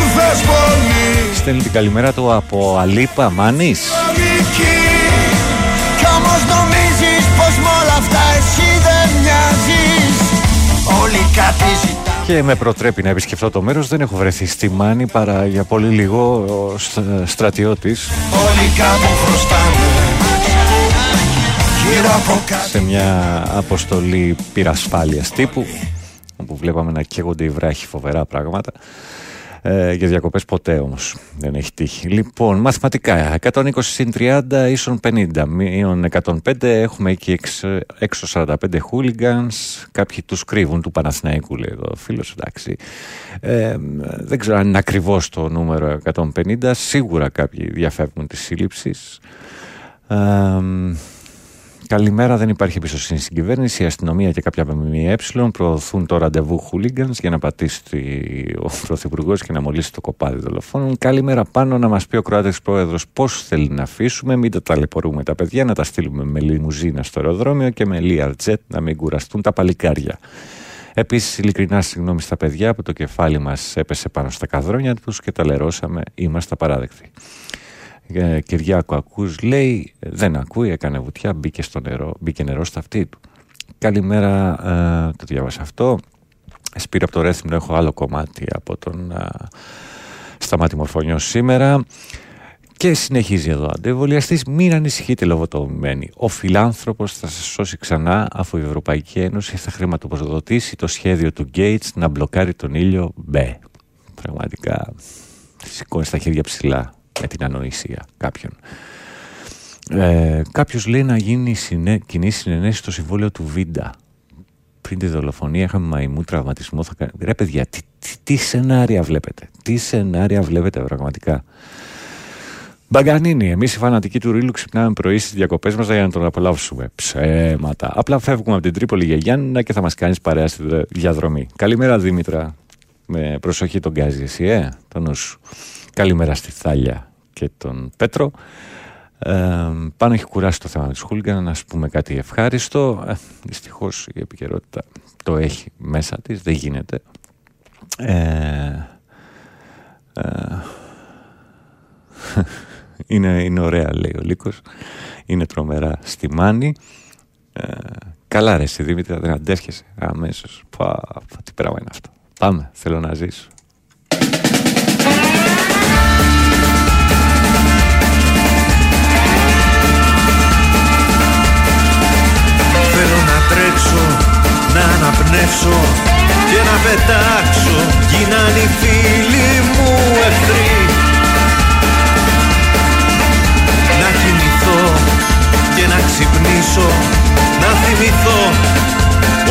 στέλνει την καλημέρα του από Αλίπα Μάνης. Οδική Κι όμως νομίζεις πως με όλα αυτά εσύ δεν μοιάζεις. Όλοι κάτι ζητάνε και με προτρέπει να επισκεφτώ το μέρος δεν έχω βρεθεί στη Μάνη παρά για πολύ λίγο ο στ- στρατιώτης. Όλοι κάπου χρωστάνε Γύρω από κάτι. Σε μια αποστολή πυρασφάλειας τύπου όπου βλέπαμε να καίγονται οι βράχοι φοβερά πράγματα ε, για διακοπές ποτέ όμως δεν έχει τύχει. Λοιπόν μαθηματικά 120 συν 30 ίσον 50 μείον 105 έχουμε εκεί έξω, έξω 45 hooligans κάποιοι τους κρύβουν του Παναθηναϊκού λέει εδώ ο φίλος εντάξει. Ε, δεν ξέρω αν είναι ακριβώς το νούμερο 150 σίγουρα κάποιοι διαφεύγουν της σύλληψης. Ε, Καλημέρα, δεν υπάρχει εμπιστοσύνη στην κυβέρνηση. Η αστυνομία και κάποια ΜΜΕ προωθούν το ραντεβού χούλιγκανς για να πατήσει ο Πρωθυπουργός και να μολύσει το κοπάδι δολοφόνων. Καλημέρα πάνω να μας πει ο Κροάτη Πρόεδρος πώς θέλει να αφήσουμε, μην τα ταλαιπωρούμε τα παιδιά, να τα στείλουμε με λιμουζίνα στο αεροδρόμιο και με Learjet να μην κουραστούν τα παλικάρια. Επίσης, ειλικρινά συγγνώμη στα παιδιά που το κεφάλι μας έπεσε πάνω στα καδρόνια τους και τα λερώσαμε. Είμαστε απαράδεκτοι. Ε, Κυριάκο ακούς λέει δεν ακούει, έκανε βουτιά μπήκε, στο νερό, μπήκε νερό στα αυτή του καλημέρα, ε, το διάβασα αυτό Σπύρο από το Ρέθυμνο έχω άλλο κομμάτι από τον ε, Σταμάτη Μορφωνιό σήμερα και συνεχίζει εδώ. Αντεβολιαστή, μην ανησυχείτε λογοτομημένοι. Ο φιλάνθρωπος θα σας σώσει ξανά αφού η Ευρωπαϊκή Ένωση θα χρηματοδοτήσει το σχέδιο του Gates να μπλοκάρει τον ήλιο Μπε. Πραγματικά σηκώνεις τα χέρια ψηλά με την ανοησία κάποιον. Ε, Κάποιος λέει να γίνει συνέ, κοινή συνενέση στο συμβόλαιο του Βίντα. Πριν τη δολοφονία είχαμε μαϊμού τραυματισμό. Θα... κα- Ρε παιδιά, τι, τι, τι σενάρια βλέπετε. Τι σενάρια βλέπετε πραγματικά. Μπαγκανίνη, εμείς οι φανατικοί του Ρήλου ξυπνάμε πρωί στις διακοπές μας για να τον απολαύσουμε. Ψέματα. Απλά φεύγουμε από την Τρίπολη για Γιάννηνα και θα μας κάνεις παρέα στη δε- διαδρομή. Καλημέρα Δήμητρα. Με προσοχή τον γκάζι, εσύ, ε, το νου σου. Καλημέρα στη Θάλια και τον Πέτρο. Ε, πάνω έχει κουράσει το θέμα της Χούλγκαν, να σου πούμε κάτι ευχάριστο. Ε, Δυστυχώς η επικαιρότητα το έχει μέσα της, δεν γίνεται. Ε, ε, είναι, είναι ωραία λέει ο Λύκος είναι τρομερά στη Μάνη ε, καλά ρε εσύ Δήμητρα δεν αντέχεσαι αμέσως Πα, πα, τι πράγμα είναι αυτό Πάμε, θέλω να ζήσω. Να αναπνεύσω και να πετάξω. Γίναν οι φίλοι μου εχθροί. Να κοιμηθώ και να ξυπνήσω. Να θυμηθώ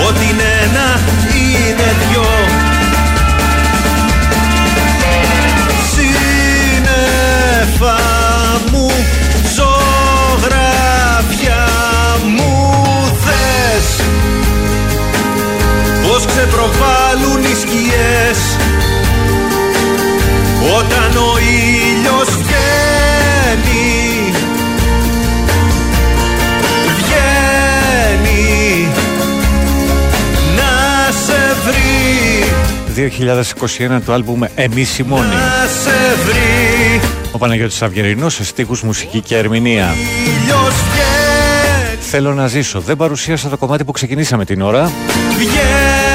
ότι είναι ένα είναι δυο. Σύννεφα μου, Πως ξεπροβάλλουν οι σκιές Όταν ο ήλιος βγαίνει Βγαίνει Να σε βρει 2021 το άλμπουμ Εμείς οι μόνοι. Να σε βρει Ο Παναγιώτης Αυγερινός σε στίχους, μουσική και ερμηνεία. Ήλιος βγαίνει Θέλω να ζήσω. Δεν παρουσίασα το κομμάτι που ξεκινήσαμε την ώρα. Βγαίνει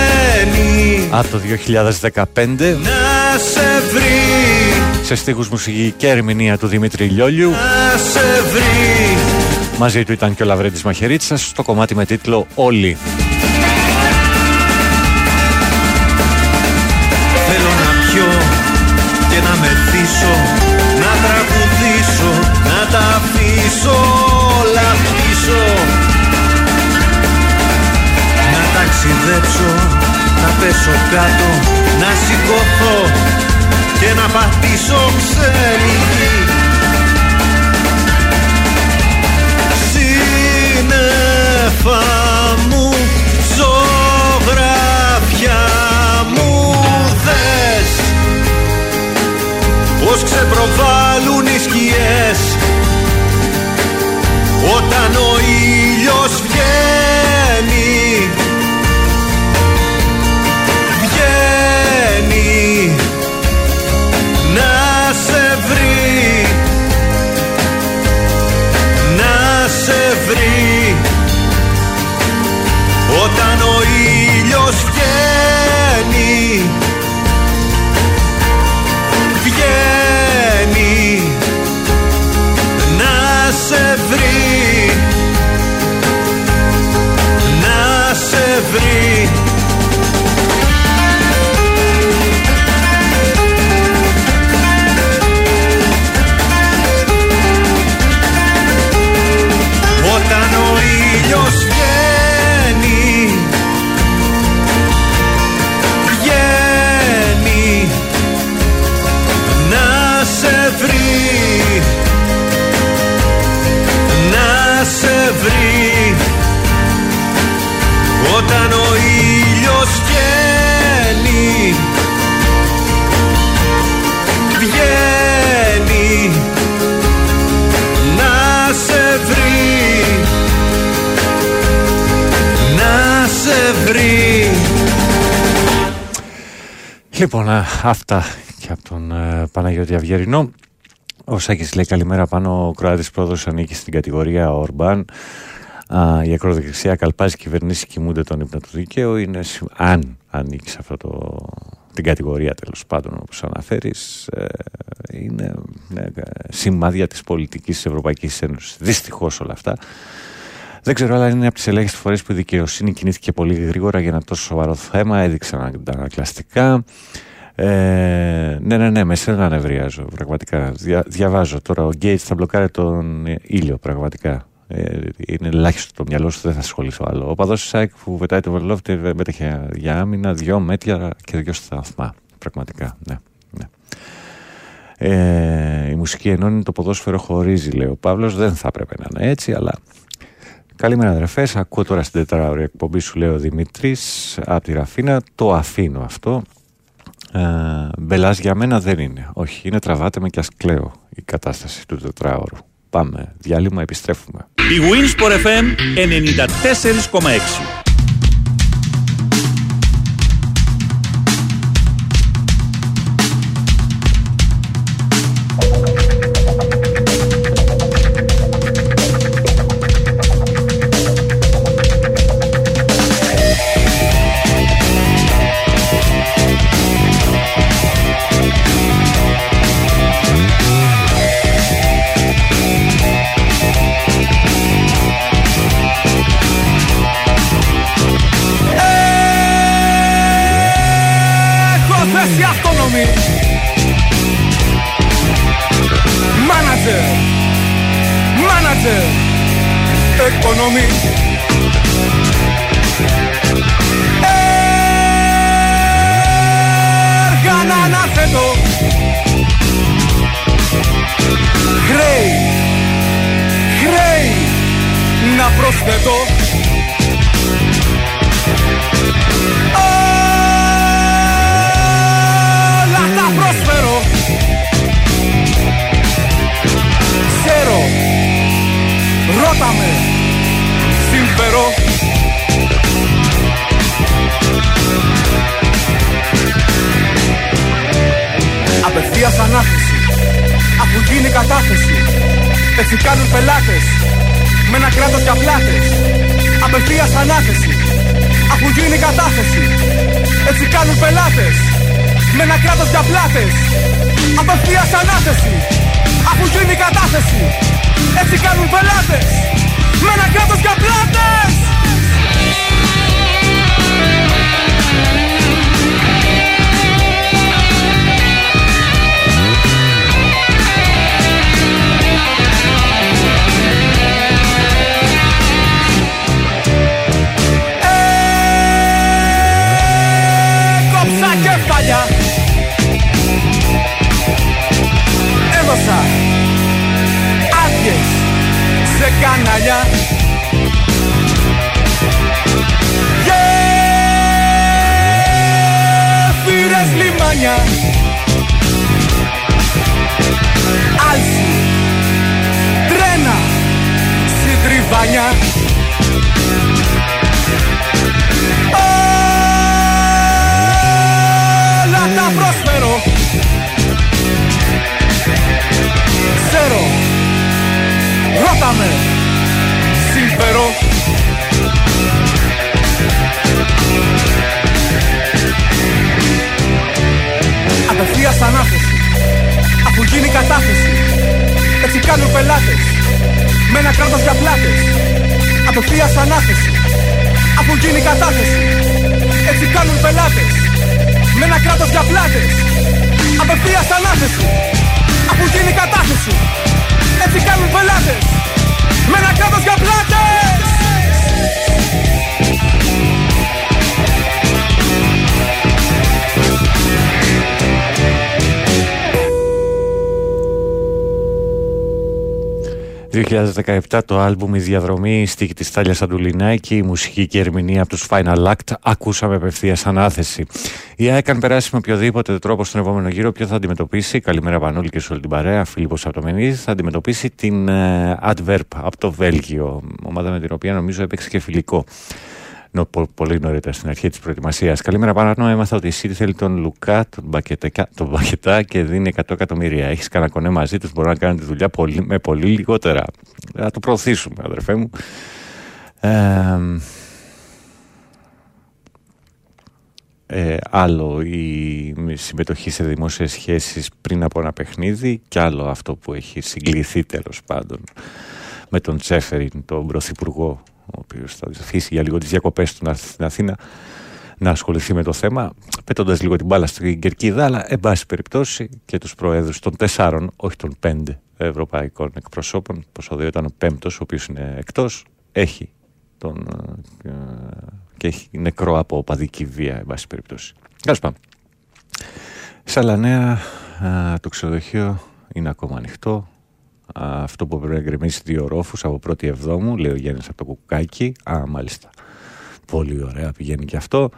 Από το 2015 Να σε βρει σε στίχους, μουσική και ερμηνεία του Δημήτρη Λιόλιου. Να σε βρει Μαζί του ήταν και ο Λαβρέντης Μαχαιρίτσας στο κομμάτι με τίτλο «Όλοι». Θέλω να πιω και να μεθύσω Να τραγουδήσω, να τα αφήσω όλα πίσω Να ταξιδέψω, να πέσω κάτω Να σηκωθώ και να πατήσω ξένη γη. Σύννεφα μου, ζωγραφιά μου δες Πως ξεπροβάλλουν οι σκιές Όταν ήλιος Λοιπόν, α, αυτά και από τον ε, Παναγιώτη Αυγερινό. Ο Σάκης λέει καλημέρα πάνω. Ο Κροάτης πρόεδρος ανήκει στην κατηγορία Ορμπάν. Α, η ακροδεξιά καλπάζει κυβερνήσεις κοιμούνται τον ύπνο του δικαίου. Είναι, συ- αν ανήκεις σε αυτό το, την κατηγορία τέλος πάντων όπως αναφέρεις ε, είναι ναι, ε, σημάδια της πολιτικής της Ευρωπαϊκής Ένωσης. Δυστυχώς όλα αυτά. Δεν ξέρω, αλλά είναι από τις ελάχιστε φορές που η δικαιοσύνη κινήθηκε πολύ γρήγορα για ένα τόσο σοβαρό θέμα. Έδειξαν αντανακλαστικά. Ε, ναι, ναι, ναι, με σένα νευριάζω. Πραγματικά. Δια, διαβάζω τώρα. Ο Γκέιτς θα μπλοκάρει τον ήλιο, πραγματικά. Ε, είναι ελάχιστο το μυαλό σου, δεν θα ασχοληθώ άλλο. Ο παδός της ΣΑΕΚ που πετάει το βελόφτε μέτεχε για άμυνα, δυο μέτια και δυο σταθμά. Πραγματικά, ναι. ναι. Ε, η μουσική ενώνει το ποδόσφαιρο χωρίζει, λέει ο Παύλος. Δεν θα έπρεπε να είναι έτσι, αλλά Καλημέρα αδερφές. Ακούω τώρα στην τετράωρη εκπομπή σου, λέει ο Δημήτρης από τη Ραφίνα. Το αφήνω αυτό. Ε, Μπελάς για μένα δεν είναι. Όχι, είναι τραβάτε με κι ας κλαίω η κατάσταση του τετράωρου. Πάμε, διάλειμμα, επιστρέφουμε. Η Winsport FM 94,6 θέση αυτόνομη Μάνατζερ. Μάνατζερ. Εκπονομή. Έργα να αναθέτω. Χρέη. Χρέη. Να προσθέτω. Ρώτα με Συμφέρω Απευθείας ανάθεση Αφού γίνει κατάθεση. Έτσι κάνουν πελάτες. Με ένα κράτος για πλάτες. Απευθείας ανάθεση Αφού γίνει κατάθεση. Έτσι κάνουν πελάτες. Με ένα κράτος για πλάτες. Απευθείας ανάθεση Αφού γίνει κατάθεση. Έτσι κάνουν πελάτες. Με ένα κράτος για πλάτες. Κόψα κεφάλια Έδωσα άδειες σε κανάλια. Γέφυρες λιμάνια. Άλση. Τρένα. Συντριβάνια Ρώτα με Συμφέρω Απευθείας ανάθεση. Αφού γίνει κατάθεση. Έτσι κάνουν πελάτες. Με ένα κράτος για πλάτες. Απευθείας ανάθεση. Αφού γίνει κατάθεση. Έτσι κάνουν πελάτες. Με ένα κράτος για πλάτες. Απευθείας ανάθεση. Αφού γίνει κατάθεση. Έτσι κάνουν πελάτες Με ένα κράτος για πλάτες ...2017 το άλμπουμ «Η Διαδρομή», η στίχη της Τάλιας Αντουλινάκη, η μουσική και η ερμηνεία από τους Final Act, ακούσαμε απευθείας ανάθεση. Η ΑΕΚ αν περάσει με οποιοδήποτε τρόπο στον επόμενο γύρο, ποιο θα αντιμετωπίσει, καλημέρα Πανούλη και σε όλη την παρέα, Φίλιππος Αυτομενής, θα αντιμετωπίσει την ε, Adverb από το Βέλγιο, ομάδα με την οποία νομίζω έπαιξε και φιλικό. Νο, πο- πολύ νωρίτερα στην αρχή της προετοιμασίας. Καλημέρα πάνω. Έμαθα ότι η City θέλει τον Λουκά, τον Μπακετά, τον Μπακετά και δίνει 100 εκατομμύρια. Έχεις κανένα κονέ μαζί τους, μπορεί να κάνει τη δουλειά πολύ, με πολύ λιγότερα. Να το προωθήσουμε, αδερφέ μου. Ε, ε, άλλο η συμμετοχή σε δημόσιες σχέσεις πριν από ένα παιχνίδι και άλλο αυτό που έχει συγκληθεί τέλος πάντων με τον Τσέφεριν, τον Πρωθυπουργό ο οποίος θα αφήσει για λίγο τις διακοπές του να έρθει στην Αθήνα να ασχοληθεί με το θέμα, πέτοντας λίγο την μπάλα στην κερκίδα, αλλά εν πάση περιπτώσει και τους προέδρους των τεσσάρων, όχι των πέντε ευρωπαϊκών εκπροσώπων, πως ο δύο ήταν ο πέμπτος, ο οποίος είναι εκτός, έχει τον, ε, και έχει νεκρό από οπαδική βία, εν πάση περιπτώσει. Καλώς πάμε. Σε άλλα νέα, α, το ξενοδοχείο είναι ακόμα ανοιχτό. Α, αυτό που πρέπει να γκρεμίσει δύο ρόφους από πρώτη εβδόμου, λέει ο Γιάννης από το κουκάκι. Α, μάλιστα. Πολύ ωραία, πηγαίνει και αυτό.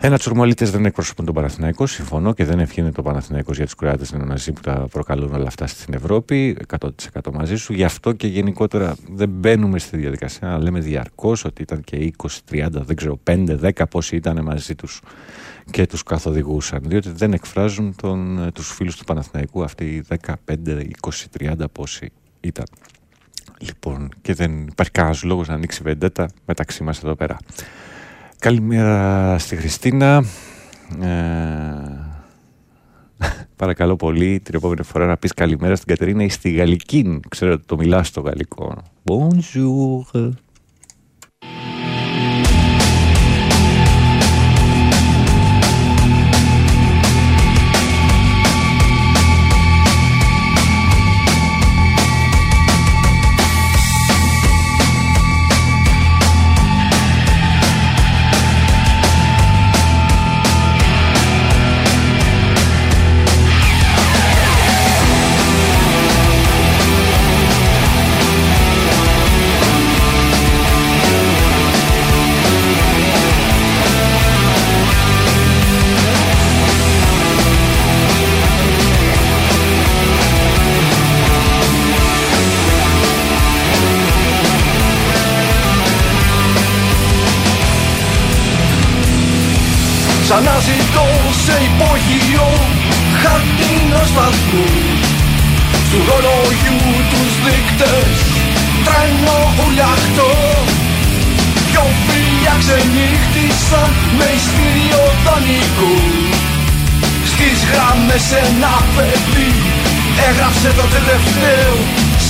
Ένα τσουρμολίτε δεν εκπροσωπούν τον Παναθηναϊκό. Συμφωνώ και δεν ευχαίνεται το Παναθηναϊκός για τους κράτε νεοναζί που τα προκαλούν όλα αυτά στην Ευρώπη. 100% μαζί σου. Γι' αυτό και γενικότερα δεν μπαίνουμε στη διαδικασία να λέμε διαρκώς ότι ήταν και 20, 30, δεν ξέρω, 5, 10 πόσοι ήταν μαζί τους και τους καθοδηγούσαν. Διότι δεν εκφράζουν τον, τους φίλους του Παναθηναϊκού αυτοί οι 10, 5, 20, 30 πόσοι ήταν. Λοιπόν, και δεν υπάρχει κανένας λόγος να ανοίξει βεντέτα μεταξύ μας εδώ πέρα. Καλημέρα στη Χριστίνα. Ε, παρακαλώ πολύ την επόμενη φορά να πεις καλημέρα στην Κατερίνα ή στη Γαλλική. Ξέρω ότι το μιλάς στο γαλλικό. Bonjour.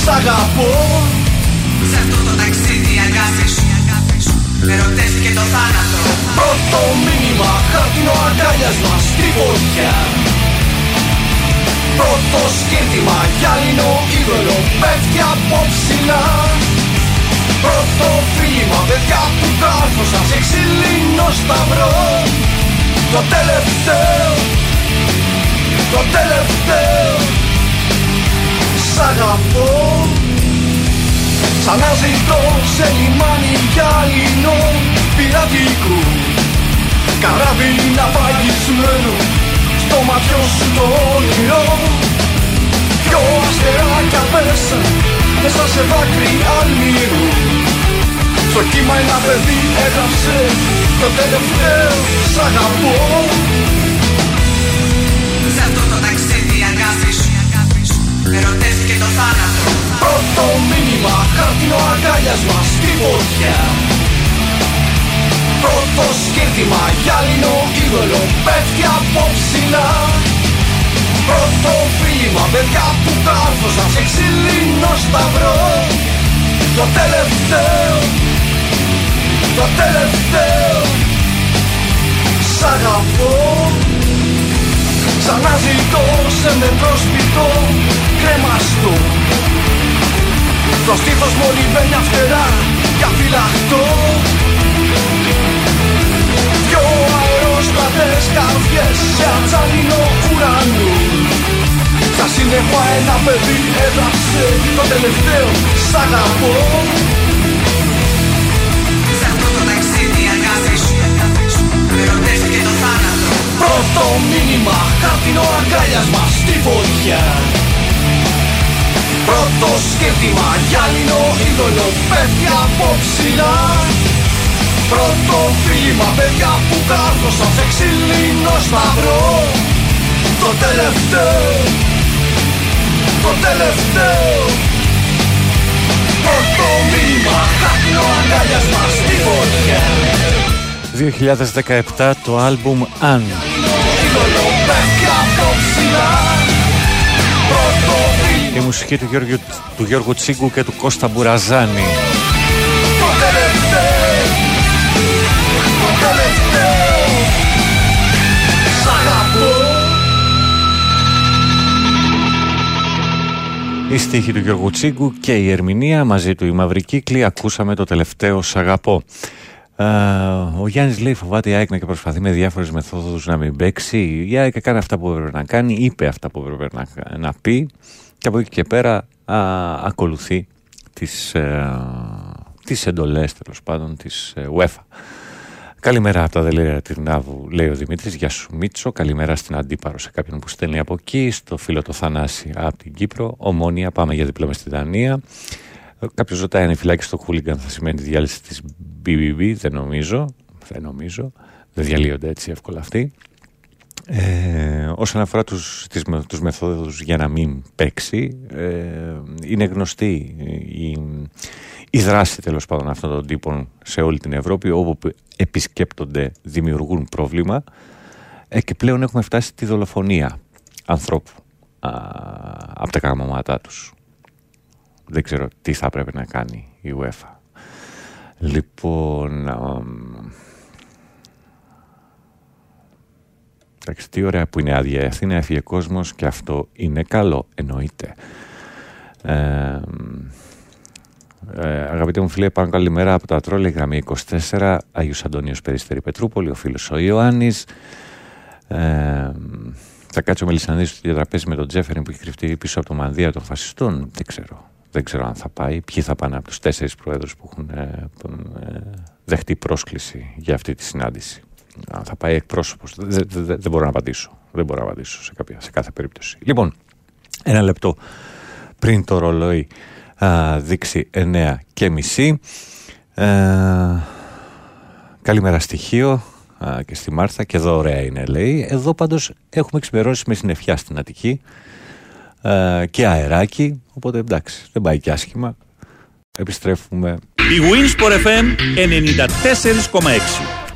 Σ' αγαπώ. Σε αυτό το ταξίδι η αγάπης. Σου Με ερωτεύτηκε το θάνατο. Πρώτο μήνυμα χάρτινο αγκάλιασμα στη φωτιά. Πρώτο σκύρτημα γυάλινο είδωλο πέφτει από ψηλά Πρώτο φίλημα παιδιά που κάρφωσα σε ξύλινο σταυρό. Το τελευταίο Το τελευταίο Σ' αγαπώ. Σαν να ζητώ σε λιμάνι γυάλινο πειρατικού Καράβι να παγισμένο στο ματιό σου το όνειρο Δυο αστεράκια πέσαν μέσα σε δάκρυ αλμύρου Στο κύμα ένα παιδί έγραψε το τελευταίο σ' αγαπώ Σε αυτό το ταξίδι η αγάπη σου. Με ερωτεύτηκε το θάνατο Πρώτο μήνυμα χάρτινο αγκάλιασμα στη φωτιά Πρώτο σκύρτημα γυάλινο είδωλο πέφτει από ψηλά Πρώτο φίλημα παιδιά που κάρφωσα σε ξύλινο σταυρό. Το τελευταίο Το τελευταίο Σ' αγαπώ Σαν να ζητώ σε μετρόσπιτο κρεμαστό Στο. Στήθος μου λιβένια φτερά για φυλαχτό Δυο αεροστρατές καρδιές σε ατσάλινο ουρανό. Στα σύννεφα ένα παιδί έγραψε το τελευταίο σ' αγαπώ θάνατο Πρώτο μήνυμα χάρτινο αγκάλιασμα στη φωτιά. Πρώτο σκέφτημα γυάλινο είδωλο πέφτει από ψηλά. Πρώτο φίλημα παιδιά που κάρφωσα σε ξύλινο σταυρό Το τελευταίο Το τελευταίο. Πρώτο μήνυμα χάρτινο αγκάλιασμα στη φωτιά. 2017 το άλμπουμ Αν Η μουσική του Γιώργου, του Γιώργου Τσίγκου και του Κώστα Μπουραζάνη Το τελευταίο Το τελευταίο Σ' αγαπώ Η στίχη του Γιώργου Τσίγκου και η ερμηνεία μαζί του η Μαύρη Κύκλη ακούσαμε το τελευταίο «Σ' αγαπώ». Ε, ο Γιάννης λέει φοβάται η ΑΕΚ και προσπαθεί με διάφορες μεθόδους να μην παίξει. Η ΑΕΚ έκανε αυτά που έπρεπε να κάνει, είπε αυτά που έπρεπε να, να πει και από εκεί και πέρα α, ακολουθεί τις, ε, τις εντολές τέλος πάντων της ε, UEFA. Καλημέρα από τα δελεία Τυρνάβου, λέει ο Δημήτρης. Γεια σου, Μίτσο. Καλημέρα στην Αντίπαρο σε κάποιον που στέλνει από εκεί. Στο φίλο το Θανάση από την Κύπρο. Ομόνια, πάμε για διπλώμα στη Δανία. Κάποιος ρωτάει αν η φυλάκη στο Χούλιγκαν θα σημαίνει τη διάλυση της BBB. Δεν νομίζω. Δεν νομίζω. Δεν διαλύονται έτσι εύκολα αυτοί. Ε, όσον αφορά τους, τις, τους μεθόδους για να μην παίξει ε, είναι γνωστή η, η δράση τέλος πάντων αυτών των τύπων σε όλη την Ευρώπη όπου επισκέπτονται δημιουργούν πρόβλημα ε, και πλέον έχουμε φτάσει στη δολοφονία ανθρώπου α, από τα καμώματά τους δεν ξέρω τι θα πρέπει να κάνει η UEFA λοιπόν Εντάξει, τι ωραία που είναι άδεια η Αθήνα, έφυγε κόσμος και αυτό είναι καλό, εννοείται. Ε, ε, αγαπητέ μου φίλε, πάνω καλημέρα από τα Τρόλια, γραμμή 24, Άγιος Αντωνίος Περιστερή Πετρούπολη, ο φίλος ο Ιωάννης. Ε, θα κάτσω με Λισανδής στο διατραπέζι με τον Τζέφεριν που έχει κρυφτεί πίσω από το μανδύα των φασιστών. Δεν ξέρω δεν ξέρω αν θα πάει, ποιοι θα πάνε από τους τέσσερις πρόεδρους που έχουν ε, ε, δεχτεί πρόσκληση για αυτή τη συνάντηση. Αν θα πάει εκπρόσωπος, δεν μπορώ να απαντήσω. Δεν μπορώ να απαντήσω σε, κάθε περίπτωση. Λοιπόν, ένα λεπτό πριν το ρολόι α, δείξει 9 και μισή. Ε, καλημέρα στοιχείο α, και στη Μάρθα και εδώ ωραία είναι λέει. Εδώ πάντως έχουμε ξημερώσει με συννεφιά στην Αττική ε, και αεράκι. Οπότε εντάξει, δεν πάει και άσχημα. Επιστρέφουμε. Η Winsport FM 94,6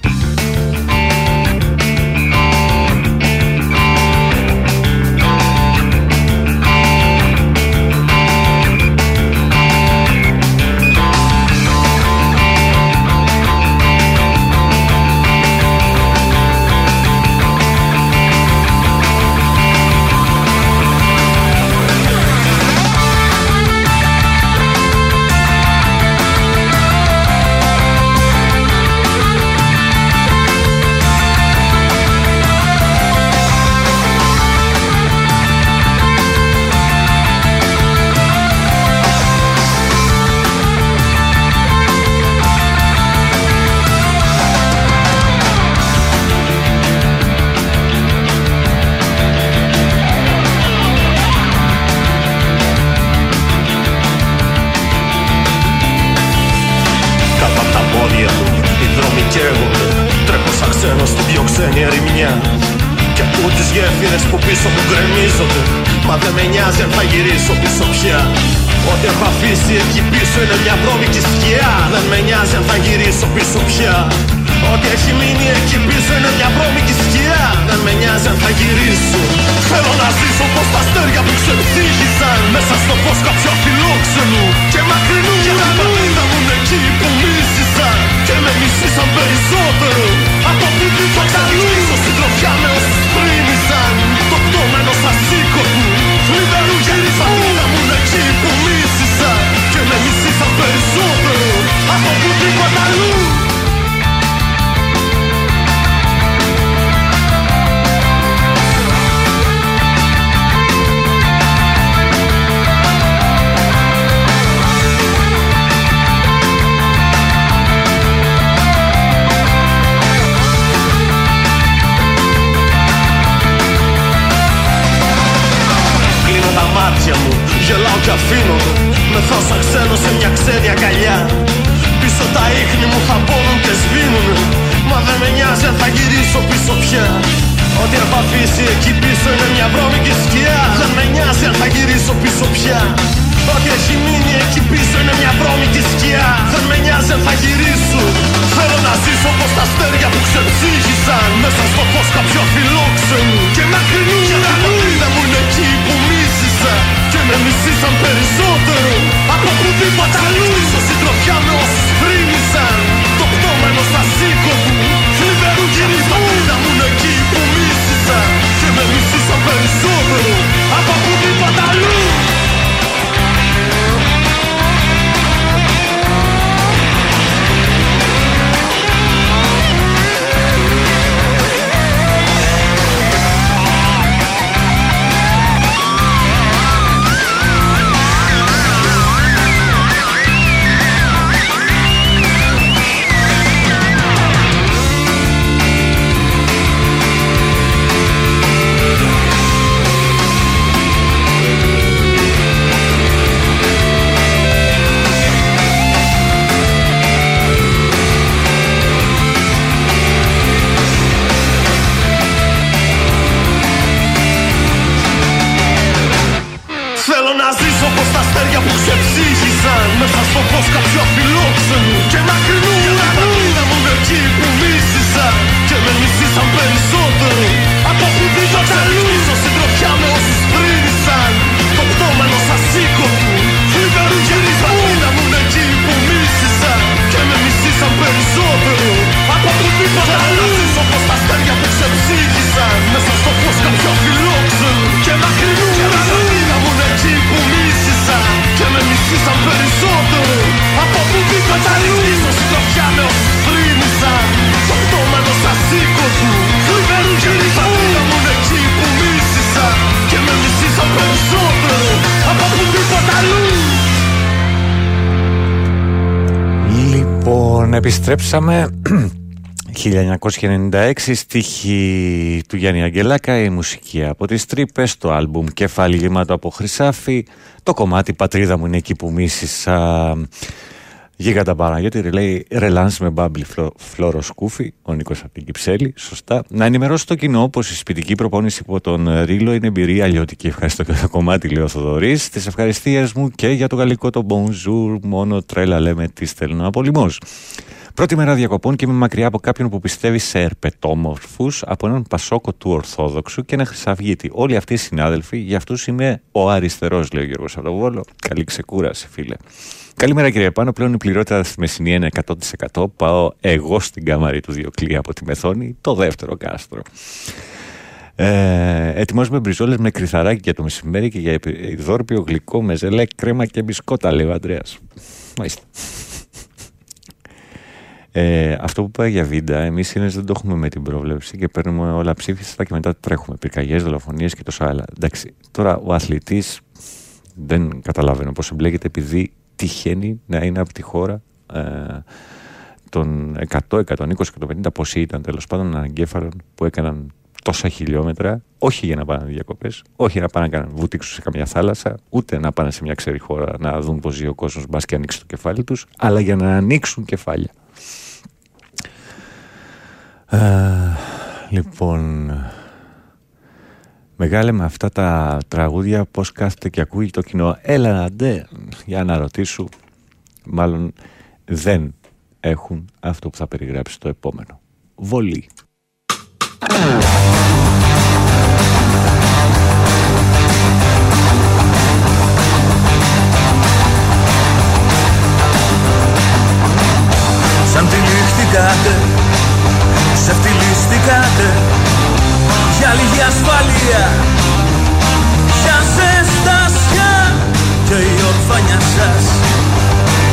επιστρέψαμε 1996 στίχη του Γιάννη Αγγελάκα η μουσική από τις τρύπες, το άλμπουμ κεφάλι γεμάτο από χρυσάφι το κομμάτι πατρίδα μου είναι εκεί που μίσησα Γίγαντα γιατί λέει ρελάνς με μπάμπλι φλο, φλόρο σκούφι, ο Νίκος από την Κυψέλη, σωστά. Να ενημερώσω το κοινό πως η σπιτική προπόνηση από τον Ρίλο είναι εμπειρία αλλιώτικη. Ευχαριστώ και το κομμάτι, λέει ο Θοδωρής. Τις ευχαριστίες μου και για το γαλλικό το bonjour, μόνο τρέλα λέμε τι στέλνω από λιμός. Πρώτη μέρα διακοπών και είμαι μακριά από κάποιον που πιστεύει σε ερπετόμορφους, από έναν Πασόκο του Ορθόδοξου και ένα Χρυσαυγίτη. Όλοι αυτοί οι συνάδελφοι, για αυτούς είμαι ο αριστερός, λέει ο Γιώργος Σαββόλο. Καλή ξεκούραση, φίλε. Καλημέρα κύριε Πάνο. Πλέον η πληρότητα στη Μεσσηνία είναι 100%. Πάω εγώ στην κάμαρη του Διοκλή από τη Μεθόνη, το δεύτερο κάστρο. Ε, ετοιμάζουμε μπριζόλες με κρυθαράκι για το μεσημέρι και για ειδόρπιο γλυκό με ζελέ, κρέμα και μπισκότα, λέει ο Αντρέας. Μάλιστα. Ε, αυτό που πάει για βίντα, εμείς είναι δεν το έχουμε με την πρόβλεψη και παίρνουμε όλα ψήφιστα και μετά τρέχουμε. Πυρκαγιές, δολοφονίες και τόσα άλλα. Εντάξει, τώρα ο αθλητής δεν καταλαβαίνω πώς εμπλέκεται επειδή τυχαίνει να είναι από τη χώρα ε, των 100, 120, 150 πόσοι ήταν τέλος πάντων αναγκέφαλων που έκαναν τόσα χιλιόμετρα, όχι για να πάνε διακοπές, όχι να πάνε να κάνουν βουτήξουν σε καμιά θάλασσα, ούτε να πάνε σε μια ξερή χώρα να δουν πώς ζει ο κόσμος, μπας και ανοίξει το κεφάλι τους, αλλά για να ανοίξουν κεφάλια. Ε, λοιπόν, μεγάλε με αυτά τα τραγούδια πώς κάθεται και ακούει το κοινό. Έλα ντε, για να ρωτήσω. Μάλλον δεν έχουν αυτό που θα περιγράψει το επόμενο. Βολή. Σαν τυλίχτηκατε Ξεφτυλιστήκατε ασφάλεια. Για ζεστασιά και η ορφανιά σας.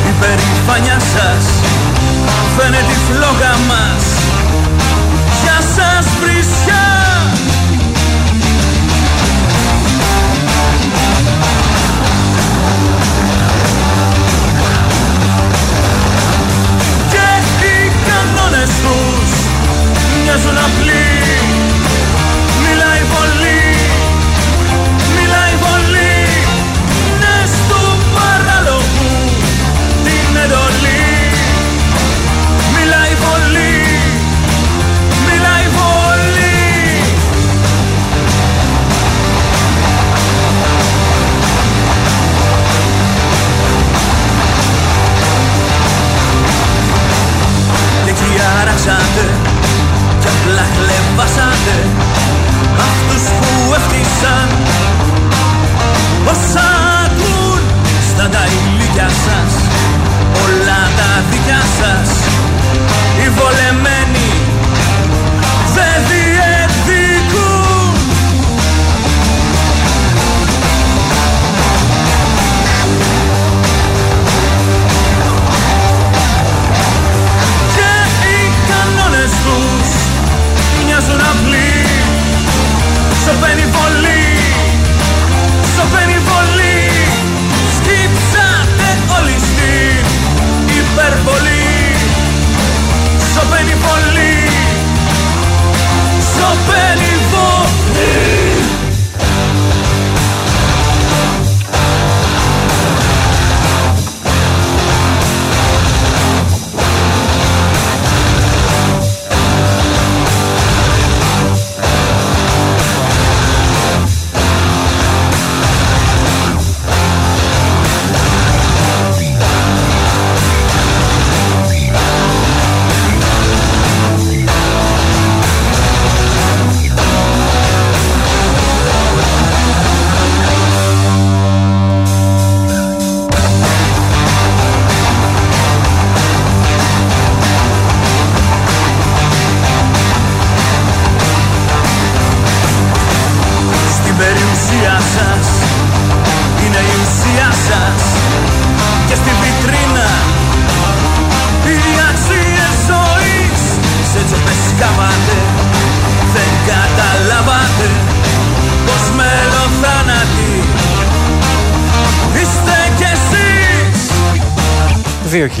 Η περηφανιά σας. Φαίνεται η φλόγα μας. Για σας βρισιά Και οι κανόνες τους μοιάζουν απλοί κι απλά χλεβάσατε αυτούς που ευτύσαν όσα ακούν στα τα ηλικιά σας όλα τα δικιά σας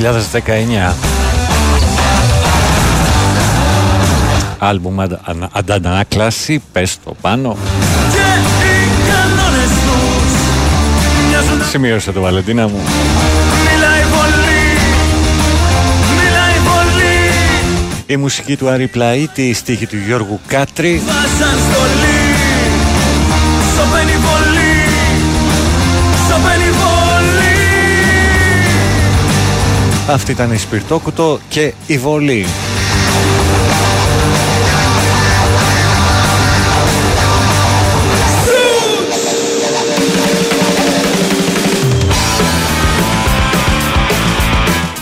2019. Άλμπουμ αντανακλάση, πες το πάνω. Σημείωσε το Βαλεντίνα μου. Η μουσική του Άρη Πλαΐτη, η στίχη του Γιώργου Κάτρη. Αυτή ήταν η Σπιρτόκουτο και η Βολή.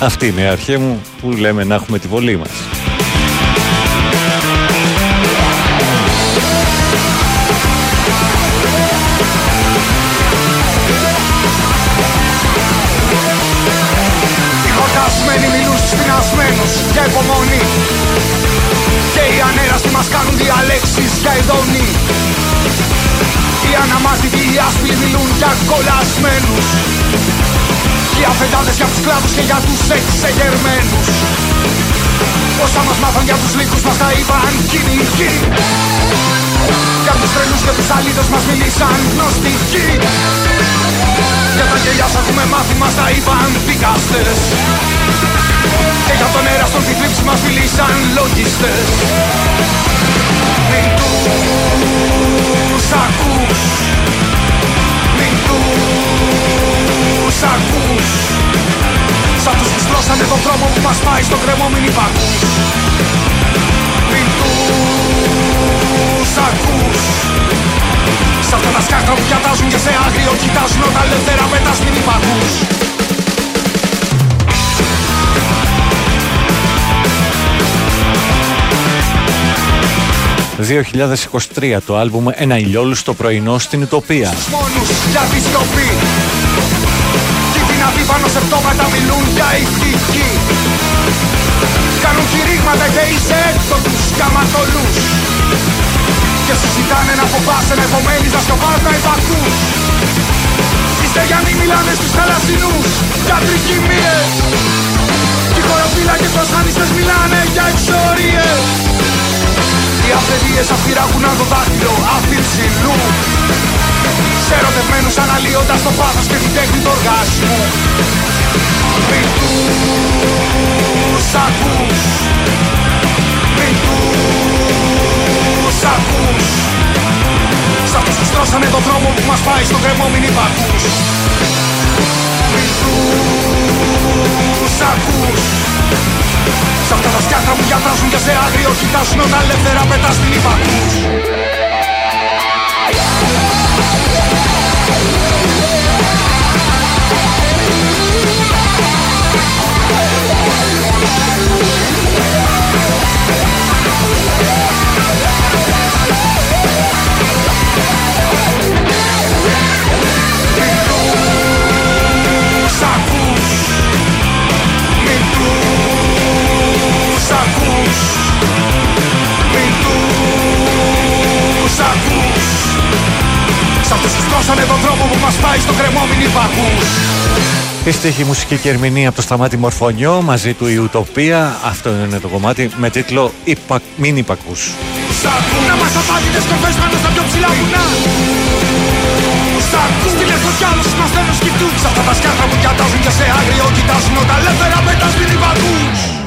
Αυτή είναι η αρχή μου που λέμε να έχουμε τη βολή μας. Πεινασμένους για υπομονή Και οι ανέραστοι μας κάνουν διαλέξεις για ειδονή Οι αναμάστητοι οι άσπλοι μιλούν για κολλασμένους. Οι αφεντάδες για τους κλάδους και για τους εξεγερμένους. Όσα μας μάθαν για τους λύκους μας τα είπαν κυνηγοί. Για τους τρελούς και τους αλήτες μας μιλήσαν γνωστικοί. Για τα γελιά σου έχουμε μάθει μας τα είπαν δικαστές Και για τον έραστον τη θλίψη μας μιλήσαν λογιστές. Μην τους ακούς. Μην τους ακούς. Σ' αυτούς που στρώσανε τον δρόμο που μας πάει στο κρεμό μην υπακούς. Μην τους ακούς. Σ' αυτά τα σκάχτρα που διατάζουν και σε άγριο κοιτάζουν όταν ελεύθερα πετάς μην υπακούς 2023 το άλμπουμ Ένα ηλιόλουστο πρωινό στην Ουτοπία. μόνους για τη σιωπή Κι οι δυνατοί πάνω σε πτώματα μιλούν για ηθική. Κάνουν κηρύγματα και είσαι έκτοτους καματολούς. Και συζητάνε να φοβάσαι να επομένεις να σκοπάς να υπακούς Οι στεγιανοί μιλάνε στους θαλασσινούς. Για τρικυμίες Κι οι χωροφύλακες βασάνιστες μιλάνε για εξορίες οι αυθεντίες αφηράγουν το δάχτυλο αφιψηλού Σε ερωτευμένους αναλύοντας το πάθος και την τέχνη του οργάσμου. Μην τους ακούς. Μην τους ακούς. Σ' αυτούς που στρώσανε τον δρόμο που μας πάει στον κρεμό μην υπακούς. Μην τους ακούς Σ' αυτά τα σκιάχτρα που διαβάζουν και σε άγριο κοιτάζουν όταν ελεύθερα πετάς την υπακούς Σ' αυτούς που στρώσανε τον δρόμο που μας πάει στο κρεμό μην υπακούς Η στίχη μουσική και ερμηνεία από το Σταμάτη Μορφωνιό μαζί του η Ουτοπία. Αυτό είναι το κομμάτι με τίτλο Υπα... Μην υπακούς. Σ' ακούν Να μας απάντητες κοφές πάνω στα πιο ψηλά βουνά. Σ' ακούν Στη λευκοσιά όλους μας θέλουν σκητούν Σ' αυτά τα σκιάχτρα που διατάζουν και σε άγριο κοιτάζουν όταν ελεύθερα πετάς μην υπακούς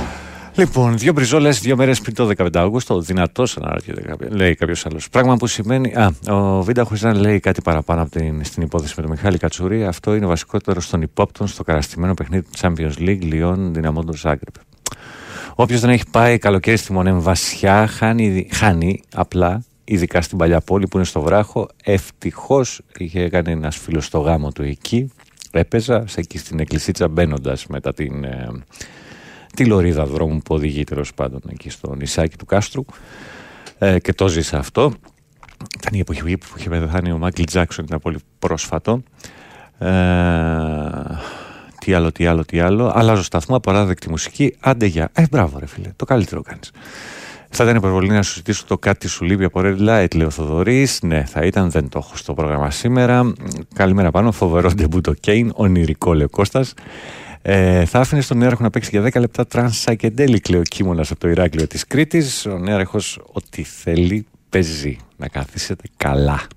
Λοιπόν, δύο μπριζόλες δύο μέρες πριν το 15 Αύγουστο. Δυνατός αναρωτιέται κάποιο, λέει κάποιος άλλος. Πράγμα που σημαίνει. Α, ο Βίντα Χουιζάν λέει κάτι παραπάνω από την, στην υπόθεση με τον Μιχάλη Κατσουρί. Αυτό είναι βασικότερος στον υπόπτων στο καραστημένο παιχνίδι του Champions League Λιόν Δυναμόντων Ζάγκρεπ. Όποιος δεν έχει πάει καλοκαίρι στη Μονέμ Βασιά χάνει, χάνει απλά, ειδικά στην παλιά πόλη που είναι στο βράχο. Ευτυχώς είχε κάνει ένας φίλος στο γάμο του εκεί. Έπαιζα σε εκεί στην εκκλησίτσα μπαίνοντας μετά την. ε, τη λωρίδα δρόμου που οδηγεί τέλος πάντων εκεί στο νησάκι του Κάστρου ε, και το ζήσα αυτό. Ήταν η εποχή που είχε πεθάνει ο Μάικλ Τζάξον, ήταν πολύ πρόσφατο. Ε, τι άλλο, τι άλλο, τι άλλο. Αλλάζω σταθμό, απαράδεκτη μουσική. Άντε για. Ε, μπράβο, ρε φίλε. Το καλύτερο κάνεις. Θα ήταν υπερβολή να σου ζητήσω το κάτι σου λείπει από Red Light, λέει ο Θοδωρής. Ναι, θα ήταν, δεν το έχω στο πρόγραμμα σήμερα. Καλημέρα πάνω, φοβερό ντεμπούτο Κέιν, ονειρικό λέει ο Κώστας. Ε, θα άφηνες τον Νέαρχο να παίξει για 10 λεπτά τραν σακεντέλικ, λέει ο Κίμωνας από το Ηράκλειο της Κρήτης. Ο Νέαρχο, ό,τι θέλει, παίζει. Να καθίσετε καλά.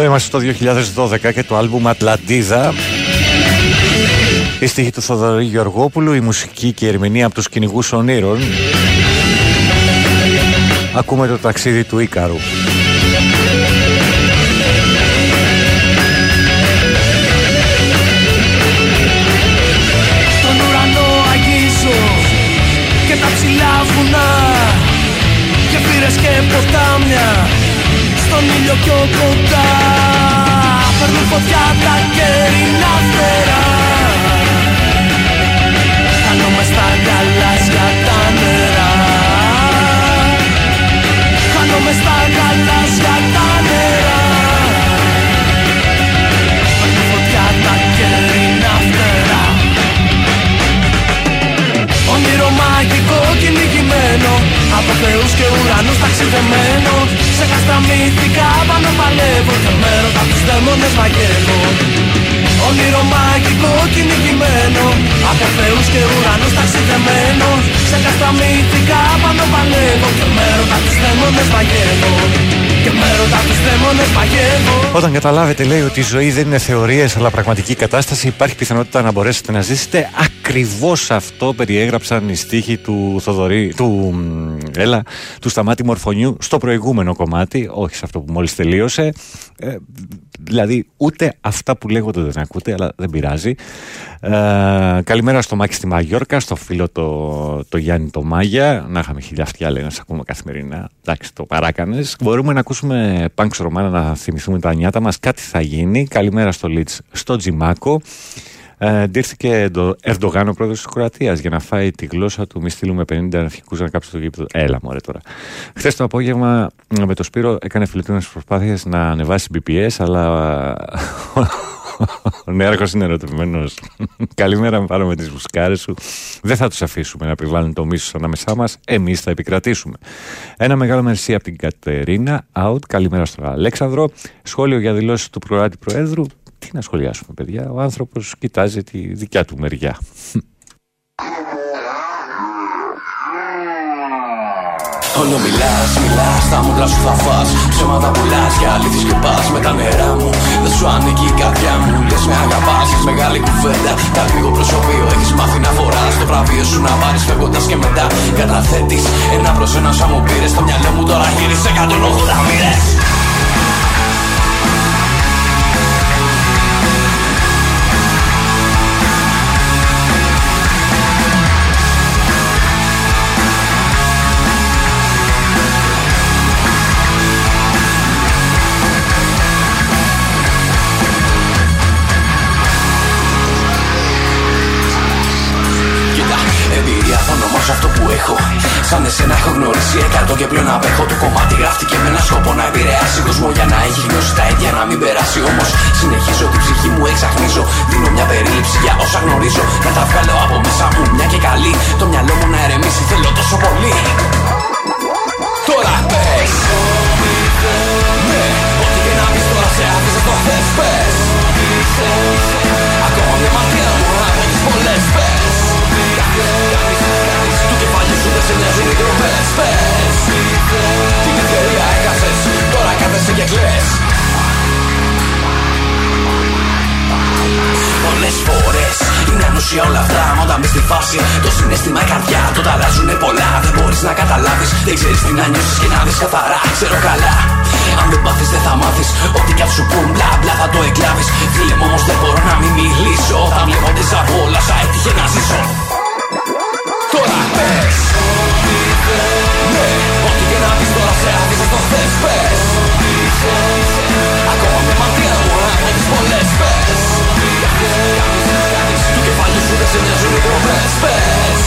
Εδώ είμαστε στο 2012 και το άλμπουμ Ατλαντίδα. Η στίχη του Θοδωρή Γεωργόπουλου, η μουσική και η ερμηνεία από τους κυνηγούς ονείρων. Ακούμε το ταξίδι του Ίκαρου. Τον ουρανό αγγίζω και τα ψηλά βουνά Και πύρες και ποτάμια στον ήλιο πιο κοντά. Παίρνουν φωτιά τα κέρινα φτερά. Χάνομαι στα γαλάζια τα νερά. Χάνομαι στα γαλάζια τα νερά. Παίρνουν φωτιά τα κέρινα φτερά. Όνειρο μαγικό κυνηγημένο Από θεούς και ουρανούς ταξιδεμένο Σε κασταμήθηκα πάνω παλεύω Και με ρώτα τους δαίμονες μαγεύω. Όνειρο μαγικό κυνηγημένο. Από θεούς και ουρανούς ταξιδεμένο Σε κασταμήθηκα πάνω παλεύω Και με ρώτα τους δαίμονες μαγεύω. Και με ρώτα τους δαίμονες μαγεύω. Όταν καταλάβετε λέει ότι η ζωή δεν είναι θεωρίες αλλά πραγματική κατάσταση υπάρχει πιθανότητα να μπορέσετε να ζήσετε ακριβώς αυτό περιέγραψαν οι στίχοι του Θοδωρή, του, μ, έλα, του Σταμάτη Μορφωνιού στο προηγούμενο κομμάτι, όχι σε αυτό που μόλις τελείωσε. Ε, δηλαδή ούτε αυτά που λέγονται δεν ακούτε, αλλά δεν πειράζει. Ε, καλημέρα στο Μάκη στη Μαγιόρκα, στο φίλο το, το Γιάννη το Μάγια. Να είχαμε χιλιά αυτιά λέει να σε ακούμε καθημερινά. Εντάξει, το παράκανες. Μπορούμε να ακούσουμε Πανξ Ρωμάνα να θυμηθούμε τα νιάτα μας. Κάτι θα γίνει. Καλημέρα στο Λίτς, στο Τζιμάκο. Ε, ντύρθηκε το Ερντογάν ο πρόεδρος της Κροατίας για να φάει τη γλώσσα του. Μη στείλουμε 50 αρχικού να κάψει το γήπεδο. Έλα, μωρέ τώρα. Χθες το απόγευμα με το Σπύρο έκανε φιλετούνε προσπάθειες να ανεβάσει BPS, αλλά ο Νέαρχος είναι ερωτευμένος. Καλημέρα, πάρω με τις μπουσκάρες σου. Δεν θα τους αφήσουμε να επιβάλλουν το μίσος ανάμεσά μας. Εμείς θα επικρατήσουμε. Ένα μεγάλο μερσί από την Κατερίνα. Out. Καλημέρα στον Αλέξανδρο. Σχόλιο για δηλώσεις του προάτη Προέδρου. Τι να σχολιάσουμε, παιδιά; Ο άνθρωπος κοιτάζει τη δικιά του μεριά. Όλο μιλάς, μιλάς, τα μούτρα σου θα φας. Ψέματα πουλάς και αλήθεις και πας με τα νερά μου Δεν σου ανήκει η καρδιά μου, λες με αγαπάς Έχεις μεγάλη κουβέντα, τα λίγο προσωπείο Έχεις μάθει να φοράς. Το βραβείο σου να πάρεις φεύγοντας και μετά Καταθέτεις. Ένα προς ένα σαν μου πήρες. Στο μυαλό μου τώρα γύρισε 180 μοίρες και πλέον απέχω. Το κομμάτι γράφτηκε με ένα σκοπό να επηρεάσει κόσμο για να έχει γνώση τα ίδια να μην περάσει. Όμως συνεχίζω την ψυχή μου εξαχνίζω. Δίνω μια περίληψη για όσα γνωρίζω. Να τα βγάλω από μέσα μου μια και καλή. Το μυαλό μου να ερεμήσει θέλω τόσο πολύ. Τώρα πες Ναι, ό,τι και να πεις τώρα σε άφησε το θες πες Ακόμα μια ματιά μου από τις πολλές πες σε νοιάζουν οι τρομές Πες Την ευκαιρία έχασες Τώρα κάθεσαι και κλαις Πολλές φορές είναι ανουσία όλα αυτά Μα όταν μπεις στη φάση το συνέστημα η καρδιά Το αλλάζουνε πολλά δεν μπορείς να καταλάβεις Δεν ξέρεις τι να νιώσεις και να δεις καθαρά Ξέρω καλά αν δεν πάθεις δεν θα μάθεις Ό,τι κι αν σου πουν μπλα μπλα θα το εκλάβεις Φίλε μου όμως δεν μπορώ να μην μιλήσω. Όταν βλέποντες από όλα σα έτυχε να ζήσω Τώρα. Πες Ναι, ό,τι και να πεις τώρα σε άφησα στο θες. Πες Ακόμα με μαντία μου από τις πολλές. Πες Του κεφαλιού σου δεν σε νοιάζουν οι τρομές Πες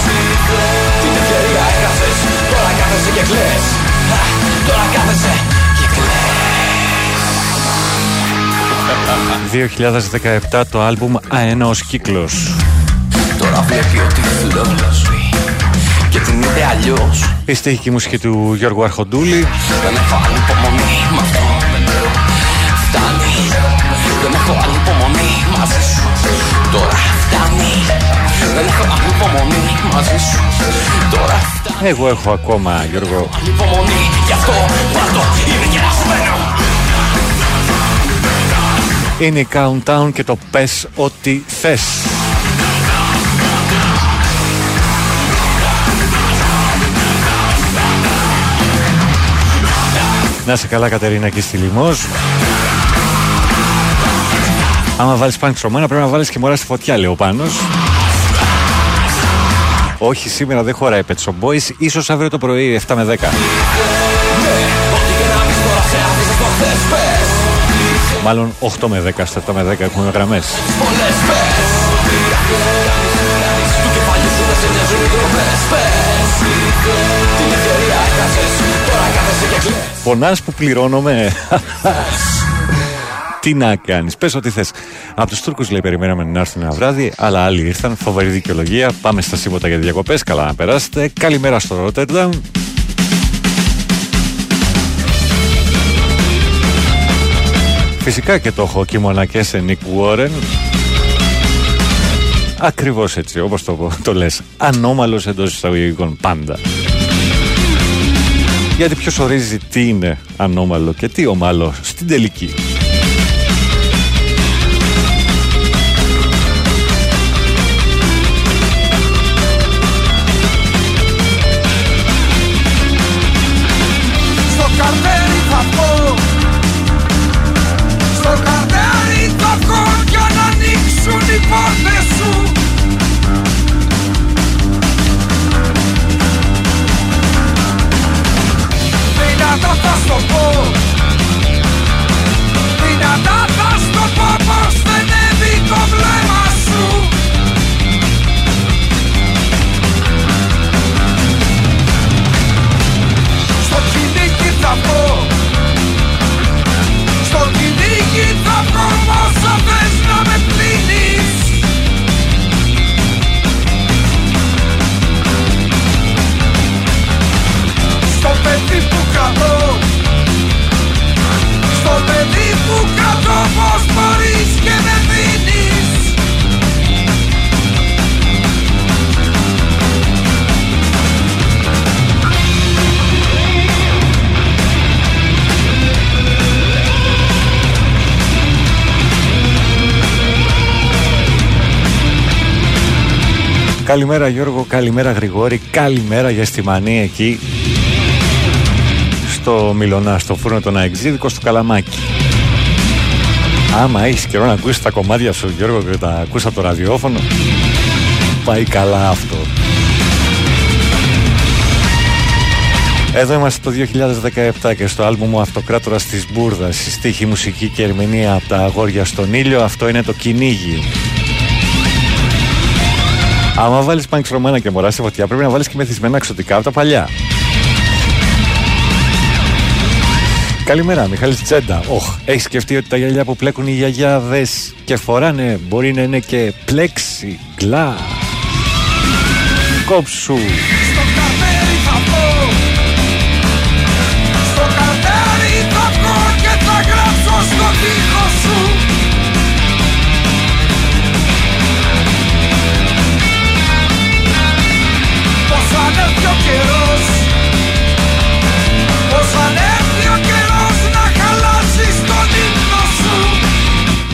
Την ευκαιρία έχασες Τώρα κάθεσαι και κλαις. Α, Τώρα κάθεσαι και κλαις. 2017 το άλμπουμ Αέναος Κύκλος. Βλέπει ότι θλίβει Και την είδε αλλιώς. Η στίχη μουσική του Γιώργου Αρχοντούλη. Δεν έχω άλλη υπομονή με αυτό Φτάνει. Δεν έχω άλλη υπομονή μαζί σου. Τώρα φτάνει. Δεν έχω άλλη υπομονή μαζί σου. Τώρα φτάνει. Εγώ έχω ακόμα, Γιώργο, άλλη υπομονή. Γι' αυτό πάρτο είναι κερασμένο είναι η Countdown και το πες ό,τι θες. Να σε καλά Κατερίνα και στη Λιμός. Άμα βάλεις πάνξ ρωμάνα πρέπει να βάλεις και μωρά στη φωτιά λέει ο Πάνος. Όχι σήμερα δεν χωράει Pet Shop Boys. Ίσως αύριο το πρωί 7 με 10 Ό,τι και να πεις τώρα σε άφησες το χθες πες Μάλλον 8 με 10 Στο 7 με 10 έχουμε γραμμές. Πολλές πες. Του κεφαλιού σου δεν σε νοιάζουν οι ντροπές Πες. Την ευκαιρία έχασες Τώρα κάθεσαι και κλαις Πονάς που πληρώνομαι Τι να κάνεις, πες ό,τι θες. Από τους Τούρκους λέει: Περιμέναμε να έρθουν ένα βράδυ, αλλά άλλοι ήρθαν. Φοβερή δικαιολογία. Πάμε στα σύμποτα για διακοπές. Καλά να περάσετε. Καλημέρα στο Ρότερνταμ. Φυσικά και το έχω και σε Νίκ Βόρεν. Ακριβώς έτσι, όπως το, το λες. Ανώμαλος εντός εισαγωγικών πάντα. Γιατί ποιος ορίζει τι είναι ανώμαλο και τι ομαλό στην τελική. Καλημέρα Γιώργο, καλημέρα Γρηγόρη, καλημέρα για στη Μανή εκεί στο Μιλονά, στο φούρνο των Αεξίδικο, στο Καλαμάκι. Άμα έχεις καιρό να ακούσεις τα κομμάτια σου Γιώργο και τα ακούσα το ραδιόφωνο, πάει καλά αυτό. Εδώ είμαστε το 2017 και στο άλμπουμ μου Αυτοκράτορας της Μπούρδας. Η στίχη, μουσική και ερμηνεία από τα αγόρια στον ήλιο. Αυτό είναι το κυνήγι. Άμα βάλεις Πανξ Ρωμάνα και μωρά σε φωτιά, πρέπει να βάλεις και μεθυσμένα εξωτικά από τα παλιά. Καλημέρα, Μιχάλης Τσέντα. Οχ, έχεις σκεφτεί ότι τα γυαλιά που πλέκουν οι γιαγιάδες και φοράνε μπορεί να είναι και πλέξι, γκλά. Κόψου.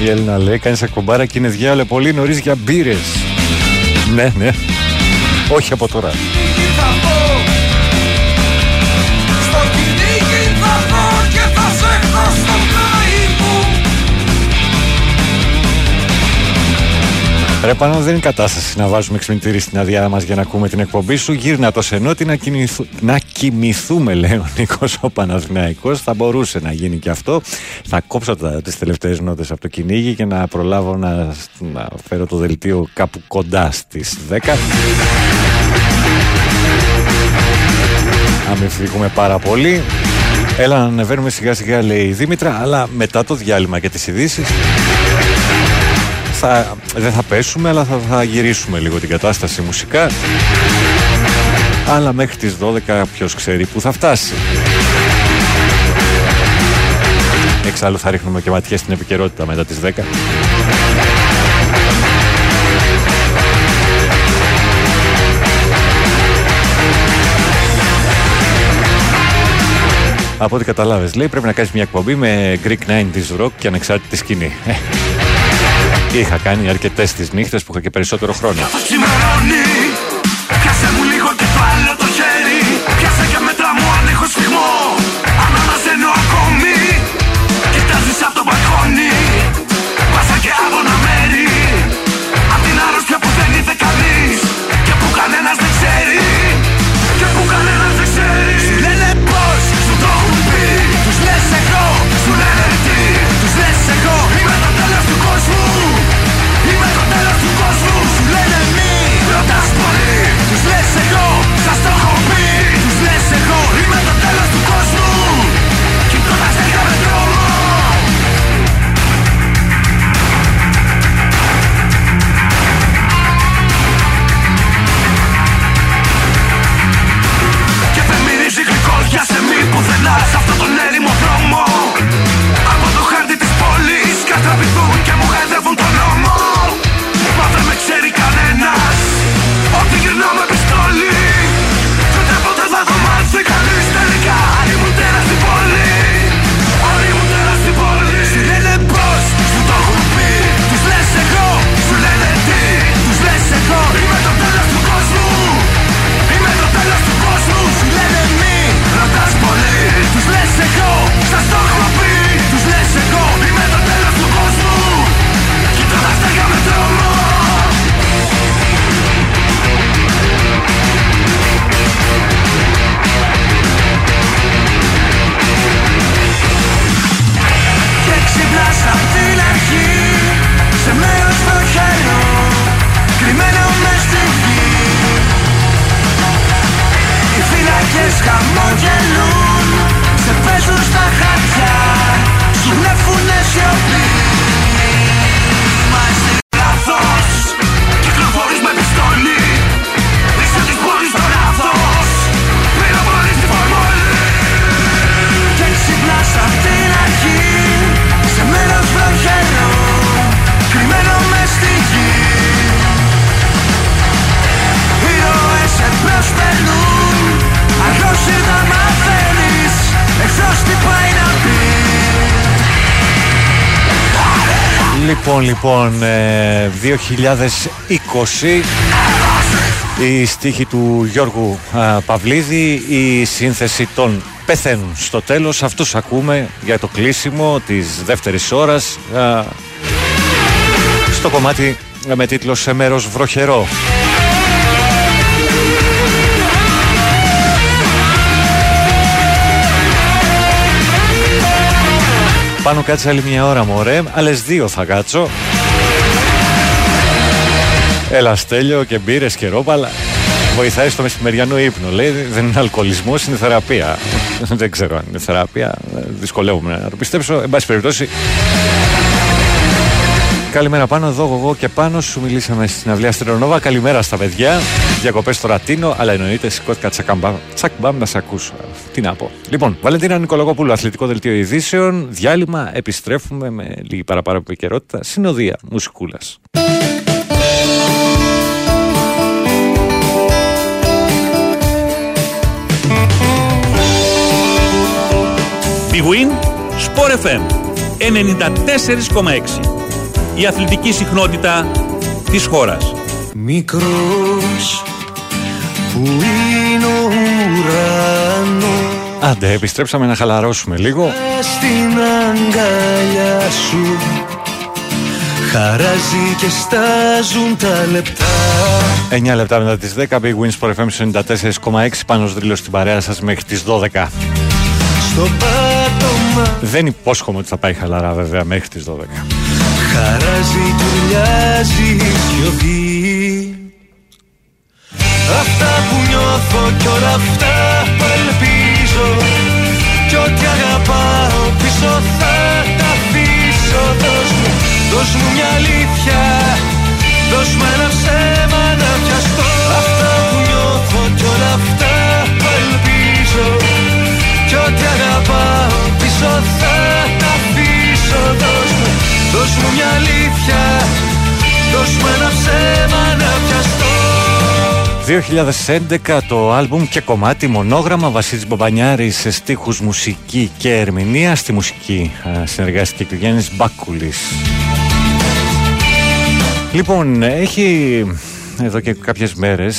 Η Έλληνα λέει: Κάνεις ακομπάρα και είναι διάλε πολύ νωρίς για μπύρες. Ναι, ναι. Όχι από τώρα. Ρε πάνω δεν είναι κατάσταση να βάζουμε ξυπνητήρι στην αδειά μας για να ακούμε την εκπομπή σου. Γύρνα το σενότι να, κινηθου... να κοιμηθούμε, λέει ο Νίκος ο Παναθηναϊκός. Θα μπορούσε να γίνει και αυτό. Θα κόψω τις τελευταίες νότες από το κυνήγι και να προλάβω να, να φέρω το δελτίο κάπου κοντά στις 10. Αν μην φύγουμε πάρα πολύ. Έλα να ανεβαίνουμε σιγά σιγά λέει η Δήμητρα, αλλά μετά το διάλειμμα και τις ειδήσεις θα, δεν θα πέσουμε αλλά θα, θα γυρίσουμε λίγο την κατάσταση μουσικά. Αλλά μέχρι τις 12 ποιος ξέρει που θα φτάσει. Εξάλλου θα ρίχνουμε και ματιές στην επικαιρότητα μετά τις 10 Από ό,τι καταλάβες λέει πρέπει να κάνεις μια εκπομπή με Greek 90s rock και ανεξάρτητη σκηνή. Ε, Είχα κάνει αρκετές τις νύχτες που είχα και περισσότερο χρόνο. Ξημερώνει Πιάσε μου λίγο και Λοιπόν, λοιπόν, ε, 2020 η στίχη του Γιώργου α, Παυλίδη, η σύνθεση των πεθαίνουν στο τέλος. Αυτούς ακούμε για το κλείσιμο της δεύτερης ώρας α, στο κομμάτι με τίτλο «Σε μέρος βροχερό». Πάνω κάτσε άλλη μια ώρα μωρέ, άλλες δύο θα κάτσω. Έλα στέλιο και μπύρες και ρόπαλα. Βοηθάει στο μεσημεριανό ύπνο. Λέει δεν είναι αλκοολισμός, είναι θεραπεία. δεν ξέρω αν είναι θεραπεία. Δυσκολεύομαι να το πιστέψω. Εν πάση περιπτώσει. Καλημέρα πάνω, εδώ εγώ και πάνω σου μιλήσαμε στην αυλία Αστρονόβα. Καλημέρα στα παιδιά. Διακοπές στο Ρατίνο, αλλά εννοείται σηκώθηκα τσακαμπάμ, τσακμπάμ να σε ακούσω. Τι να πω. Λοιπόν, Βαλεντίνα Νικολογόπουλου, αθλητικό δελτίο ειδήσεων. Διάλειμμα, επιστρέφουμε με λίγη παραπάνω επικαιρότητα. Συνοδεία μουσικούλας. Big Win, Sport FM 94,6. Η αθλητική συχνότητα της χώρας. Μικρός που είναι ο ουρανός Άντε, επιστρέψαμε να χαλαρώσουμε λίγο. στην αγκαλιά σου Χαράζει και στάζουν τα λεπτά 9 λεπτά μετά τις 10, Big Win Sport FM 94,6. Πάνω δρύλος στην παρέα σας μέχρι τις 12. Στο πάτωμα Δεν υπόσχομαι ότι θα πάει χαλαρά βέβαια μέχρι τις 12 χαράζει, κουρλιάζει κι ο Αυτά που νιώθω κι όλα αυτά που ελπίζω Κι ό,τι αγαπάω πίσω θα τα αφήσω. Δώσ' μου, δώσ' μου μια αλήθεια Δώσ' μου ένα ψέμα να πιαστώ Αυτά που νιώθω κι όλα αυτά που ελπίζω Κι ό,τι αγαπάω πίσω θα τα αφήσω. Δώσ' μου Δώσ' μου μια αλήθεια. Δώσ' μου ένα ψέμα να πιαστώ. 2011 το άλμπουμ και κομμάτι μονόγραμμα Βασίλης Μπομπανιάρης σε στίχους μουσική και ερμηνεία. Στη μουσική συνεργάστηκε και ο Γιάννης Μπάκουλης. Λοιπόν έχει εδώ και κάποιες μέρες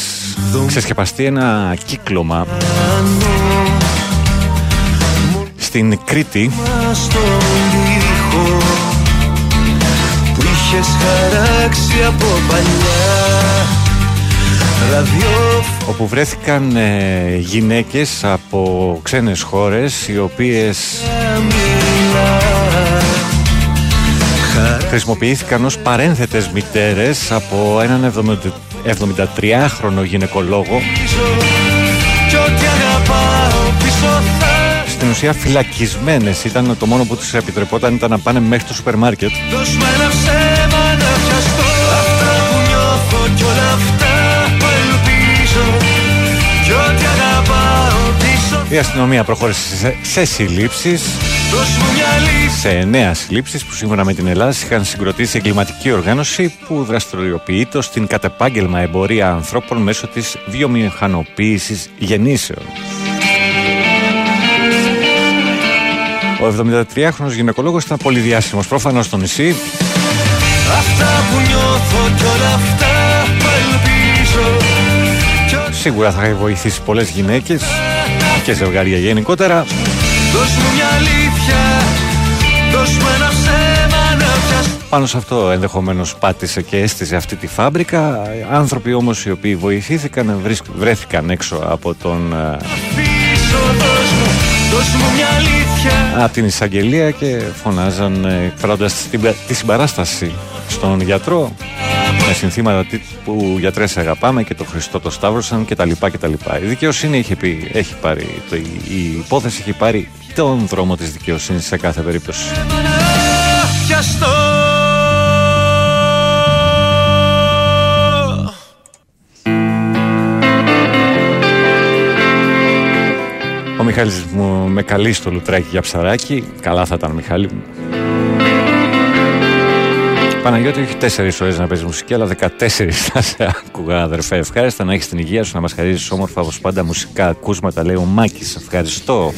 ξεσκεπαστεί ένα κύκλωμα στην Κρήτη είχες χαράξει από παλιά. Όπου βρέθηκαν ε, γυναίκες από ξένες χώρες οι οποίες χρησιμοποιήθηκαν ως παρένθετες μητέρες από έναν 73χρονο γυναικολόγο στην ουσία φυλακισμένες. Ήταν το μόνο που τους επιτρεπόταν ήταν να πάνε μέχρι το σούπερ μάρκετ. Η αστυνομία προχώρησε σε, σε συλλήψεις. Σε εννέα συλλήψεις που σύμφωνα με την Ελλάδα είχαν συγκροτήσει εγκληματική οργάνωση που δραστηριοποιείται στην κατεπάγγελμα εμπορία ανθρώπων μέσω της βιομηχανοποίησης γεννήσεων. Ο 73χρονος γυναικολόγος ήταν πολύ διάσημος προφανώς στο νησί. Αυτά που νιώθω κι όλα αυτά που ελπίζω Σίγουρα θα έχει βοηθήσει πολλές γυναίκες και ζευγάρια γενικότερα. Πάνω σε αυτό ενδεχομένως πάτησε και έστησε αυτή τη φάμπρικα. Άνθρωποι όμως οι οποίοι βοηθήθηκαν βρέθηκαν έξω από τον ε, από την εισαγγελία και φωνάζαν ε, εκφράζοντας τη συμπαράσταση στον γιατρό με συνθήματα που γιατρές σε αγαπάμε και το Χριστό το Σταύρωσαν και τα λοιπά και τα λοιπά. Η δικαιοσύνη έχει, πει, έχει πάρει, το, η υπόθεση έχει πάρει τον δρόμο της δικαιοσύνης σε κάθε περίπτωση. Μιχάλης μου με καλείς στο λουτράκι για ψαράκι. Καλά θα ήταν Μιχάλη μου. Παναγιώτη, έχει τέσσερις ώρες να παίζεις μουσική, αλλά 14 θα σε άκουγα, αδερφέ. Ευχάριστα να έχεις την υγεία σου, να μας χαρίζεις όμορφα όπως πάντα μουσικά ακούσματα, λέει ο Μάκης. Ευχαριστώ.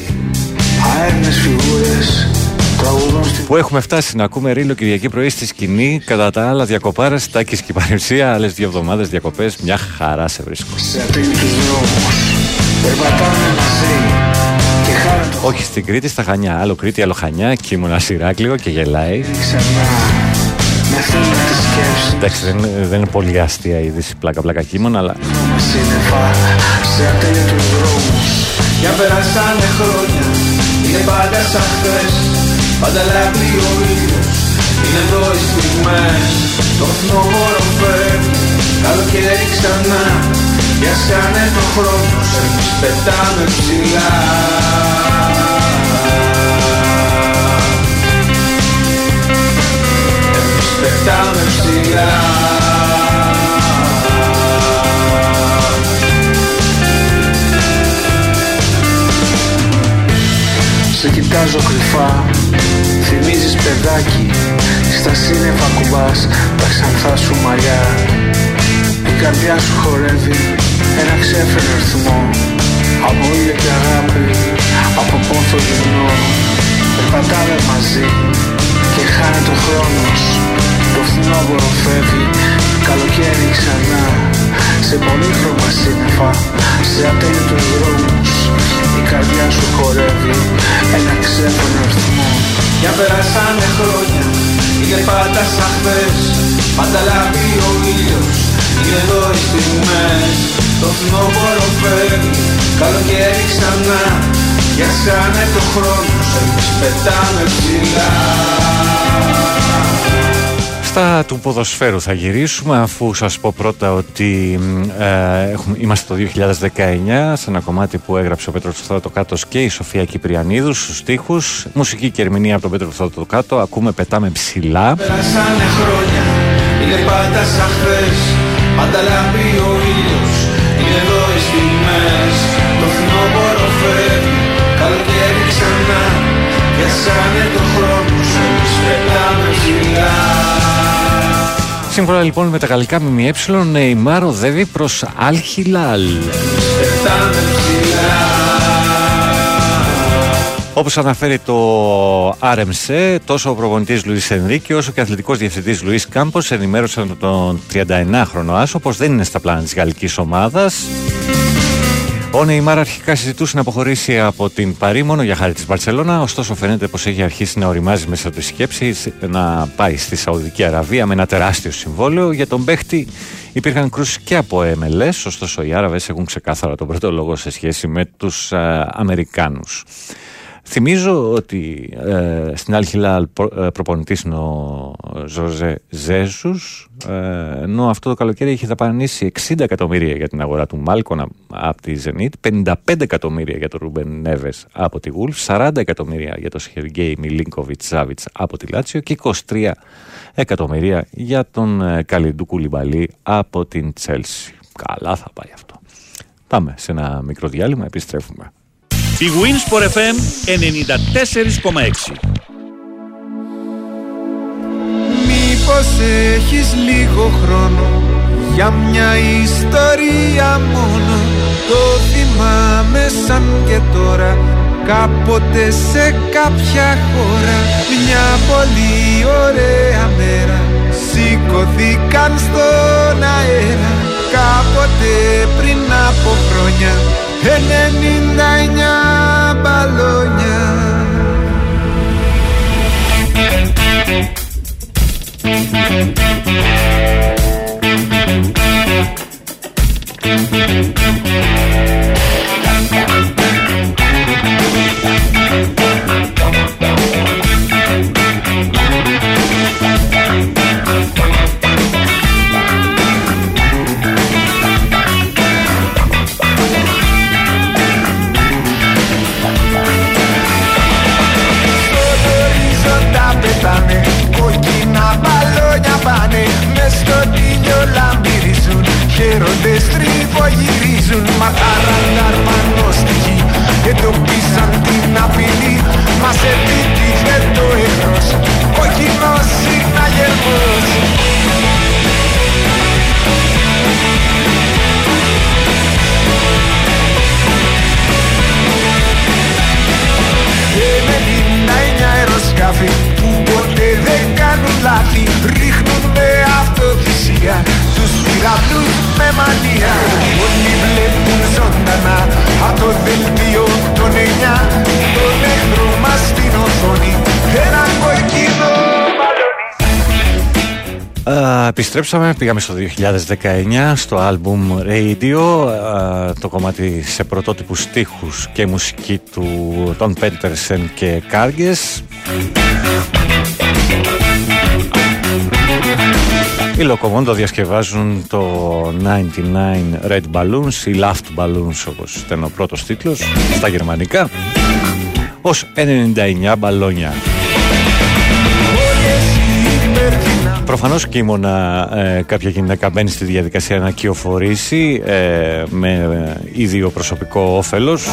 Που έχουμε φτάσει να ακούμε ρίλο Κυριακή πρωί στη σκηνή. Κατά τα άλλα, διακοπάρα, τάκης και παρουσία. Άλλες δύο εβδομάδες διακοπές. Μια χαρά σε βρίσκω. Όχι στην Κρήτη, στα Χανιά. Άλλο Κρήτη, άλλο Χανιά. Και ήμουν Σιράκλειο και γελάει. Εντάξει, δεν, δεν είναι πολύ αστεία η είδηση πλάκα πλάκα κείμενα, αλλά... Για περάσανε χρόνια, είναι πάντα σαν χθες. Πάντα λάμπει ο ήλιος, είναι εδώ οι στιγμές. Το φθινόπορο φεύγει, καλοκαίρι ξανά Για σκάνε το χρόνος, εμείς πετάμε ψηλά. Πετάμε ψηλά. Σε κοιτάζω κρυφά, θυμίζεις παιδάκι Στα σύννεφα κουμπάς τα ξανθά σου μαλλιά. Η καρδιά σου χορεύει ένα ξέφρενο ρυθμό Από ήλιο και αγάπη, από πόθο γυμνό. Περπατάμε μαζί και χάνεται ο χρόνος. Το φθινόπορο φεύγει, καλοκαίρι ξανά. Σε πολύχρωμα σύννεφα, σε ατέλειωτους δρόμους Η καρδιά σου χορεύει ένα ξέφωνο αριθμό Για περάσανε χρόνια, είναι πάντα σαν χθες. Πάντα λάβει ο ήλιος, είναι εδώ οι στιγμές. Το φθινόπορο φεύγει, καλοκαίρι ξανά. Για σκάνε το χρόνος, εμείς πετάμε ψηλά στα του ποδοσφαίρου θα γυρίσουμε αφού σας πω πρώτα ότι ε, έχουμε, είμαστε το 2019 σε ένα κομμάτι που έγραψε ο Πέτρος Θόδωτο Κάτω και η Σοφία Κυπριανίδους στους στίχους. Μουσική και ερμηνεία από τον Πέτρο Θόδωτο Κάτω ακούμε πετάμε ψηλά Περάσανε χρόνια, είναι πάντα σαν χθες. Πάντα λάμπει ο ήλιος είναι εδώ οι στιγμές. Το φθινόπορο φεύγει καλοκαίρι ξανά. Και σαν το χρόνο σου πετάμε ψηλά Σύμφωνα λοιπόν με τα γαλλικά ΜΜΕ, Νεϊμάρ οδεύει προς Αλ Χιλάλ. Όπως αναφέρει το RMC, τόσο ο προπονητής Λουίς Ενρίκη όσο και ο αθλητικός διευθυντής Λουίς Κάμπος ενημέρωσαν τον 39χρονο Άσο πως δεν είναι στα πλάνα της γαλλικής ομάδας. Ο Νεϊμάρ αρχικά συζητούσε να αποχωρήσει από την Παρή μόνο για χάρη της Μπαρσελόνα, ωστόσο φαίνεται πως έχει αρχίσει να οριμάζει μέσα από της σκέψης να πάει στη Σαουδική Αραβία με ένα τεράστιο συμβόλαιο. Για τον παίχτη υπήρχαν κρούσεις και από MLS, ωστόσο οι Άραβες έχουν ξεκάθαρα τον πρώτο λόγο σε σχέση με τους Αμερικάνους. Θυμίζω ότι ε, στην Αλ Χιλάλ προ, ε, προπονητής είναι ο Ζόρζε Ζεζούς ε, ενώ αυτό το καλοκαίρι είχε δαπανήσει 60 εκατομμύρια για την αγορά του Μάλκομ από τη Ζενίτ 55 εκατομμύρια για τον Ρούμπεν Νέβες από τη Γουλβς 40 εκατομμύρια για τον Σεργκέι Μιλίνκοβιτς Σάβιτς από τη Λάτσιο και 23 εκατομμύρια για τον ε, Καλιντού Κουλιμπαλή από την Τσέλσι. Καλά θα πάει αυτό. Πάμε σε ένα μικρό διάλειμμα επιστρέφουμε η Winsport FM 94,6 Μήπως έχεις λίγο χρόνο για μια ιστορία μόνο; Το θυμάμαι σαν και τώρα κάποτε σε κάποια χώρα. Μια πολύ ωραία μέρα σηκωθήκαν στον αέρα. Κάποτε πριν από χρόνια 99 Thank τρυπογυρίζουν Μαχαραντάρ πάνω στη γη. Εντοπίσαν την απειλή Μας επιτύχε το εχθρός. Κόκκινος συναγερμός Ενενήντα εννιά αεροσκάφη που ποτέ δεν κάνουν λάθη. Ρίχνουν με αυτοθυσία τους πυραυλούς με μανία. Όλοι βλέπουν ζωντανά από το δελτίο των εννιά Τον εχθρό μας στην οθόνη. Ένα κοκκινό Α, επιστρέψαμε, πήγαμε στο 2019 στο άλμπουμ Radio α, το κομμάτι σε πρωτότυπους στίχους και μουσική του Τον Πέντερσεν και Κάργες Οι Λοκομόντο διασκευάζουν το 99 Red Balloons ή Laughed Balloons όπως ήταν ο πρώτος τίτλος στα γερμανικά ως 99 μπαλόνια Προφανώς και ήμουνα ε, κάποια γυναίκα μπαίνει στη διαδικασία να κυοφορήσει ε, με ε, ίδιο προσωπικό όφελος.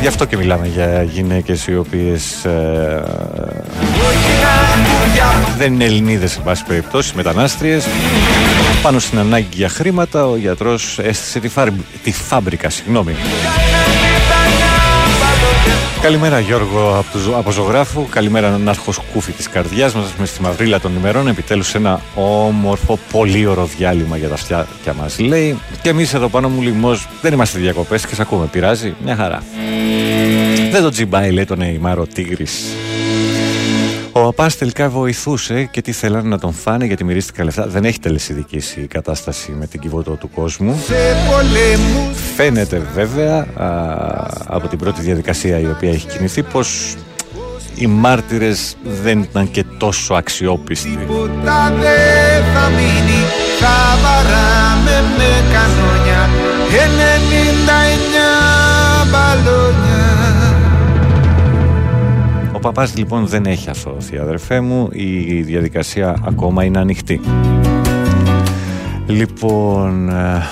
Γι' αυτό και μιλάμε για γυναίκες οι οποίες δεν είναι Ελληνίδες, σε πάση περιπτώσει, μετανάστριες. Πάνω στην ανάγκη για χρήματα, ο γιατρός έστησε τη, φάρ, τη φάμπρικα. Συγγνώμη. Καλημέρα Γιώργο από, του, από Ζωγράφου, καλημέρα Νάρχο Κούφι της καρδιάς μας με στη μαυρίλα των ημερών, επιτέλους ένα όμορφο, πολύ ωραίο διάλειμμα για τα αυτιά μας λέει και εμείς εδώ πάνω μου λιμός δεν είμαστε διακοπές και σε ακούμε, πειράζει, μια χαρά. Δεν το τζιμπάει λέει τον Νεϊμάρο Τίγρης. Ο παπά τελικά βοηθούσε και τι θέλανε να τον φάνε γιατί μυρίστηκα λεφτά. Δεν έχει τελεσυδικήσει η κατάσταση με την κυβωτό του κόσμου. Φαίνεται βέβαια α, από την πρώτη διαδικασία η οποία έχει κινηθεί πως οι μάρτυρες δεν ήταν και τόσο αξιόπιστοι. Τίποτα δεν θα μείνει Θα βαράμε με κανόνια παπάς λοιπόν δεν έχει αθώθει αδερφέ μου Η διαδικασία ακόμα είναι ανοιχτή Λοιπόν ε,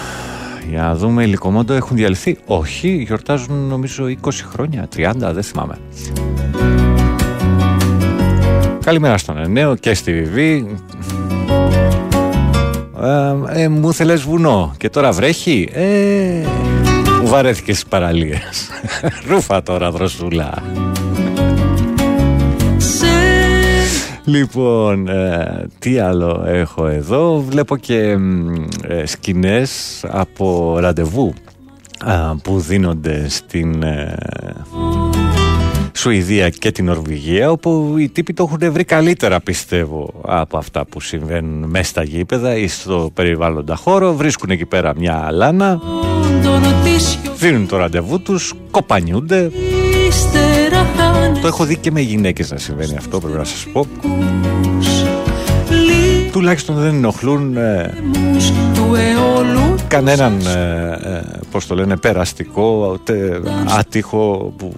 για να δούμε, οι Λικομόντο έχουν διαλυθεί; Όχι, γιορτάζουν νομίζω 20 χρόνια, 30, δεν θυμάμαι. Καλημέρα στον Ενέο και στη Βιβί. Ε, ε, μου θέλες βουνό και τώρα βρέχει; Ε, μου βαρέθηκες στις παραλίες. Ρούφα τώρα δροσούλα. Λοιπόν, ε, τι άλλο έχω εδώ; Βλέπω και ε, σκηνές από ραντεβού που δίνονται στην ε, Σουηδία και την Νορβηγία όπου οι τύποι το έχουν βρει καλύτερα πιστεύω από αυτά που συμβαίνουν μέσα στα γήπεδα ή στο περιβάλλοντα χώρο βρίσκουν εκεί πέρα μια λάνα δίνουν το ραντεβού τους κοπανιούνται το έχω δει και με γυναίκες να συμβαίνει αυτό πρέπει να σας πω. Τουλάχιστον δεν ενοχλούν ε, κανέναν ε, ε, πώς το λένε περαστικό ούτε άτυχο που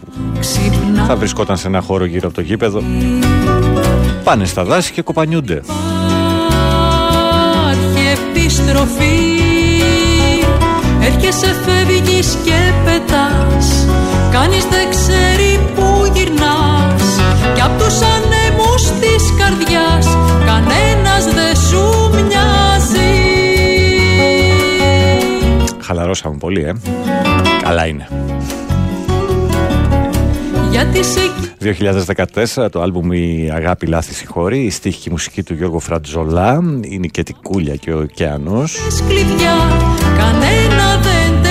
θα βρισκόταν σε ένα χώρο γύρω από το γήπεδο. Πάνε στα δάση και κοπανιούνται. Επιστροφή. Έρχεσαι φεύγεις και πετάς. Κανείς δεν καρδιάς Κανένας δεν σου μοιάζει Χαλαρώσαμε πολύ, ε. Καλά είναι. Γιατί σε... 2014 το άλμπουμ «Η αγάπη λάθη συγχωρεί» η στίχη και η μουσική του Γιώργο Φρατζολά είναι και την Κούλια και ο Ωκεανός Σκλειδιά, κανένα δεν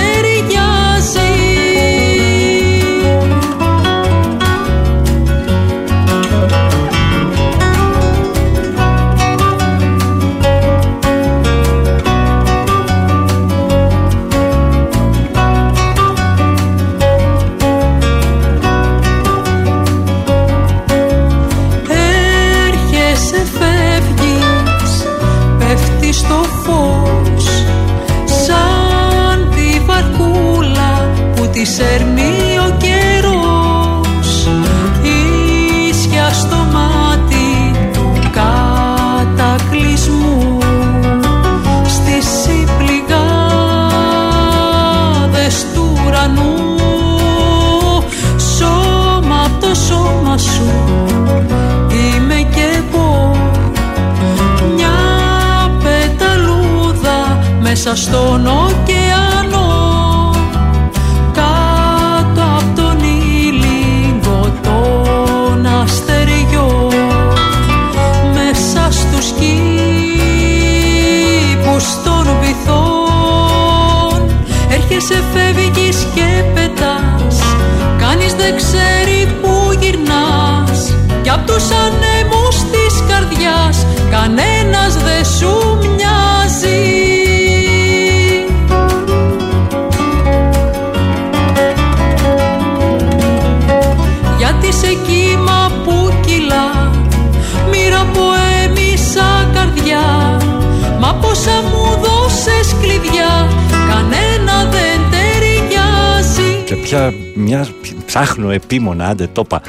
μια, ψάχνω επίμονα, άντε το είπα.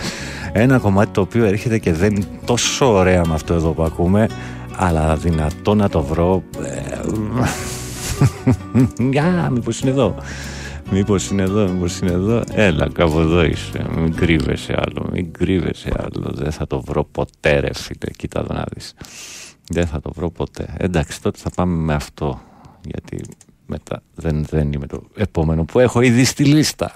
Ένα κομμάτι το οποίο έρχεται και δεν είναι τόσο ωραία με αυτό εδώ που ακούμε, αλλά δυνατό να το βρω. Για, μήπως είναι εδώ. Μήπως είναι εδώ, μήπως είναι εδώ. Έλα, κάπου εδώ είσαι. Μην κρύβεσαι άλλο, μην κρύβεσαι άλλο. Δεν θα το βρω ποτέ, ρε φίλε. Κοίτα εδώ να δεις. Δεν θα το βρω ποτέ. Εντάξει, τότε θα πάμε με αυτό. Γιατί μετά δεν, δεν είμαι το επόμενο που έχω ήδη στη λίστα.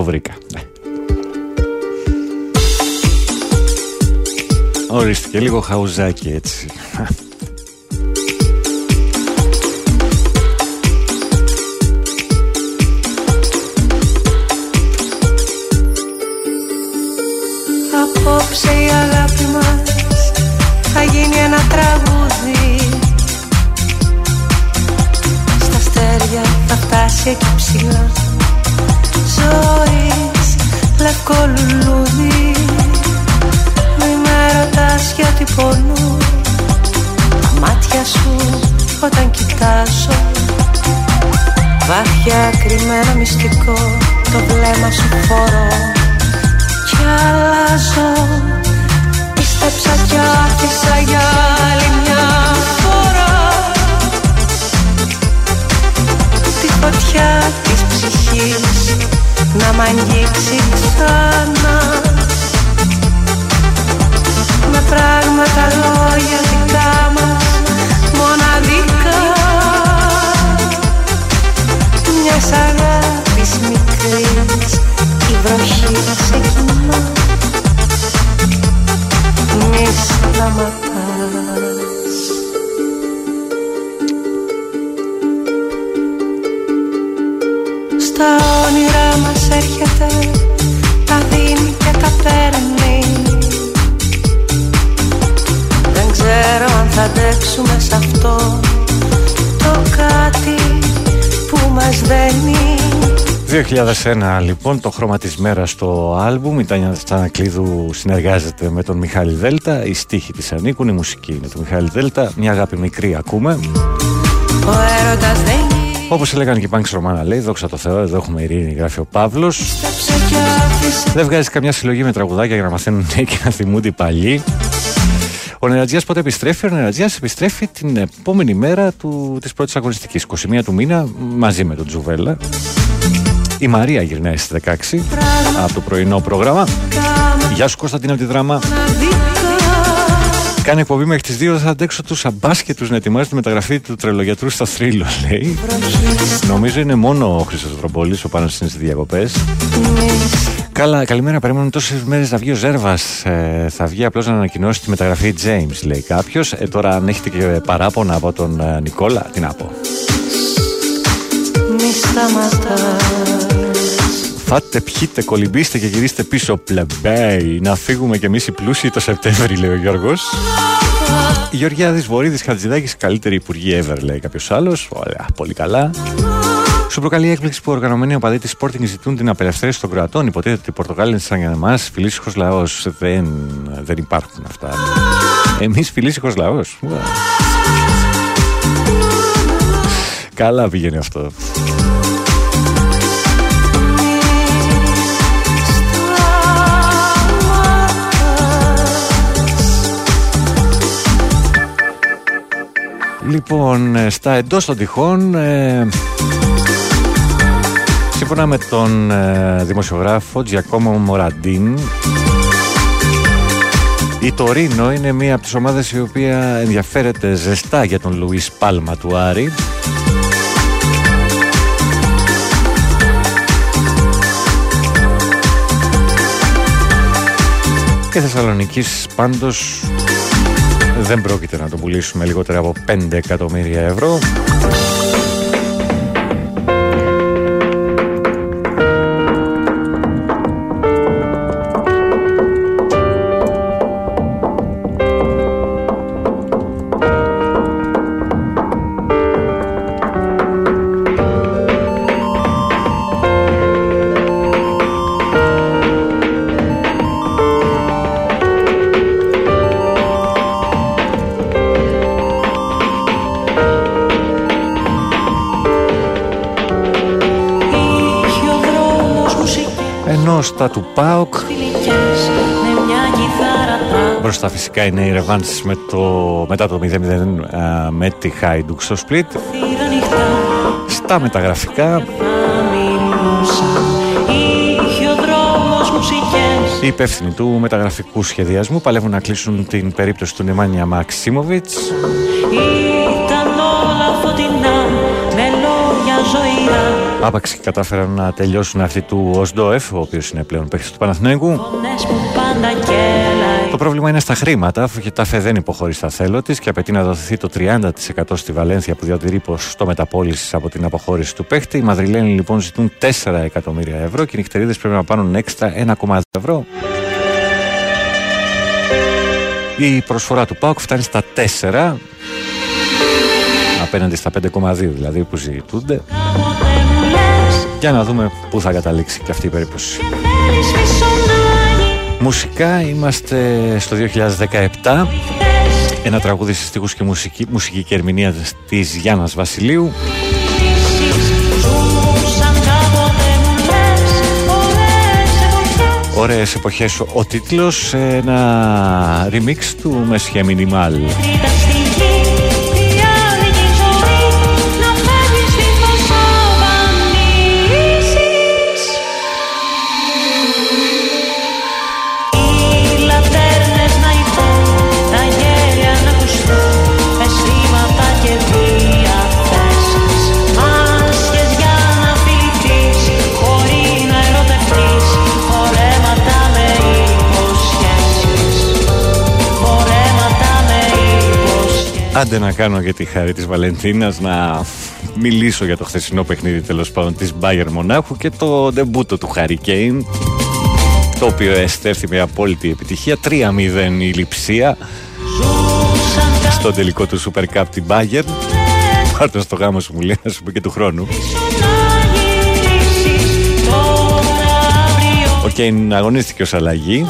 Το βρήκα. Ναι. Ορίστε λίγο χαουζάκι έτσι. Απόψε η αγάπη μας θα γίνει ένα τραγούδι Στα αστέρια θα φτάσει εκεί ψηλά Ζωής λευκό λουλούδι Μη με ρωτάς γιατί πονώ. Τα μάτια σου όταν κοιτάζω. Βάθια κρυμμένο μυστικό Το βλέμμα σου φορώ. Κι αλλάζω. Πίστεψα κι άφησα για άλλη μια μ' αγγίξει ξανά Με πράγματα λόγια δικά μας μοναδικά. Μιας αγάπης μικρής η βροχή σε ξεκινά. Μη σταματάς. Στα όνειρα έρχεται τα δίνει και τα παίρνει. Δεν ξέρω αν θα αντέξουμε σε αυτό το κάτι που μας δένει. 2001 λοιπόν το χρώμα της μέρας στο άλμπουμ. Η Τάνια Στανακλείδου συνεργάζεται με τον Μιχάλη Δέλτα. Οι στίχοι της ανήκουν, η μουσική είναι του Μιχάλη Δέλτα. Μια αγάπη μικρή ακούμε. Ο έρωτας δεν Όπως έλεγαν και οι Πάνξ Ρωμάνα, λέει: Δόξα τω Θεώ, εδώ έχουμε ειρήνη, γράφει ο Παύλος. γύψε κι άφησε Δεν βγάζει καμιά συλλογή με τραγουδάκια για να μαθαίνουν νέοι και να θυμούνται οι παλιοί. Ο Νερατζίας πότε επιστρέφει, ο Νερατζίας επιστρέφει την επόμενη μέρα του, της πρώτης αγωνιστικής, 21 του μήνα, μαζί με τον Τζουβέλα. Η Μαρία γυρνάει στις 16 από το πρωινό πρόγραμμα. Γεια σου Κωνσταντίνα από τη δράμα. Κάνει εκπομπή μέχρι τις 2, δεν θα αντέξω τους αμπάσκετους να ετοιμάζει τη μεταγραφή του τρελογιατρού στα θρύλο, λέει. Νομίζω είναι μόνο ο Χρήστος Δρομπόλης, ο πάνω στις διακοπές. Καλά, καλημέρα. Περίμενε τόσες μέρες να βγει ο Ζέρβας. Ε, θα βγει απλώς να ανακοινώσει τη μεταγραφή James, λέει κάποιος. Ε, τώρα, αν έχετε και παράπονα από τον ε, Νικόλα, τι να πω. Μη σταματάς Φάτε, πιείτε, κολυμπήστε και γυρίστε πίσω. Πλεμπέι. Να φύγουμε κι εμείς οι πλούσιοι το Σεπτέμβρη, λέει ο Γιώργος. Γεωργιάδης Βορύδης Χατζηδάκης, καλύτερη υπουργή ever, λέει κάποιος άλλος. Ωραία, πολύ καλά. Σου προκαλεί έκπληξη που οργανωμένοι οπαδοί της Sporting ζητούν την απελευθέρωση των κρατών. Υποτίθεται ότι οι Πορτογάλοι είναι σαν για εμάς φιλήσυχος λαός. Δεν, δεν υπάρχουν αυτά. Εμείς φιλήσυχος λαός. Καλά πήγαινε αυτό. Λοιπόν, ε, στα εντός των τυχών, ε, σύμφωνα με τον ε, δημοσιογράφο Τζιακόμο Μοραντίν, η Τωρίνο είναι μία από τις ομάδες η οποία ενδιαφέρεται ζεστά για τον Λουίς Πάλμα του Άρη. Και Θεσσαλονίκης πάντως δεν πρόκειται να το πουλήσουμε λιγότερα από 5 εκατομμύρια ευρώ. Ενώ στα του ΠΑΟΚ φιλικές Με μια κιθάρα τα μπροστά φυσικά είναι η Ρεβάνς με το, μετά το 0-0 α, με τη Χάιντουκ στο Split. θύρα νυχτά Στα μεταγραφικά. Θα μιλούσαν Είχε ο δρόμος μουσικές. Οι υπεύθυνοι του μεταγραφικού σχεδιασμού παλεύουν να κλείσουν την περίπτωση του Νεμάνια Μαξίμοβιτς Άπαξ και κατάφεραν να τελειώσουν αυτή του Οσντοεφ, ο οποίος είναι πλέον παίκτης του Παναθηναίκου. Φωνές που πάντα κέλα Το πρόβλημα είναι στα χρήματα, αφού και τάφε δεν υποχωρεί στα θέλω της και απαιτεί να δοθεί το 30% στη Βαλένθια που διατηρεί ποσοστό μεταπόλησης από την αποχώρηση του παίχτη. Οι Μαδριλένοι λοιπόν ζητούν 4 εκατομμύρια ευρώ και οι νυχτερίδες πρέπει να πάρουν έξτρα 1,2 ευρώ. Η προσφορά του ΠΑΟΚ φτάνει στα 4 απέναντι στα 5,2 δηλαδή που ζητούνται. Για να δούμε πού θα καταλήξει και αυτή η περίπτωση. Μουσικά είμαστε στο 2017 Ένα τραγούδι σε στίχους και μουσική, μουσική και ερμηνεία της Γιάννας Βασιλείου. Ζούσαν κάποτε μου λες Ωραίες εποχές. Ωραίες εποχές ο τίτλος Ένα remix του Μεσχέ Μινιμάλ Άντε να κάνω για τη χάρη της Βαλεντίνας να μιλήσω για το χθεσινό παιχνίδι τέλος πάντων της Bayern Μονάχου και το ντεμπούτο του Harry Kane το οποίο εστέφθη με απόλυτη επιτυχία 3-0 η λειψία στο τελικό του Super Cup την Bayern. Πάρτε στο γάμο σου μου λέει να σου πω και του χρόνου. Ο Κέιν αγωνίστηκε ως αλλαγή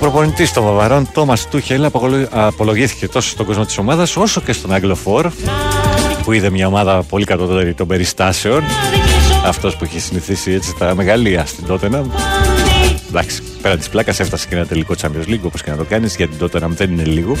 προπονητής των Βαβαρών, Τόμας Τούχελ, απολογήθηκε τόσο στον κόσμο της ομάδας όσο και στον Αγγλοφόρ, που είδε μια ομάδα πολύ κατώτερη των περιστάσεων. Αυτός που είχε συνηθίσει έτσι τα μεγαλεία στην Τότενα. Εντάξει, πέρα της πλάκας έφτασε και ένα τελικό Champions League όπως και να το κάνεις, γιατί τότε δεν είναι λίγο.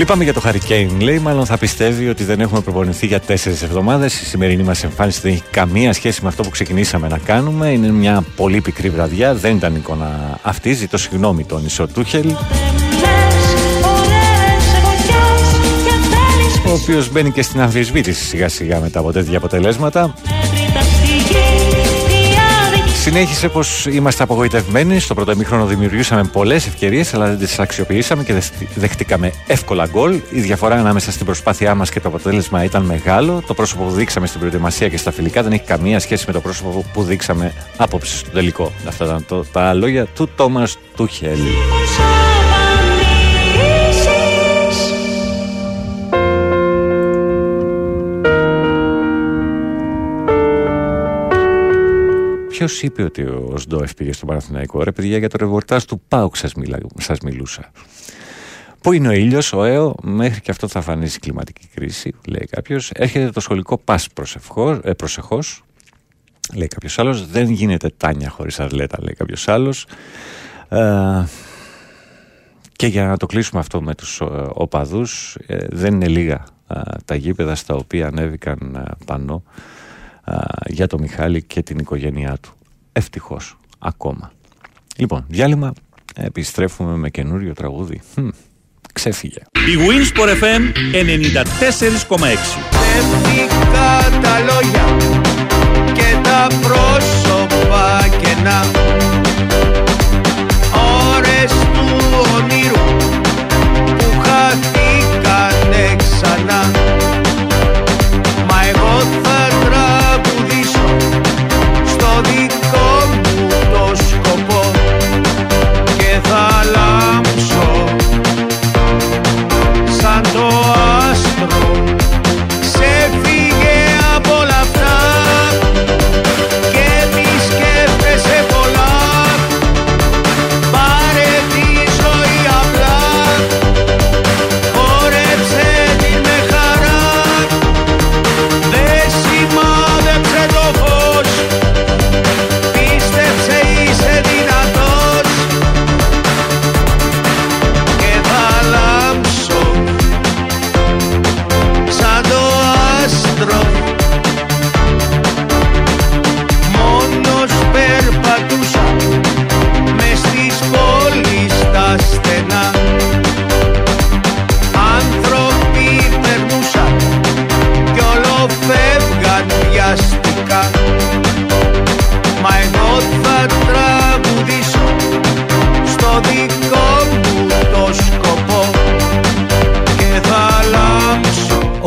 Λυπάμαι για το Hurricane, λέει. Μάλλον θα πιστεύει ότι δεν έχουμε προπονηθεί για τέσσερις εβδομάδες. Η σημερινή μας εμφάνιση δεν έχει καμία σχέση με αυτό που ξεκινήσαμε να κάνουμε. Είναι μια πολύ πικρή βραδιά. Δεν ήταν εικόνα αυτή. Ζητώ συγγνώμη τον Ισο Τούχελ. Ο οποίος μπαίνει και στην αμφισβήτηση σιγά σιγά μετά από τέτοια αποτελέσματα. Συνέχισε πως είμαστε απογοητευμένοι. Στο πρώτο ημίχρονο δημιουργήσαμε πολλές ευκαιρίες, αλλά δεν τις αξιοποιήσαμε και δεχτήκαμε εύκολα γκολ. Η διαφορά ανάμεσα στην προσπάθειά μας και το αποτέλεσμα ήταν μεγάλο. Το πρόσωπο που δείξαμε στην προετοιμασία και στα φιλικά δεν έχει καμία σχέση με το πρόσωπο που δείξαμε απόψε στο τελικό. Αυτά ήταν το, τα λόγια του Τόμας Τούχελ. Ποιος είπε ότι ο Σντόεφ πήγε στο Παναθηναϊκό, ρε παιδιά, για το ρεβορτάζ του Πάουκ σας σας μιλούσα. Πού είναι ο ήλιος, ο ΑΕΟ, μέχρι και αυτό θα φανεί η κλιματική κρίση, λέει κάποιος. Έρχεται το σχολικό πας ε, προσεχώς, λέει κάποιος άλλος. Δεν γίνεται τάνια χωρίς αρλέτα, λέει κάποιος άλλος. Ε, και για να το κλείσουμε αυτό με τους ε, οπαδούς, ε, δεν είναι λίγα ε, τα γήπεδα στα οποία ανέβηκαν πάνω για το Μιχάλη και την οικογένειά του. Ευτυχώς, ακόμα. Λοιπόν, διάλειμμα, επιστρέφουμε με καινούριο τραγούδι. Hm, ξέφυγε. Η Winsport FM 94,6 τα λόγια και τα πρόσωπα κενά Ώρες του ονείρου που χαθήκανε ξανά melody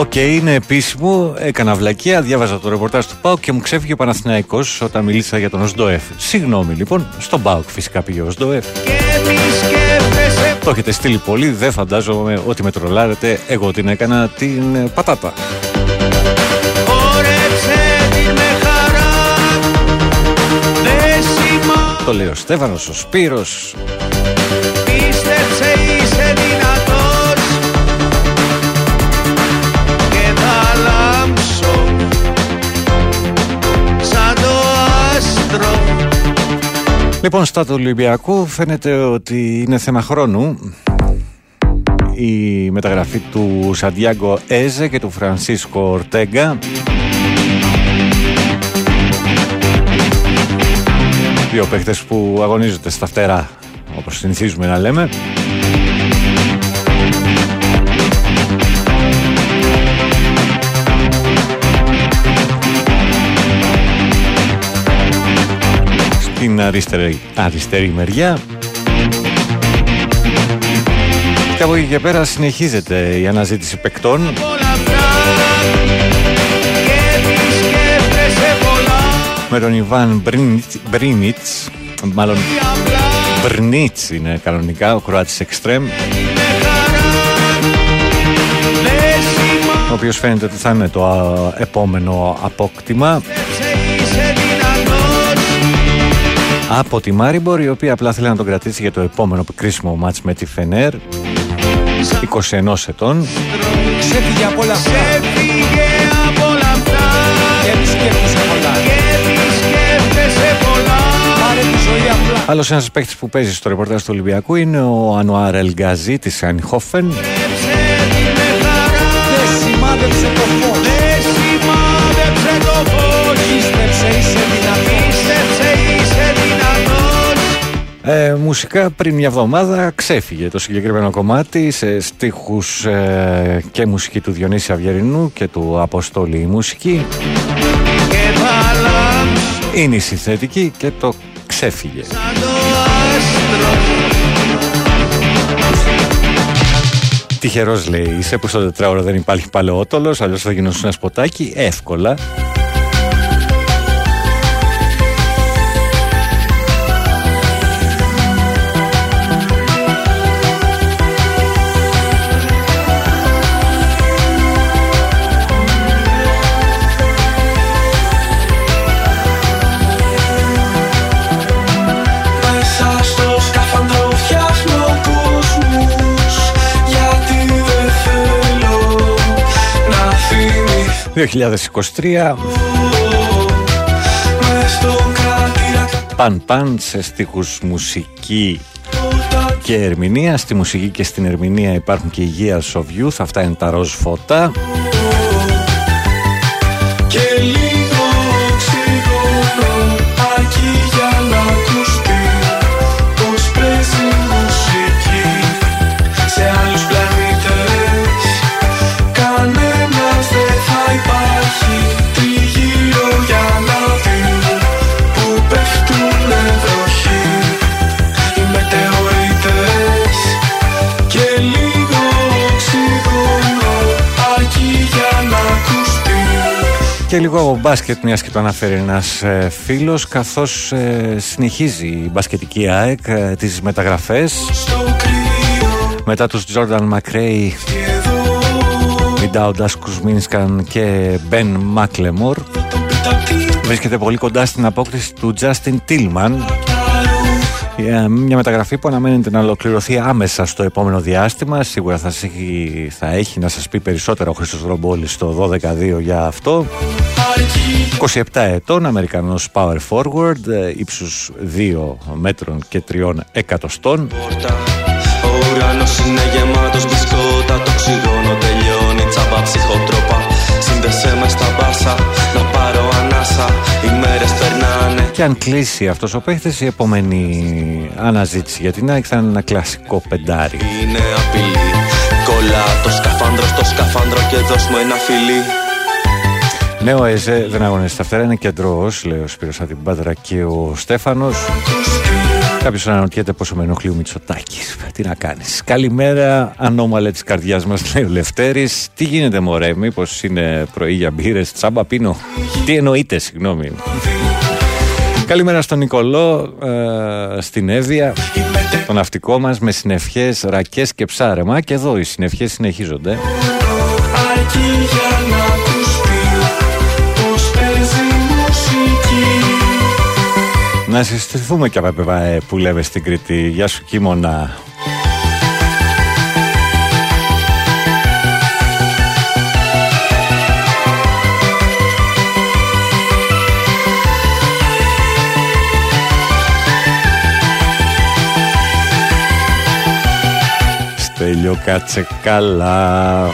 Και είναι επίσημο, έκανα βλακεία, διάβαζα το ρεπορτάζ του ΠΑΟΚ και μου ξέφυγε ο Παναθηναϊκός όταν μίλησα για τον Οσντοεφ. Συγγνώμη λοιπόν, στον ΠΑΟΚ φυσικά πήγε ο Οσντοεφ. Το έχετε στείλει πολύ, δεν φαντάζομαι ότι με τρολάρετε, εγώ την έκανα την πατάτα. Το λέει ο Στέφανος, ο Σπύρος, Λοιπόν, στα του Ολυμπιακού φαίνεται ότι είναι θέμα χρόνου. Η μεταγραφή του Σαντιάγκο Έζε και του Φρανσίσκο Ορτέγκα. Δύο παίχτες που αγωνίζονται στα φτερά όπως συνηθίζουμε να λέμε στην αριστερή, αριστερή μεριά. Και από εκεί και πέρα συνεχίζεται η αναζήτηση παικτών. Με τον Ιβάν Μπρίνιτς, μάλλον Μπρνίτς είναι κανονικά, ο Κροάτης Εξτρέμ. Ο οποίος φαίνεται ότι θα είναι το α, επόμενο απόκτημα. Από τη Μάριμπορ, η οποία απλά θέλει να τον κρατήσει για το επόμενο κρίσιμο μάτς με τη Φενέρ. 21 ετών. Ξέφυγε από όλα αυτά. Ξέφυγε από όλα αυτά. Και μη σκέφτεσαι πολλά. Και μη σκέφτεσαι πολλά. Πάρε τη ζωή απλά. Άλλος ένας παίκτης που παίζει στο ρεπορτάζ του Ολυμπιακού είναι ο Ανουάρ Ελγκαζή της Ανιχόφεν. Δεν σημάδεψε το φως. Ε, μουσικά πριν μια εβδομάδα ξέφυγε το συγκεκριμένο κομμάτι σε στίχους ε, και μουσική του Διονύση Αυγερινού και του Αποστόλη η μουσική. Είναι η συνθετική και το ξέφυγε. Τυχερός λέει είσαι που στο τετράωρο δεν υπάρχει παλαιότολος αλλιώς θα γινώσουν ένα σποτάκι εύκολα 2023 Μες στο κράτηρα Παν παν σε στίχους μουσική και ερμηνεία. Στη μουσική και στην ερμηνεία υπάρχουν και οι Years of Youth. Αυτά είναι τα ροζ φώτα. Και λίγο από μπάσκετ, μιας και το αναφέρει ένας ε, φίλος, καθώς συνεχίζει η μπασκετική ΑΕΚ ε, τις μεταγραφές. Μετά τους Jordan McRae, Βιντάουτας Κουσμίνσκαν και Μπεν Μάκλεμορ βρίσκεται πολύ κοντά στην απόκτηση του Justin Tillman Ε, μια μεταγραφή που αναμένεται να ολοκληρωθεί άμεσα στο επόμενο διάστημα. Σίγουρα θα, σας έχει, θα έχει να σας πει περισσότερα ο Χρήστος Ρομπόλης στο 12-2 για αυτό. 27 ετών, Αμερικανός power forward, ε, ύψους 2 μέτρων και 3 εκατοστών. Ο ουρανός είναι γεμάτος μπισκότα Το οξυγόνο τελειώνει τσάμπα ψυχοτρόπα Σύνδεσέ με στα μπάσα Να πάρω Και αν κλείσει αυτός ο παίχτης, η επόμενη αναζήτηση για την ΑΕΚ θα είναι ένα κλασικό πεντάρι. Είναι απειλή Κολλά το σκαφάνδρο στο σκαφάνδρο Και δώσ' μου ένα φιλί Ναι, ο ΕΖΕ δεν αγωνίζεται φτερά, είναι κεντρός, λέει ο Σπύρος από την Πάτρα και ο Στέφανος. Κάποιος αναρωτιέται πόσο με ενοχλεί ο Μητσοτάκης. Τι να κάνεις. Καλημέρα, ανώμαλε της καρδιάς μας, λέει ο Λευτέρης. Τι γίνεται, Μωρέ, μήπως είναι πρωί για μπύρες, τσάμπα πίνω. Τι εννοείται, συγγνώμη. Καλημέρα στον Νικολό, ε, στην Εύβοια, το ναυτικό μας με συνευχές, ρακές και ψάρεμα και εδώ οι συνευχές συνεχίζονται. Αρκεί για να ακουστεί Πως παίζει μουσική Να συστηθούμε και από ΠΕΒΑΕ που λέμε στην Κρήτη. Γεια σου Κίμωνα. Στέλιο κάτσε καλά.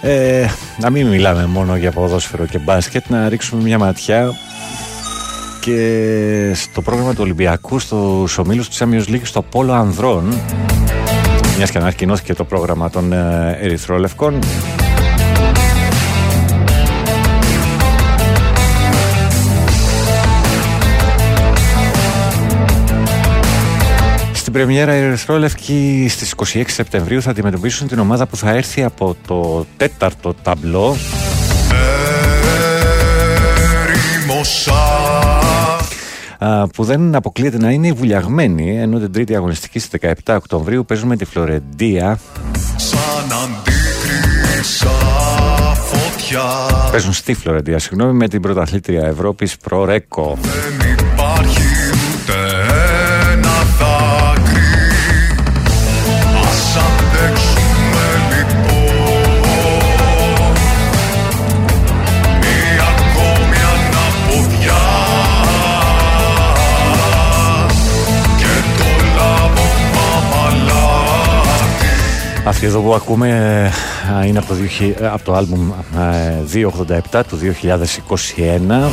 Ε, να μην μιλάμε μόνο για ποδόσφαιρο και μπάσκετ, να ρίξουμε μια ματιά και στο πρόγραμμα του Ολυμπιακού στο ομίλους του Champions League στο Πόλο Ανδρών μιας και ανακοινώθηκε το πρόγραμμα των ε, Ερυθρόλευκων πρεμιέρα οι Ερυθρόλευκοι στις 26 Σεπτεμβρίου θα αντιμετωπίσουν την ομάδα που θα έρθει από το τέταρτο ταμπλό. Α, που δεν αποκλείεται να είναι οι βουλιαγμένοι ενώ την τρίτη αγωνιστική στις 17 Οκτωβρίου παίζουν με τη Φλωρεντία. Σαν αντίκρισα φωτιά. Παίζουν στη Φλωρεντία, συγγνώμη, με την πρωταθλήτρια Ευρώπης Προρέκο. Δεν υπάρχει Αυτή εδώ που ακούμε α, είναι από το, 2000 ε, από το άλμπουμ ε, 287 του 2021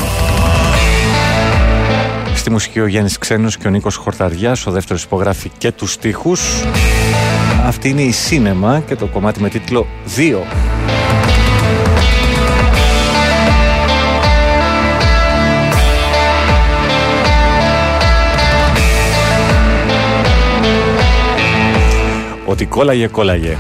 Στη μουσική ο Γιάννης Ξένος και ο Νίκος Χορταριάς Ο δεύτερος υπογράφει και τους στίχους. Αυτή είναι η Σίνεμα και το κομμάτι με τίτλο 2 Ότι κόλλαγε, κόλλαγε.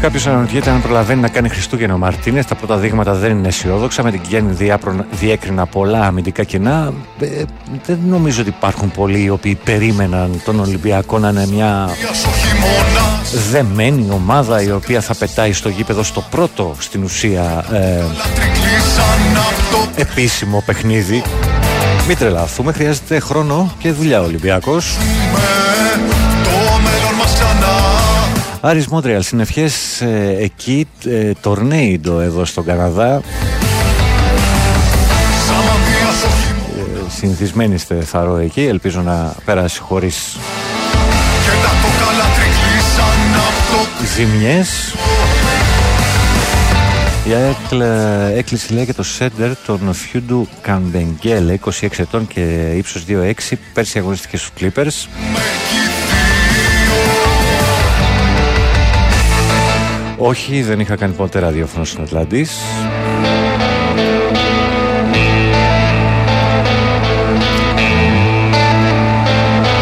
Κάποιος αναρωτιέται αν προλαβαίνει να κάνει Χριστούγεννα ο Μαρτίνες. Τα πρώτα δείγματα δεν είναι αισιόδοξα. Με την Κιάννη διάπρο- διέκρινα πολλά αμυντικά κενά. Ε, δεν νομίζω ότι υπάρχουν πολλοί οι οποίοι περίμεναν τον Ολυμπιακό να είναι μια δεμένη ομάδα η οποία θα πετάει στο γήπεδο στο πρώτο στην ουσία ε, επίσημο παιχνίδι. Μην τρελαθούμε, χρειάζεται χρόνο και δουλειά ο Ολυμπιακός. Το μέλλον μας ξανά Άρης Μόντρεαλ, συνευχές ε, εκεί, ε, τορνέιντο εδώ στον Καναδά. Ε, συνηθισμένοι είστε θαρώ εκεί, ελπίζω να πέρασε χωρίς Και τα κόκαλα τρικλήσαν από το ζημιές. Η ΑΕΚ ε, έκλεισε λέει και το σέντερ των Φιούντου Καμπεγγέλε 26 ετών και ύψος 2,6 πέρσι αγωνίστηκε στους Clippers Όχι, δεν είχα κάνει ποτέ ραδιόφωνο στην Ατλαντής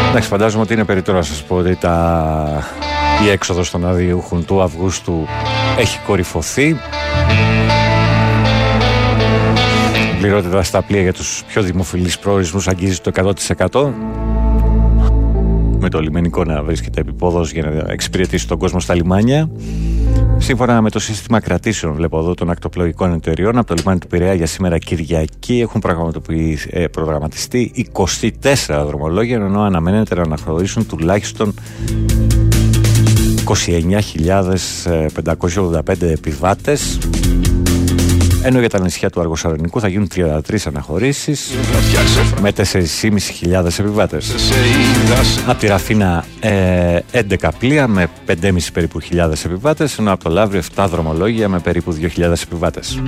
Εντάξει, φαντάζομαι ότι είναι περιττό να σας πω ότι τα... η έξοδος των αδειούχων του Αυγούστου έχει κορυφωθεί. Η πληρότητα στα πλοία για τους πιο δημοφιλείς προορισμούς αγγίζει το 100% με το λιμενικό να βρίσκεται επιπόδος για να εξυπηρετήσει τον κόσμο στα λιμάνια. Σύμφωνα με το σύστημα κρατήσεων, βλέπω εδώ των ακτοπλοϊκών εταιριών, από το λιμάνι του Πειραιά για σήμερα Κυριακή έχουν πραγματοποιη- ε, προγραμματιστεί 24 δρομολόγια, ενώ αναμένεται να αναχωρήσουν τουλάχιστον 29.585 επιβάτες ενώ για τα νησιά του Αργοσαρονικού θα γίνουν 33 αναχωρήσεις με 4.500 επιβάτες. Από τη Ραφίνα ε, 11 πλοία με 5,5 περίπου χιλιάδες επιβάτες ενώ από το Λαύριο 7 δρομολόγια με περίπου 2.000 επιβάτες.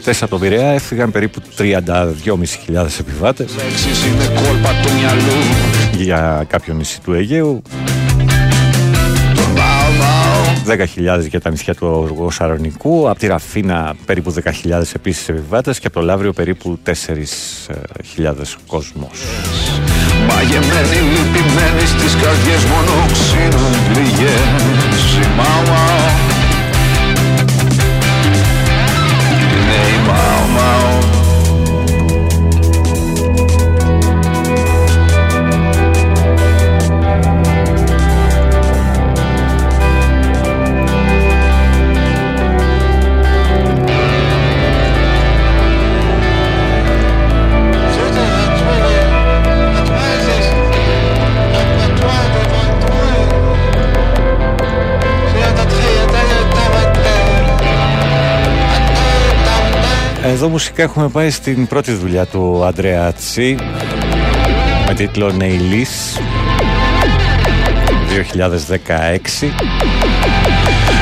Χθες από τον Πειραιά έφυγαν περίπου 32.500 επιβάτες για κάποιο νησί του Αιγαίου 10.000 για τα νησιά του Οργοσαρονικού, από τη Ραφίνα περίπου 10.000 επίσης επιβάτες και από το Λαύριο περίπου 4.000 κόσμος. Μαγεμένοι, λυπημένοι στις καρδιές μόνο ξύνουν πληγές Εδώ μουσικά έχουμε πάει στην πρώτη δουλειά του Αντρέα Τσι με τίτλο Νεϊλής 2016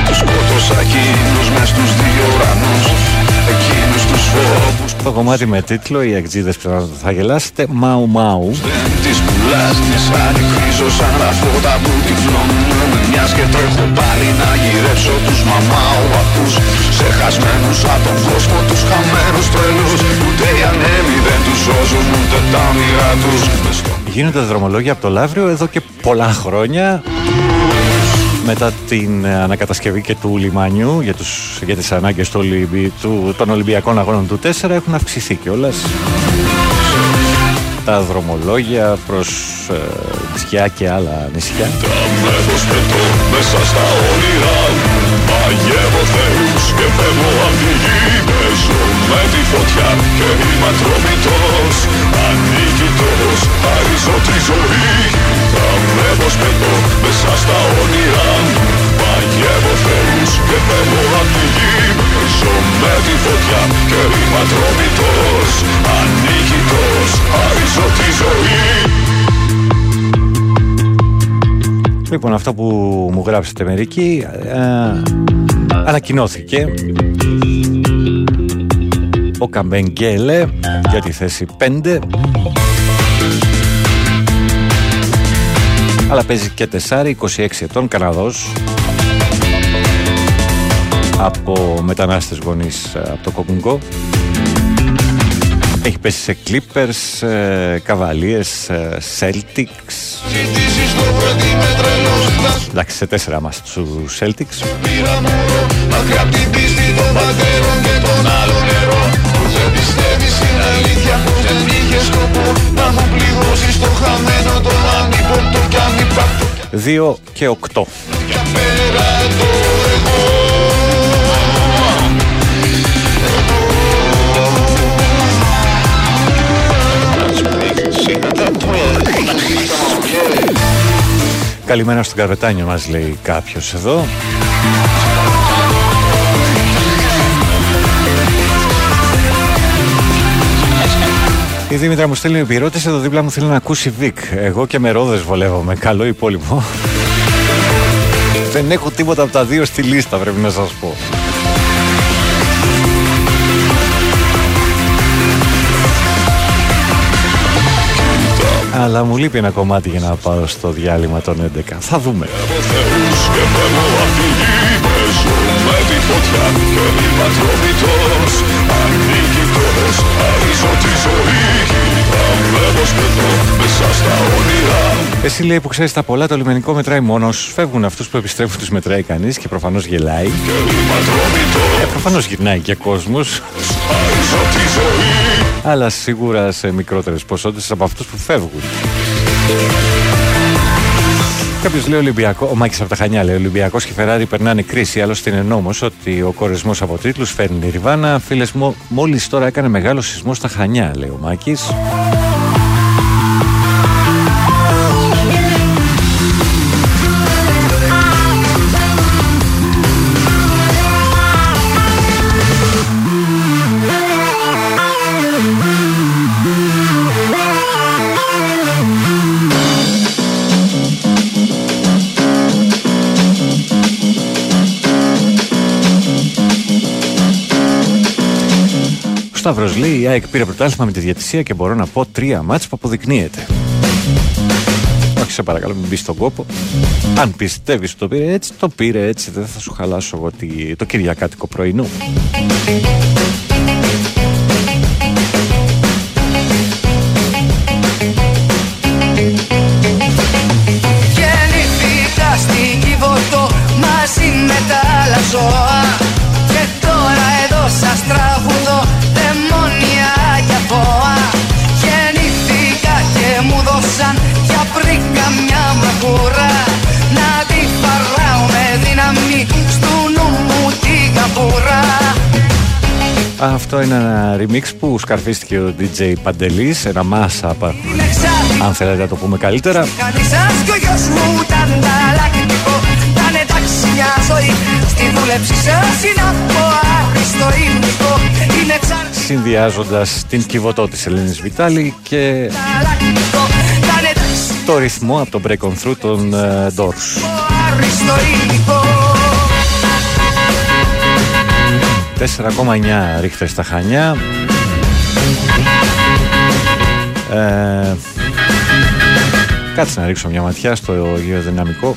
Τους σκότωσα εκείνους μες στους δύο ουρανούς. Εκείνους τους φόβους Το κομμάτι με τίτλο Οι εκτζίδες που θα γελάσετε. Μάου Μάου. Τις πουλάς, τις ανοιχρίζω σαν τα φώτα που τυφλώνουν. Με μιας και τρέχω πάλι να γυρέψω τους μαμάου ακούς Σε χασμένους από τον κόσμο τους χαμένους τρελούς. Ούτε οι ανέμοι δεν τους σώζουν ούτε τα όνειρά τους. Μες στο γίνονται δρομολόγια από το Λαύριο εδώ και πολλά χρόνια μετά την ανακατασκευή και του λιμανιού για, τους, για τις ανάγκες του, Ολυμπι- του, των Ολυμπιακών Αγώνων του 4 έχουν αυξηθεί κιόλας τα δρομολόγια προς ε, Τσιά και άλλα νησιά. μέσα στα όνειρα Μαγεύω θεούς και φεύγω απ' τη γη Παίζω με τη φωτιά και είμαι ατρόμητος Ανίκητος, χαρίζω τη ζωή. Θα με προσπετώ μέσα στα όνειρα Μαγεύω θεούς και φεύγω απ' τη γη Παίζω με τη φωτιά και είμαι ατρόμητος Ανίκητος, χαρίζω τη ζωή Λοιπόν, αυτό που μου γράψετε μερικοί ε, ανακοινώθηκε ο Καμπενγκέλε για τη θέση 5 αλλά παίζει και τεσάρι, 26 ετών, Καναδός. Από μετανάστες γονείς ε, από το Κοκκουγκό έχει πέσει σε Clippers, ε, Cavaliers, ε, Celtics. Εντάξει, σε τέσσερα μας τους Celtics. Πήρα μωρό Μακριά απ' την πίστη των πατέρων και των Καλημέρα στον Καρβετάνιο μας λέει κάποιος εδώ Η Δήμητρα μου στέλνει επιρώτηση εδώ δίπλα μου θέλει να ακούσει Βικ. Εγώ και με ρόδες βολεύομαι. Καλό υπόλοιπο. Δεν έχω τίποτα από τα δύο στη λίστα πρέπει να σας πω. Αλλά μου λείπει ένα κομμάτι για να πάω στο διάλειμμα των 11. Θα δούμε. Θεούς και φεύγω απ' τη γη Παίζω με τη φωτιά και είμαι ατρόμητος Ανίκητος, χαρίζω τη ζωή Κοιτάμε πως πετώ μέσα στα όνειρα Εσύ λέει που ξέρεις τα πολλά, το λιμενικό μετράει μόνος. Φεύγουν αυτούς που επιστρέφουν, τους μετράει κανείς και προφανώς γελάει. Ε, προφανώς γυρνάει και κόσμος. Χαρίζω τη ζωή Αλλά σίγουρα σε μικρότερες ποσότητες από αυτούς που φεύγουν. Κάποιος λέει Ολυμπιακό, ο Μάκης από τα Χανιά λέει: Ολυμπιακός και Φεράρι περνάνε κρίση. Άλλωστε είναι νόμος ότι ο κορεσμός από τίτλους φέρνει ριβάνα. Φίλες μου, μόλις τώρα έκανε μεγάλο σεισμό στα Χανιά, λέει ο Μάκης. Ο Σταύρος λέει: Η ΑΕΚ πήρε πρωτάθλημα με τη διατησία και μπορώ να πω τρία μάτς που αποδεικνύεται. Όχι, σε παρακαλώ, μην μπει στον κόπο. Αν πιστεύεις ότι το πήρε έτσι, το πήρε έτσι. Δεν θα σου χαλάσω εγώ τη- το Κυριακάτικο πρωινού. Γεννήθηκα στην Κιβωτό μαζί με τα άλλα ζώα Αυτό είναι ένα remix που σκαρφίστηκε ο DJ Παντελής, ένα μάσα αν θέλετε να το πούμε καλύτερα. Κανείς σας κι ο γιος μου ήταν ανταλλακτικό Ήταν εντάξει μια ζωή Στη δούλεψη σας είναι από άριστο υλικό Είναι εξάρτητο Συνδυάζοντας την κυβωτό της Ελένης Βιτάλη και ανταλλακτικό Ήταν εντάξει το ρυθμό από το Break On Through των ε, Doors. 4,9 ρίχτερ στα Χανιά. Ε, κάτσε να ρίξω μια ματιά στο γεωδυναμικό.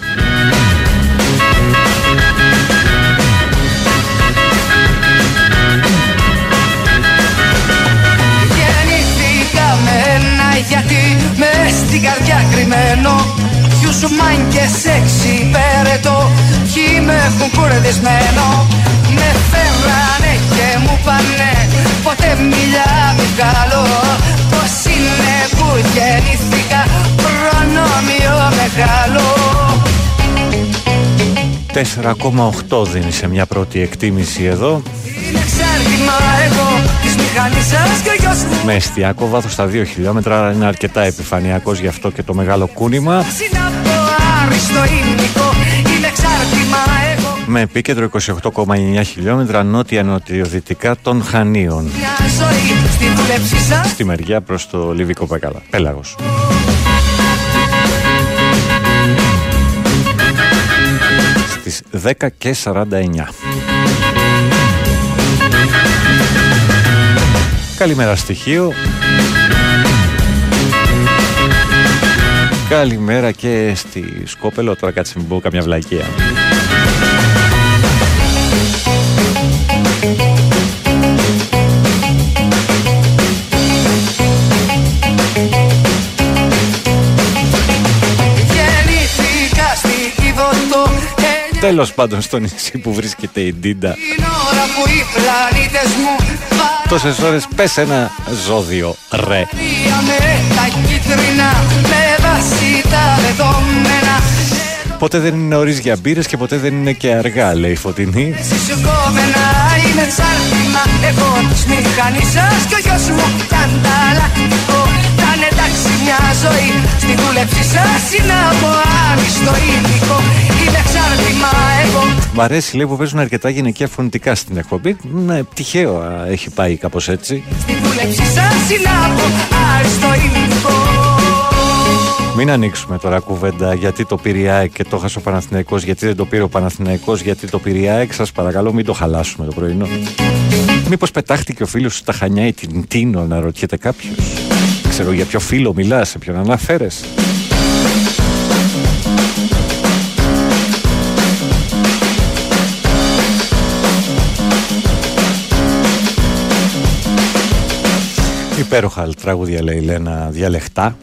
Γεννήθηκα με ένα γιατί με στην και σεξι πέρετο Ποιοι με έχουν κουρδισμένο Με φέρανε και μου πάνε. Ποτέ μιλιά μη βγάλω. Πως είναι που γεννήθηκα Προνόμιο μεγάλο. 4,8 δίνει σε μια πρώτη εκτίμηση εδώ. Είναι εξάρτημα εγώ της μηχανής σας και ο γιος μου. Με εστιακό βάθος στα 2 χιλιόμετρα είναι αρκετά επιφανειακός γι' αυτό και το μεγάλο κούνημα. Με επίκεντρο 28,9 χιλιόμετρα νότια-νοτιοδυτικά των Χανίων. Μια ζωή στη δούλεψή σας Στη μεριά προς το Λιβικό Πέκαλα- Πέλαγος. Στις 10 και 49. Καλημέρα στοιχείο. Καλημέρα και στη Σκόπελο. Τώρα κάτσε μην πω καμιά βλακεία. Τέλος πάντων στο νησί που βρίσκεται η Ντίντα. Την ώρα που οι πλανήτες μου Τόσες ώρες πες ένα ζώδιο ρε. Παρίαμε τα κίτρινα με βάση τα δεδομένα Ποτέ δεν είναι νωρίς για μπύρες και ποτέ δεν είναι και αργά λέει η Φωτεινή. Μια ζωή Στη δούλεψη σας είναι από άριστο υλικό Είναι εξάρτημα εγώ Μ' αρέσει λέει που παίζουν αρκετά γυναικεία φωνητικά στην εκπομπή. Ναι, τυχαίο α, έχει πάει κάπως έτσι. Στη δούλεψη σας είναι από άριστο υλικό Μην ανοίξουμε τώρα κουβέντα γιατί το πήρε η ΑΕΚ και το χάσε ο Παναθηναϊκός, γιατί δεν το πήρε ο Παναθηναϊκός, γιατί το πήρε η ΑΕΚ. Σας παρακαλώ μην το χαλάσουμε το πρωινό. Μήπως πετάχτηκε ο φίλος σου στα Χανιά ή την Τίνο να ρωτιέται κάποιος; Ξέρω για ποιο φίλο μιλάς, σε ποιον αναφέρεσαι. Υπέροχα τραγούδια λέει η Λένα διαλεχτά.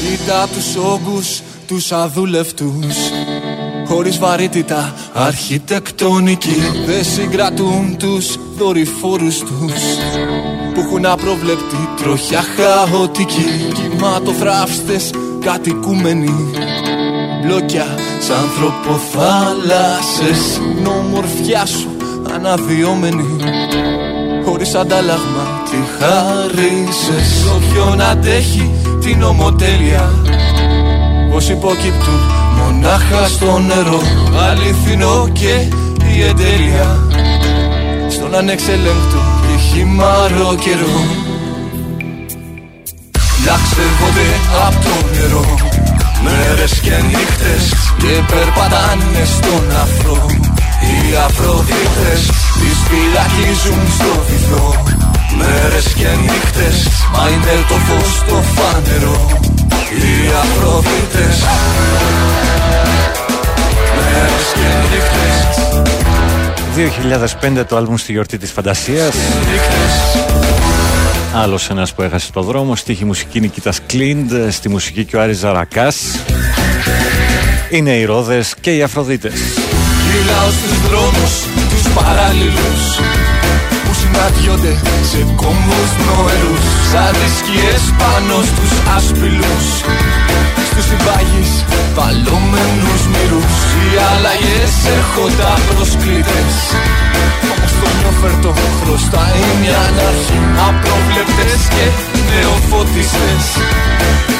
Κοίτα τους όγκους, τους αδούλευτους Χωρίς βαρύτητα, αρχιτεκτονική Δεν συγκρατούν τους δορυφόρους τους Που έχουν απροβλεπτή τροχιά χαοτική. Κυματοθράφστες κατοικούμενοι Μπλόκια σαν ανθρωποθάλασσες. Νομορφιά σου αναδυόμενη Χωρίς αντάλλαγμα τη χάρισες Όποιον αντέχει την ομοτέλεια Πως υποκύπτουν μονάχα στο νερό Αληθινό και η εντέλεια Στον ανεξελέγκτο και χυμαρό καιρό. Λαξεύονται απ' το νερό. Μέρες και νύχτες και περπατάνε στον αφρό. Οι Αφροδίτες τις φυλακίζουν στο βυθό. Μέρες και νύχτες μα είναι το φως το φανερό Οι Αφροδίτες Μέρες και νύχτες. 2005 το άλμπουμ στη γιορτή της φαντασίας. Άλλος ένας που έχασε το δρόμο. Στίχη μουσική Νικήτας Κλίντ Στη μουσική και ο Άρης Ζαρακάς. Είναι οι Ρόδες και οι Αφροδίτες. Κυλάω στους δρόμους τους παράλληλους Που συναντιόνται σε κόμβους νοερούς Σαν τις σκιές πάνω στους άσπηλους Στους συμπάγεις. Παλωμένους μυρούς Οι αλλαγές έρχοντα προσκλήτες Όμως το νιώφερτο χρωστάει μια αρχή Απροβλεπτές και νεοφωτιστές.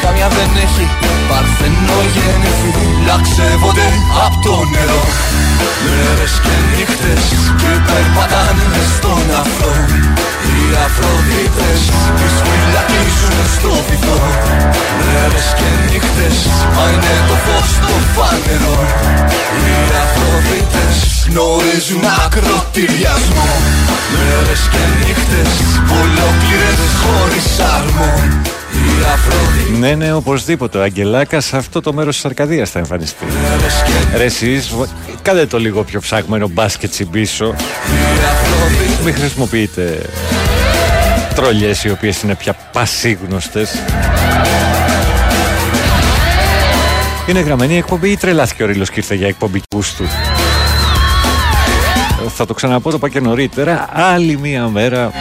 Καμιά δεν έχει παρθενό γεννηθεί Λαξεύονται απ' το νερό. Μέρες και νύχτες και περπατάνε στον αφρό. Οι Αφροδίτες τις φυλακίζουν στο βυθό. Μέρες και νύχτες μα είναι το φως το φανερό Οι Αφροδίτες γνωρίζουν ακροτηριασμό Μέρες και νύχτες ολόκληρες χωρίς αρμό Οι Αφροδίτες Ναι, ναι, οπωσδήποτε. Ο Αγγελάκα σε αυτό το μέρος της Αρκαδίας θα εμφανιστεί. Ρε, εσείς, βο- κάντε το λίγο πιο ψάγμενο μπάσκετ τσιμπήσω. Μην χρησιμοποιείτε τρολιές οι οποίες είναι πια πασίγνωστες. Είναι γραμμένη η εκπομπή ή τρελάθηκε ο Ρήλος και ήρθε για εκπομπή του. Θα το ξαναπώ, το είπα και νωρίτερα. Άλλη μία μέρα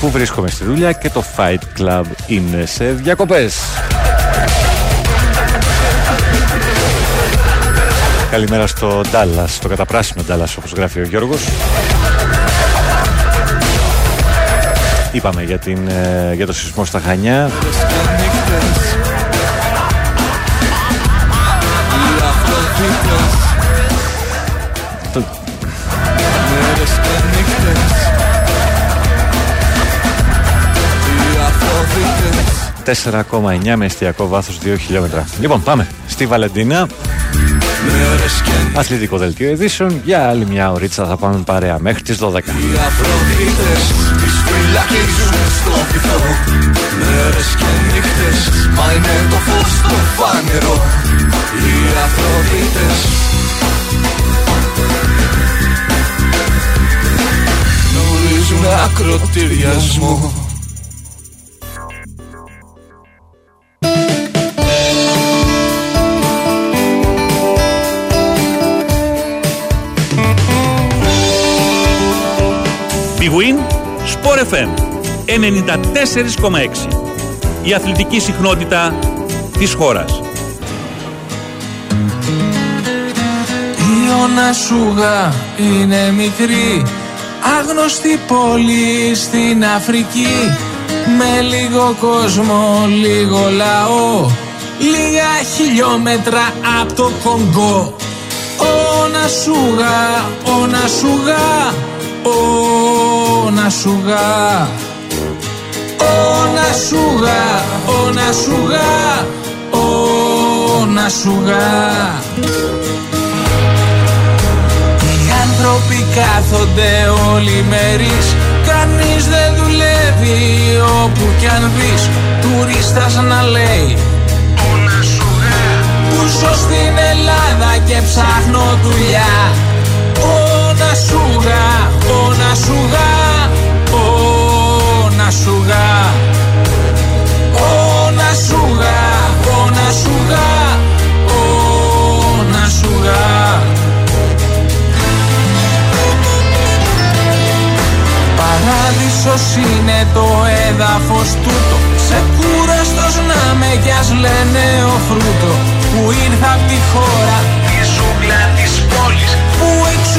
που βρίσκομαι στη δουλειά και το Fight Club είναι σε διακοπές. Καλημέρα στο Ντάλλα, στο καταπράσινο Ντάλλα, όπως γράφει ο Γιώργος. Είπαμε για, την, ε, για το σεισμό στα Χανιά. Το... 4,9 με εστιακό βάθος 2 χιλιόμετρα. Λοιπόν, πάμε στη Βαλεντίνα. Αθλητικό δελτίο ειδήσεων. Για άλλη μια ωρίτσα θα πάμε παρέα μέχρι τις 12. Οι Αφροδίτες τις φυλακίζουν στο βυθό Μέρες και νύχτες Μα είναι το φως το φανερό Οι Αφροδίτες Γνωρίζουν ακροτηριασμό Sport FM 94,6. Η αθλητική συχνότητα της χώρας. Η Ωνασούγα είναι μικρή Άγνωστη πόλη στην Αφρική Με λίγο κόσμο, λίγο λαό Λίγα χιλιόμετρα από το Κονγκό Ωνασούγα, Ωνασούγα ο να σουγά Ο να σουγά Ο να σουγά Ο να σουγά Οι άνθρωποι κάθονται όλοι μερίς Κανείς δεν δουλεύει όπου κι αν δεις Τουρίστας να λέει Ο σουγά Που ζω στην Ελλάδα και ψάχνω δουλειά. Να σουγά, ο να σουγά, ο να σουγά Ο να σουγά, ο να σουγά, ο να σουγά Παράδεισος είναι το έδαφος τούτο Σε κούραστος να με κι ας λένε ο φρούτο Που ήρθα απ' τη χώρα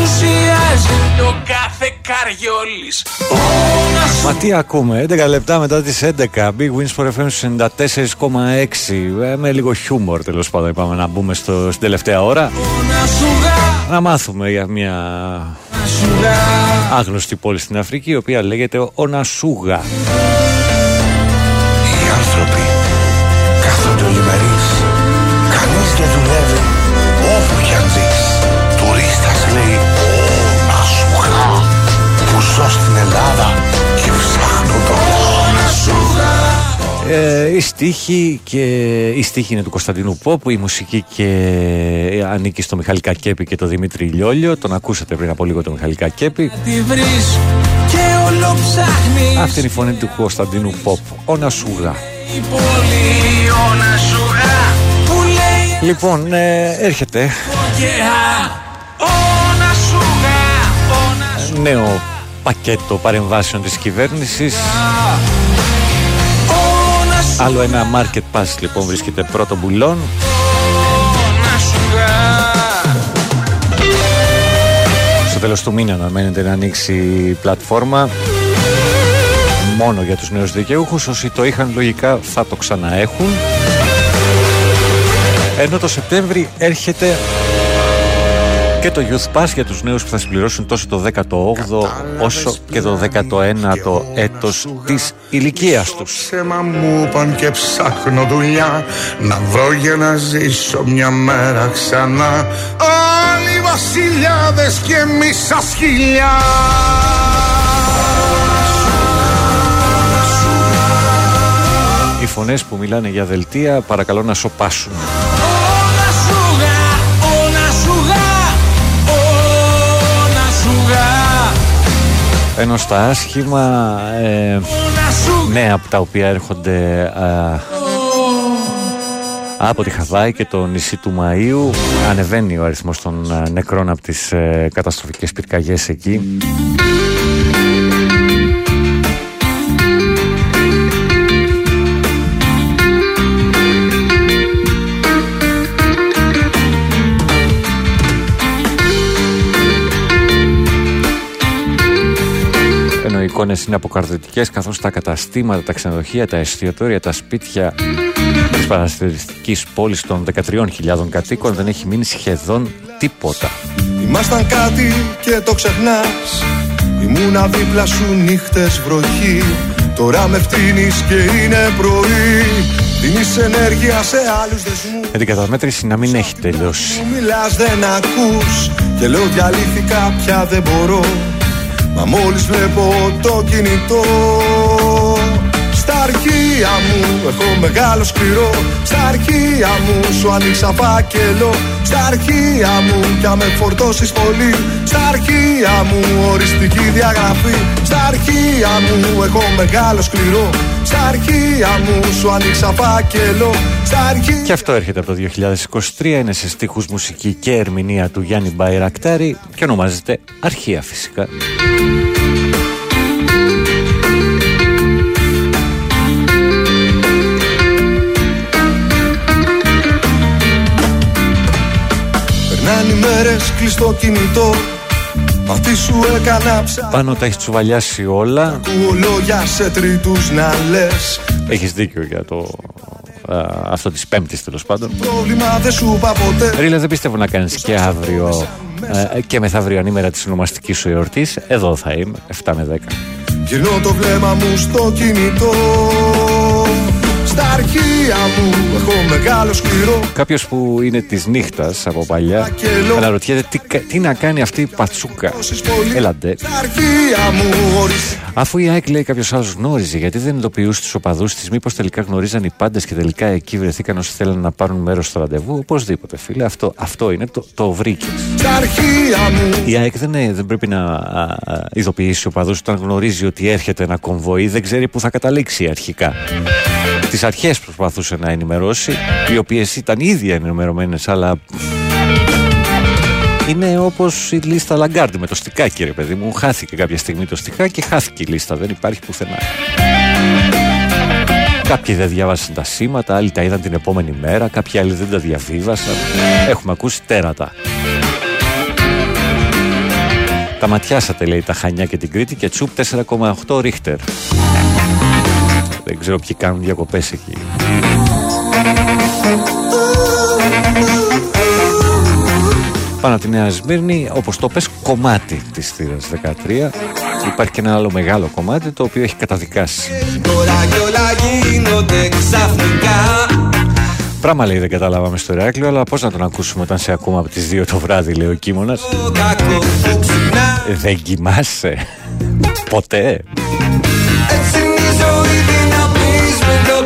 εξουσιάζει το κάθε καριόλης. Μα τι ακούμε, 11 λεπτά μετά τις 11 Big Wins for FM 94,6 ε, Με λίγο χιούμορ τέλος πάντων είπαμε να μπούμε στο, στην τελευταία ώρα. Να μάθουμε για μια άγνωστη πόλη στην Αφρική η οποία λέγεται Ονασούγα ε, η στίχη και η στίχη είναι του Κωνσταντινού Πόπου, η μουσική και ανήκει στο Μιχαλή Κακέπη και το Δημήτρη Λιόλιο. Τον ακούσατε πριν από λίγο το Μιχαλή Κακέπη. Αυτή είναι η φωνή του Κωνσταντινού Πόπου. Ο Νασούγα. Λοιπόν, ε, έρχεται νέο πακέτο παρεμβάσεων της κυβέρνησης Άλλο ένα market pass λοιπόν βρίσκεται πρώτο μπουλόν. Στο τέλος του μήνα αναμένεται να ανοίξει η πλατφόρμα. Μόνο για τους νέους δικαιούχους όσοι το είχαν λογικά θα το ξαναέχουν. Ενώ το Σεπτέμβρη έρχεται και το Youth Pass για τους νέους που θα συμπληρώσουν τόσο το 18ο όσο και το 19ο έτος της ηλικίας τους. Σέμα μου είπαν και ψάχνω δουλειά Να βρω για να ζήσω μια μέρα ξανά Άλλοι βασιλιάδες και εμείς σας χιλιά Οι φωνές που μιλάνε για δελτία παρακαλώ να σοπάσουν. Ενώ στα άσχημα ε, νέα από τα οποία έρχονται α, από τη Χαβάη και το νησί του Μαΐου. Ανεβαίνει ο αριθμός των ε, νεκρών από τις ε, καταστροφικές πυρκαγιές εκεί ενώ οι εικόνες είναι αποκαρδιωτικές καθώς τα καταστήματα, τα ξενοδοχεία, τα εστιατόρια, τα σπίτια της παραστηριστικής πόλης των 13.000 κατοίκων δεν έχει μείνει σχεδόν τίποτα. Ήμασταν κάτι και το ξεχνάς. Ήμουνα δίπλα σου νύχτες βροχή. Τώρα με φτύνεις και είναι πρωί. Δίνεις ενέργεια σε άλλους δεσμούς Με την καταμέτρηση να μην έχει τελειώσει. Μου μιλάς δεν ακούς. Και λέω διαλύθηκα πια δεν μπορώ Μα μόλις βλέπω το κινητό Στα αρχεία μου έχω μεγάλο σκληρό. Στα αρχεία μου σου ανοίξα φάκελο Στα αρχεία μου κι αν με φορτώσεις πολύ. Στα αρχεία μου οριστική διαγραφή Στα αρχεία μου έχω μεγάλο σκληρό Στα αρχεία μου σου ανοίξα φάκελο Στα αρχεία Και αυτό έρχεται από το 2023, είναι σε στίχους μουσική και ερμηνεία του Γιάννη Μπαϊρακτάρη και ονομάζεται Αρχεία φυσικά. Περνάνε οι μέρες κλειστό κινητό Μα τι σου έκανα ψά Πάνω τα έχεις τσουβαλιάσει όλα. Ακούω λόγια σε τρίτους να λες Έχεις δίκιο για το α, αυτό της πέμπτης τέλος πάντων. Πρόβλημα δεν σου είπα ποτέ Ρίλα δεν πιστεύω να κάνεις και αύριο ε, και μεθαύριο ανήμερα της ονομαστικής σου εορτής. Εδώ θα είμαι, 7 με 10. Γυρνώ το βλέμμα μου στο κινητό Στα αρχεία μου έχω μεγάλο σκληρό Κάποιος που είναι της νύχτας από παλιά αναρωτιέται τι, κα- τι να κάνει αυτή η πατσούκα. Έλαντε. Στα αρχεία μου ορισ... Αφού η ΑΕΚ λέει κάποιος άλλος γνώριζε, γιατί δεν ειδοποιούσε τους οπαδούς της, μήπως τελικά γνωρίζαν οι πάντες και τελικά εκεί βρεθήκαν όσοι θέλουν να πάρουν μέρος στο ραντεβού. Οπωσδήποτε, φίλε, αυτό, αυτό είναι το, το βρήκε. Στα αρχεία μου Η ΑΕΚ δεν, ε, δεν πρέπει να α, α, ειδοποιήσει οπαδούς όταν γνωρίζει ότι έρχεται ένα κομβοή, δεν ξέρει που θα καταλήξει αρχικά. Τις αρχές προσπαθούσε να ενημερώσει, οι οποίες ήταν ήδη ενημερωμένες, αλλά είναι όπως η λίστα Λαγκάρντι με το στικάκι, ρε παιδί μου. Χάθηκε κάποια στιγμή το στικάκι και χάθηκε η λίστα. Δεν υπάρχει πουθενά. Κάποιοι δεν διάβασαν τα σήματα, άλλοι τα είδαν την επόμενη μέρα, κάποιοι άλλοι δεν τα διαβίβασαν. Έχουμε ακούσει τέρατα. Τα ματιάσατε λέει τα Χανιά και την Κρήτη και τσουπ 4,8 ρίχτερ. Δεν ξέρω ποιοι κάνουν διακοπές εκεί. Πάνω από τη Νέα Σμύρνη, όπως το πες, κομμάτι της θύρας 13. Υπάρχει και ένα άλλο μεγάλο κομμάτι το οποίο έχει καταδικάσει. Τώρα κι όλα γίνονται ξαφνικά Πράγμα λέει δεν καταλάβαμε στο Ηράκλειο, αλλά πώς να τον ακούσουμε όταν σε ακούμε από τις 2 το βράδυ, λέει ο Κίμωνας. Το κακό που ξυπνά Ε, Δεν κοιμάσαι. Ποτέ. Πεις με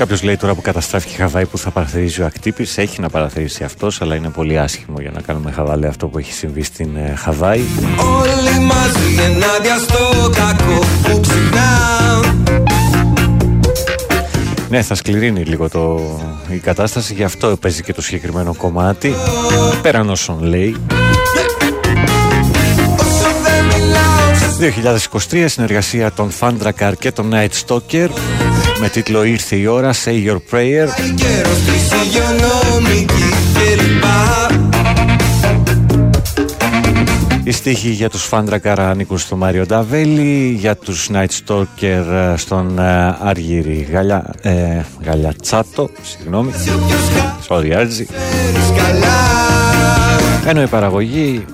Κάποιος λέει τώρα που καταστράφηκε η Χαβάη που θα παραθυρίζει ο Ακτύπης. Έχει να παραθυρίσει αυτός, αλλά είναι πολύ άσχημο για να κάνουμε χαβαλέ αυτό που έχει συμβεί στην ε, Χαβάη. Όλοι μαζί ενάντια στο κακό που ξυπνά Ναι, θα σκληρύνει λίγο το, η κατάσταση, γι' αυτό παίζει και το συγκεκριμένο κομμάτι. Πέραν όσων λέει. 2023 συνεργασία των Thundercar και των Night Stalker με τίτλο «Ήρθε η ώρα, Say Your Prayer». Οι στίχοι για τους Thundercar ανήκουν στο Μάριο Νταβέλη, για τους Night Stalker ε, στον ε, Άργυρη Γαλια, ε, Γαλιατσάτο, συγγνώμη, sorry Άρτζη. Ενώ η παραγωγή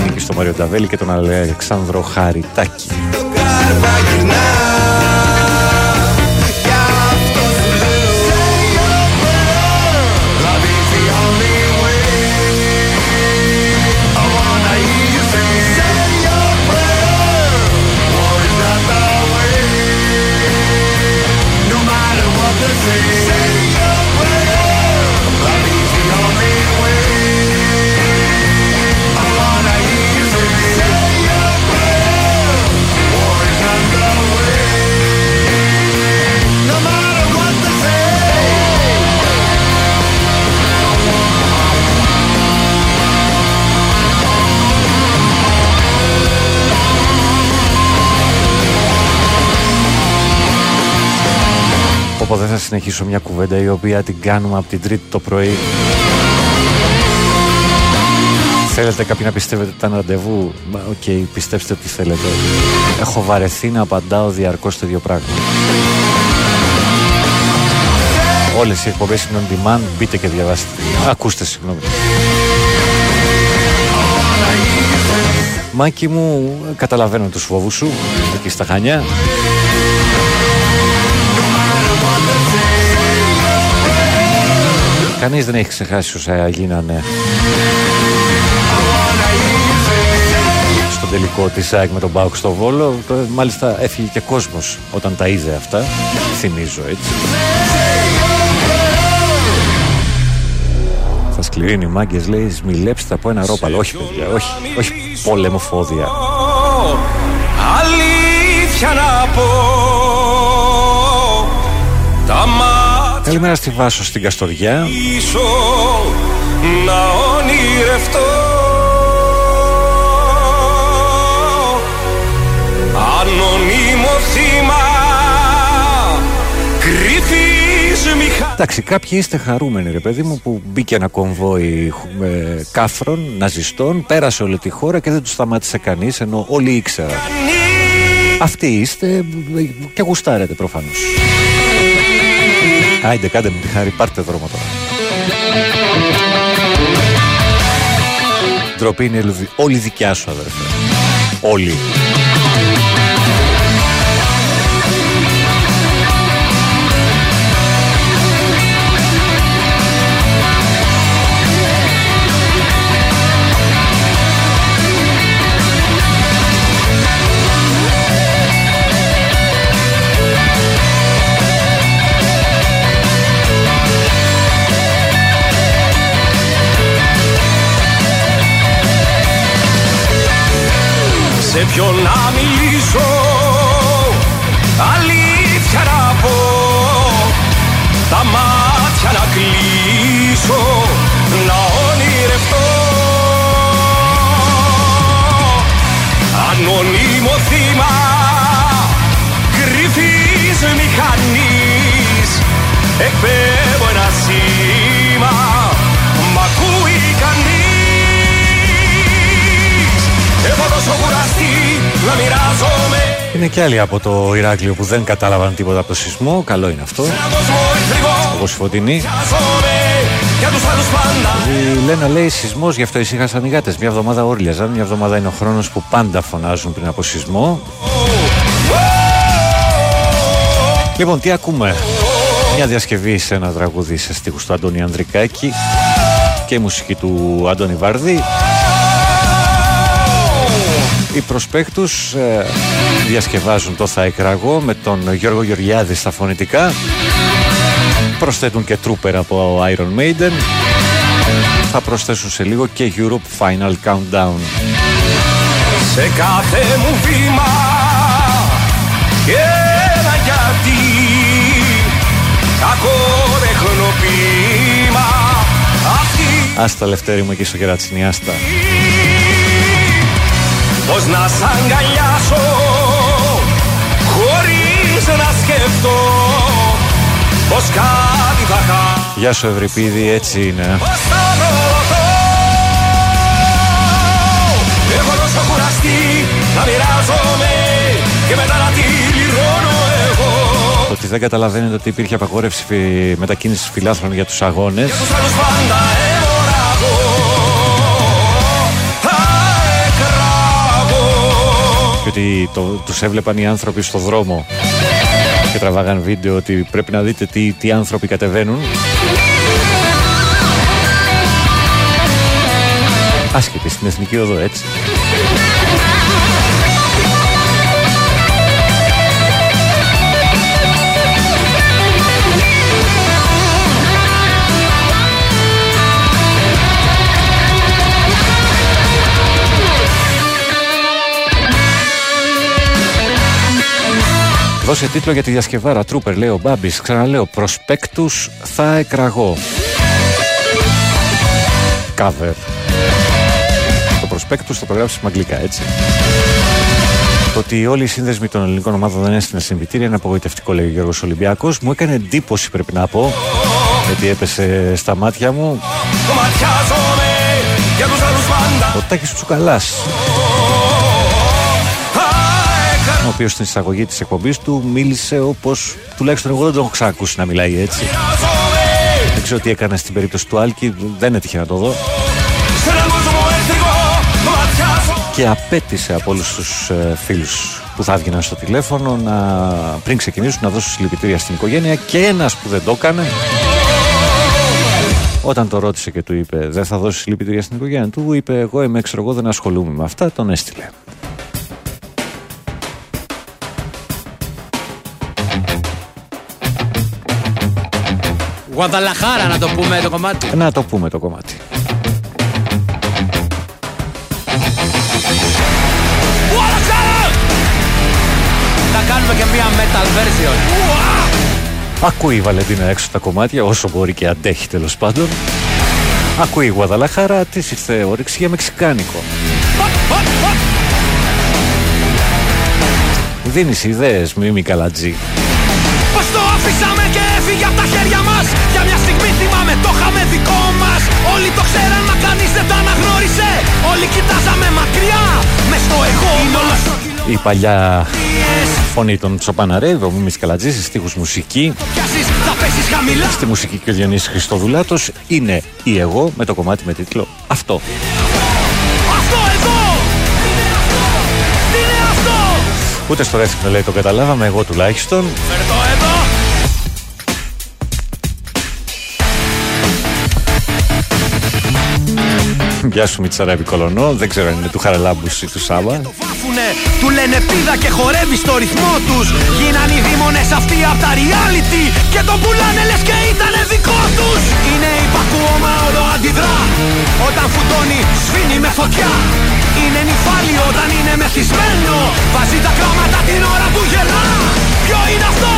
ανήκει στο Μάριο Νταβέλη και τον Αλεξάνδρο Χαριτάκη. Συνεχίσω μια κουβέντα η οποία την κάνουμε από την Τρίτη το πρωί. Θέλετε κάποιοι να πιστεύετε ότι ήταν ραντεβού; OK, okay, πιστέψτε τι θέλετε. Έχω βαρεθεί να απαντάω διαρκώς το ίδιο πράγμα. Όλες οι εκπομπές είναι on demand. Μπείτε και διαβάστε. Ακούστε, συγγνώμη. Μάκη μου, καταλαβαίνω τους φόβους σου εκεί στα Χανιά. Κανείς δεν έχει ξεχάσει όσα γίνανε στον τελικό της ΑΕΚ με τον Μπάουκ στο Βόλο. Μάλιστα έφυγε και κόσμος όταν τα είδε αυτά. Θυμίζω έτσι. Θα σκληρύνει οι μάγκες λέει σμιλέψτε από ένα ρόπαλο. Όχι παιδιά, όχι, όχι πολεμοφόδια. Αλήθεια να πω Τα Καλημέρα στη Βάσο στην Καστοριά. να ονειρευτώ Ανωνύμο θύμα Εντάξει, κάποιοι είστε χαρούμενοι, ρε παιδί μου, που μπήκε ένα κομβόι με κάφρων, ναζιστών, πέρασε όλη τη χώρα και δεν τους σταμάτησε κανείς, ενώ όλοι ήξεραν. Αυτοί είστε και γουστάρετε προφανώς. Άιντε κάντε μου τη χάρη, πάρτε δρόμο τώρα. Ντροπή είναι όλη δικιά σου αδερφέ. Όλοι. Σε ποιον είναι και άλλοι από το Ηράκλειο που δεν κατάλαβαν τίποτα από το σεισμό. Καλό είναι αυτό. Όπω η φωτεινή. Η Λένα λέει σεισμός, γι' αυτό ησύχασαν οι γάτες. Μια εβδομάδα όρλιαζαν, μια εβδομάδα είναι ο χρόνος που πάντα φωνάζουν πριν από σεισμό. Λοιπόν, τι ακούμε; Μια διασκευή σε ένα τραγούδι σε στίχους του Αντώνη Ανδρικάκη και η μουσική του Αντώνη Βαρδί. Οι προσπέκτους ε, διασκευάζουν το Θα Εκραγώ με τον Γιώργο Γεωργιάδη στα φωνητικά. Προσθέτουν και Trooper από Iron Maiden. Θα προσθέσουν σε λίγο και Europe Final Countdown. Σε κάθε μου βήμα ένα γιατί κακό ποίημα Αυτή Άστα Λευτέρη μου εκεί στο κερατσινί, άστα. Πώς να σ' αγκαλιάσω Χωρίς να σκεφτώ Πως κάτι θα κάνω Γεια σου Ευρυπίδη, έτσι είναι. Πώς θα ρωτώ Έχω τόσο κουραστεί να μοιράζομαι Και μετά να τη πληρώνω εγώ. Το ότι δεν καταλαβαίνετε ότι υπήρχε απαγόρευση φι- μετακίνησης φιλάθλων για τους αγώνες. Τους άλλους πάντα και ότι το, τους έβλεπαν οι άνθρωποι στο δρόμο και τραβάγαν βίντεο ότι πρέπει να δείτε τι, τι άνθρωποι κατεβαίνουν. Άσχετη στην Εθνική Οδό, έτσι. Δώσε τίτλο για τη διασκευάρα Τρούπερ, λέει ο Μπάμπης. Ξαναλέω, προσπέκτους θα εκραγώ. Cover. Το προσπέκτους θα το γράψεις με αγγλικά, έτσι. Το ότι όλοι οι σύνδεσμοι των ελληνικών ομάδων δεν έστειλαν συλληπιτήρια είναι απογοητευτικό, λέει ο Γιώργος Ολυμπιακός. Μου έκανε εντύπωση, πρέπει να πω, γιατί έπεσε στα μάτια μου Κομματιάζομαι για τους άλλους πάντα ο Τάκης Τσουκαλάς ο οποίος στην εισαγωγή της εκπομπής του μίλησε όπως τουλάχιστον εγώ δεν τον έχω ξανακούσει να μιλάει έτσι. Δεν ξέρω τι έκανε στην περίπτωση του Άλκη δεν έτυχε να το δω. Σε έναν κόσμο εχθρικό Κομματιάζομαι και απέτησε από όλους τους ε, φίλους που θα έβγαιναν στο τηλέφωνο να, πριν ξεκινήσουν να δώσουν συλληπιτήρια στην οικογένεια και ένας που δεν το έκανε. Όταν το ρώτησε και του είπε δεν θα δώσεις συλληπιτήρια στην οικογένεια του είπε εγώ είμαι ξέρω εγώ δεν ασχολούμαι με αυτά τον έστειλε Γουαδαλαχάρα να το πούμε το κομμάτι. να το πούμε το κομμάτι Θα κάνουμε και μια metal version. Ακούει η Βαλεντίνα έξω τα κομμάτια όσο μπορεί και αντέχει τέλος πάντων. Ακούει η Γουαδαλαχάρα, της ήρθε όρεξη για μεξικάνικο. Δίνεις ιδέες, Μίμη Καλατζή. Πως το αφήσαμε και έφυγε από τα χέρια μας Για μια στιγμή θυμάμαι το είχαμε δικό μας. Όλοι το ξέραν μα κανείς δεν τα αναγνώρισε. Όλοι κοιτάζαμε μακριά Μες στο εγώ μας. Η παλιά φωνή των Τσοπαναρέ, ο Μίμης Καλατζής, στη στίχους μουσική. Πιάσεις θα πέσεις χαμηλά. Στη μουσική και ο Διονύσης Χριστοδουλάτος είναι η εγώ με το κομμάτι με τίτλο Αυτό. Αυτό εδώ! Τι είναι αυτό! Ούτε στο ρεύσιμο λέει το καταλάβαμε, εγώ τουλάχιστον. Φέρ Γεια σου Μιτσαράβη Κολονό, δεν ξέρω αν είναι του Χαραλάμπους ή του Σάβα. βάφουνε Του λένε πίδα και χορεύει στο ρυθμό τους. Γίναν οι δίμονες αυτοί απ' τα reality Και τον πουλάνε λες και ήταν δικό τους. Είναι υπακούωμα όλο αντιδρά Όταν φουτώνει σφίνει με φωτιά. Είναι νυφάλιο όταν είναι μεθυσμένο Βάζει τα κράματα την ώρα που γελά. Ποιο είναι αυτό;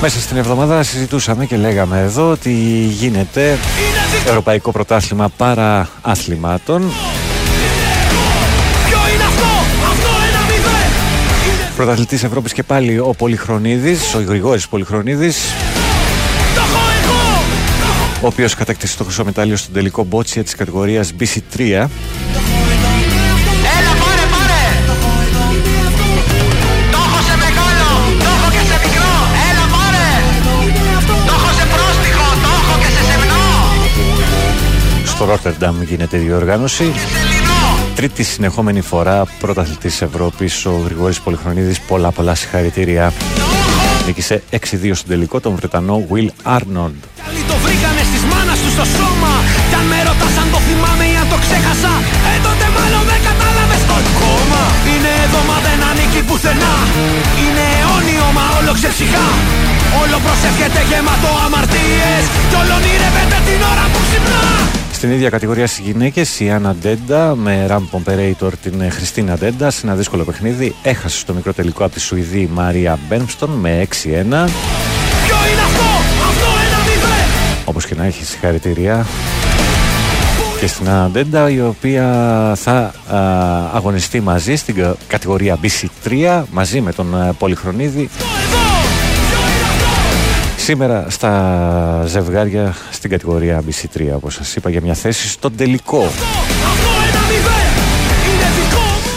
Μέσα στην εβδομάδα συζητούσαμε και λέγαμε εδώ ότι γίνεται Ευρωπαϊκό Πρωτάθλημα Παρά Αθλημάτων. Ποιο είναι αυτό Αυτό ένα μηδέν Πρωταθλητής Ευρώπης και πάλι ο Πολυχρονίδης, ο Γρηγόρης Πολυχρονίδης, Το έχω εγώ ο οποίος κατέκτησε το χρυσό μετάλλιο στον τελικό μπότσια της κατηγορίας BC3. Ρότερνταμ γίνεται η διοργάνωση. Τρίτη συνεχόμενη φορά πρωταθλητής Ευρώπης ο Γρηγόρης Πολυχρονίδης. Πολλά πολλά συγχαρητήρια. Νίκησε 6-2 στον τελικό τον Βρετανό Will Arnold. Άλλοι το βρήκανε στις μάνας τους στο σώμα Κι αν με ρωτάς αν το θυμάμαι ή αν το ξέχασα Ε τότε μάλλον δεν κατάλαβες το κόμμα Είναι εδώ μα δεν ανήκει πουθενά Είναι αιώνιο μα όλο ξεψυχά Όλο προσεύχεται γεμάτο αμαρτίες Κι όλο ονειρεύεται την ώρα που ξυπνά Στην ίδια κατηγορία στις γυναίκες, η Άννα Ντέντα με Ram Pomperator την ε, Χριστίνα Ντέντα σε ένα δύσκολο παιχνίδι. Έχασε στο μικρό τελικό από τη Σουηδή Μαρία Μπέρμστον με 6-1. Ποιο είναι αυτό, αυτό ένα Όπως και να έχει συγχαρητήρια και στην Αντέντα η οποία θα α, αγωνιστεί μαζί στην κα- κατηγορία BC3 μαζί με τον α, Πολυχρονίδη σήμερα στα ζευγάρια στην κατηγορία BC3 όπως σας είπα για μια θέση στον τελικό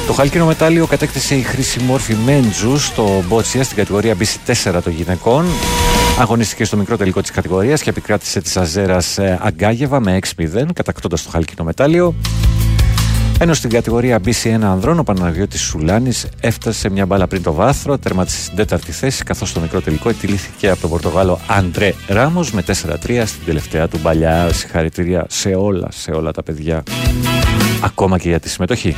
το χάλκινο μετάλλιο κατέκτησε η χρήση μόρφη Μέντζου στο Μπότσια στην κατηγορία BC4 των γυναικών. Αγωνίστηκε στο μικρό τελικό της κατηγορίας και επικράτησε της Αζέρας Αγκάγεβα με 6-0, κατακτώντας το χάλκινο μετάλλιο. Ενώ στην κατηγορία BC1 ανδρών, ο Παναγιώτης Σουλάνης έφτασε σε μια μπάλα πριν το βάθρο, τερμάτισε στην τέταρτη θέση, καθώς στο μικρό τελικό ετηλήθηκε από τον Πορτογάλο Αντρέ Ράμος με 4-3 στην τελευταία του μπαλιά. Συγχαρητήρια σε όλα, σε όλα τα παιδιά. Ακόμα και για τη συμμετοχή.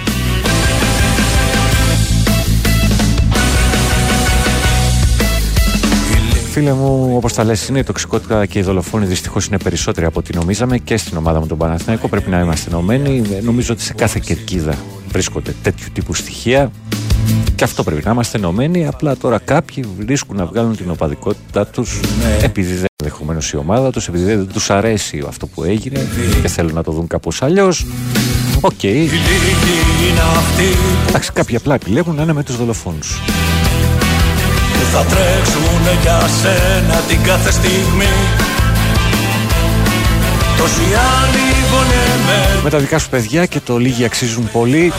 Φίλε μου, όπως τα λες, είναι η τοξικότητα και η δολοφόνοι δυστυχώς είναι περισσότεροι από ό,τι νομίζαμε και στην ομάδα μου τον Παναθηναϊκό. Πρέπει να είμαστε ενωμένοι. Ε, Νομίζω ότι σε κάθε κερκίδα βρίσκονται τέτοιου τύπου στοιχεία. Και αυτό πρέπει να είμαστε ενωμένοι. Απλά τώρα κάποιοι βρίσκουν να βγάλουν την οπαδικότητά τους επειδή δεν ενδεχομένως η ομάδα τους, επειδή δεν τους αρέσει αυτό που έγινε και θέλουν να το δουν κάπως αλλιώς. Οκ. Εντάξει, κάποιοι απλά επιλέγουν να είναι με τους δολοφόνους. Που θα τρέξουνε για σένα την κάθε στιγμή. Τόσοι άλλοι βολεμένοι Με τα δικά σου παιδιά και το λίγοι αξίζουν πολύ.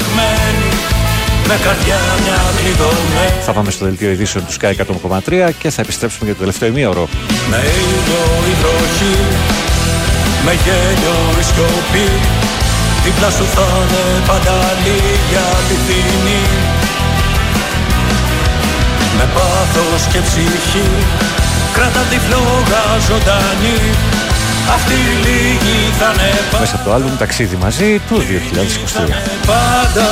με καρδιά μια κλειδωμένη Θα πάμε στο δελτίο ειδήσεων του Sky 100,3 και θα επιστρέψουμε για το τελευταίο ημίωρο. Με ήλιο η βροχή, με γέλιο η σιωπή Δίπλα σου θα είναι πάντα λίγη αληθινή Με πάθος και ψυχή, κράτα τη φλόγα ζωντανή Αυτή η λίγη θα είναι πάντα Μέσα από το άλμπουμ Ταξίδι μαζί του 2023. πάντα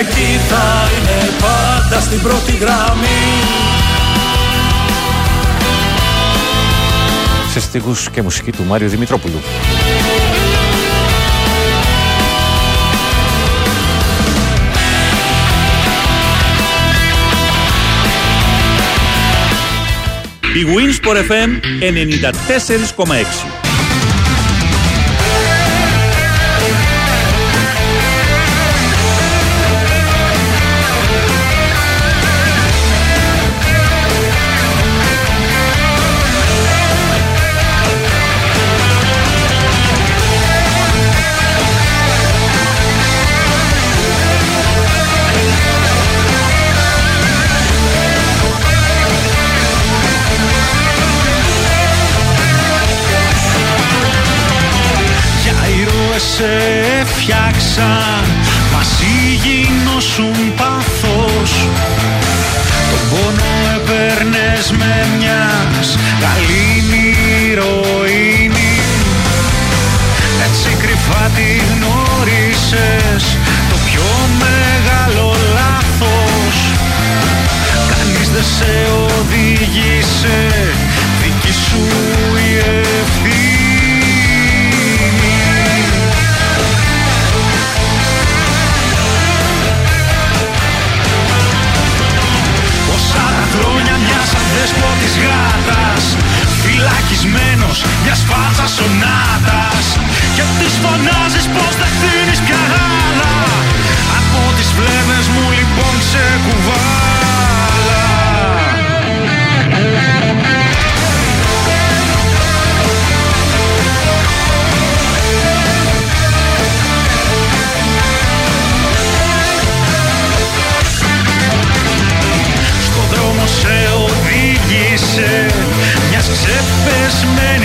Εκεί θα είναι πάντα στην πρώτη γραμμή Σε στίχους και μουσική του Μάριο Δημητρόπουλου. Η Winsport FM 94,6 έφτιαξαν Μαζί γινώσουν πάθος. Τον πόνο έπαιρνες με μιας καλή ηρωίνη. Έτσι κρυφά τη γνώρισες Το πιο μεγάλο λάθος. Κανείς δεν σε Φυλακισμένος μιας φάτσας σονάτας Και της φωνάζεις πως δεν δίνεις πια άλλα Από τις φλέβες μου λοιπόν σε κουβάλα. Στο δρόμο σε οδήγησε μιας ξεπεσμένης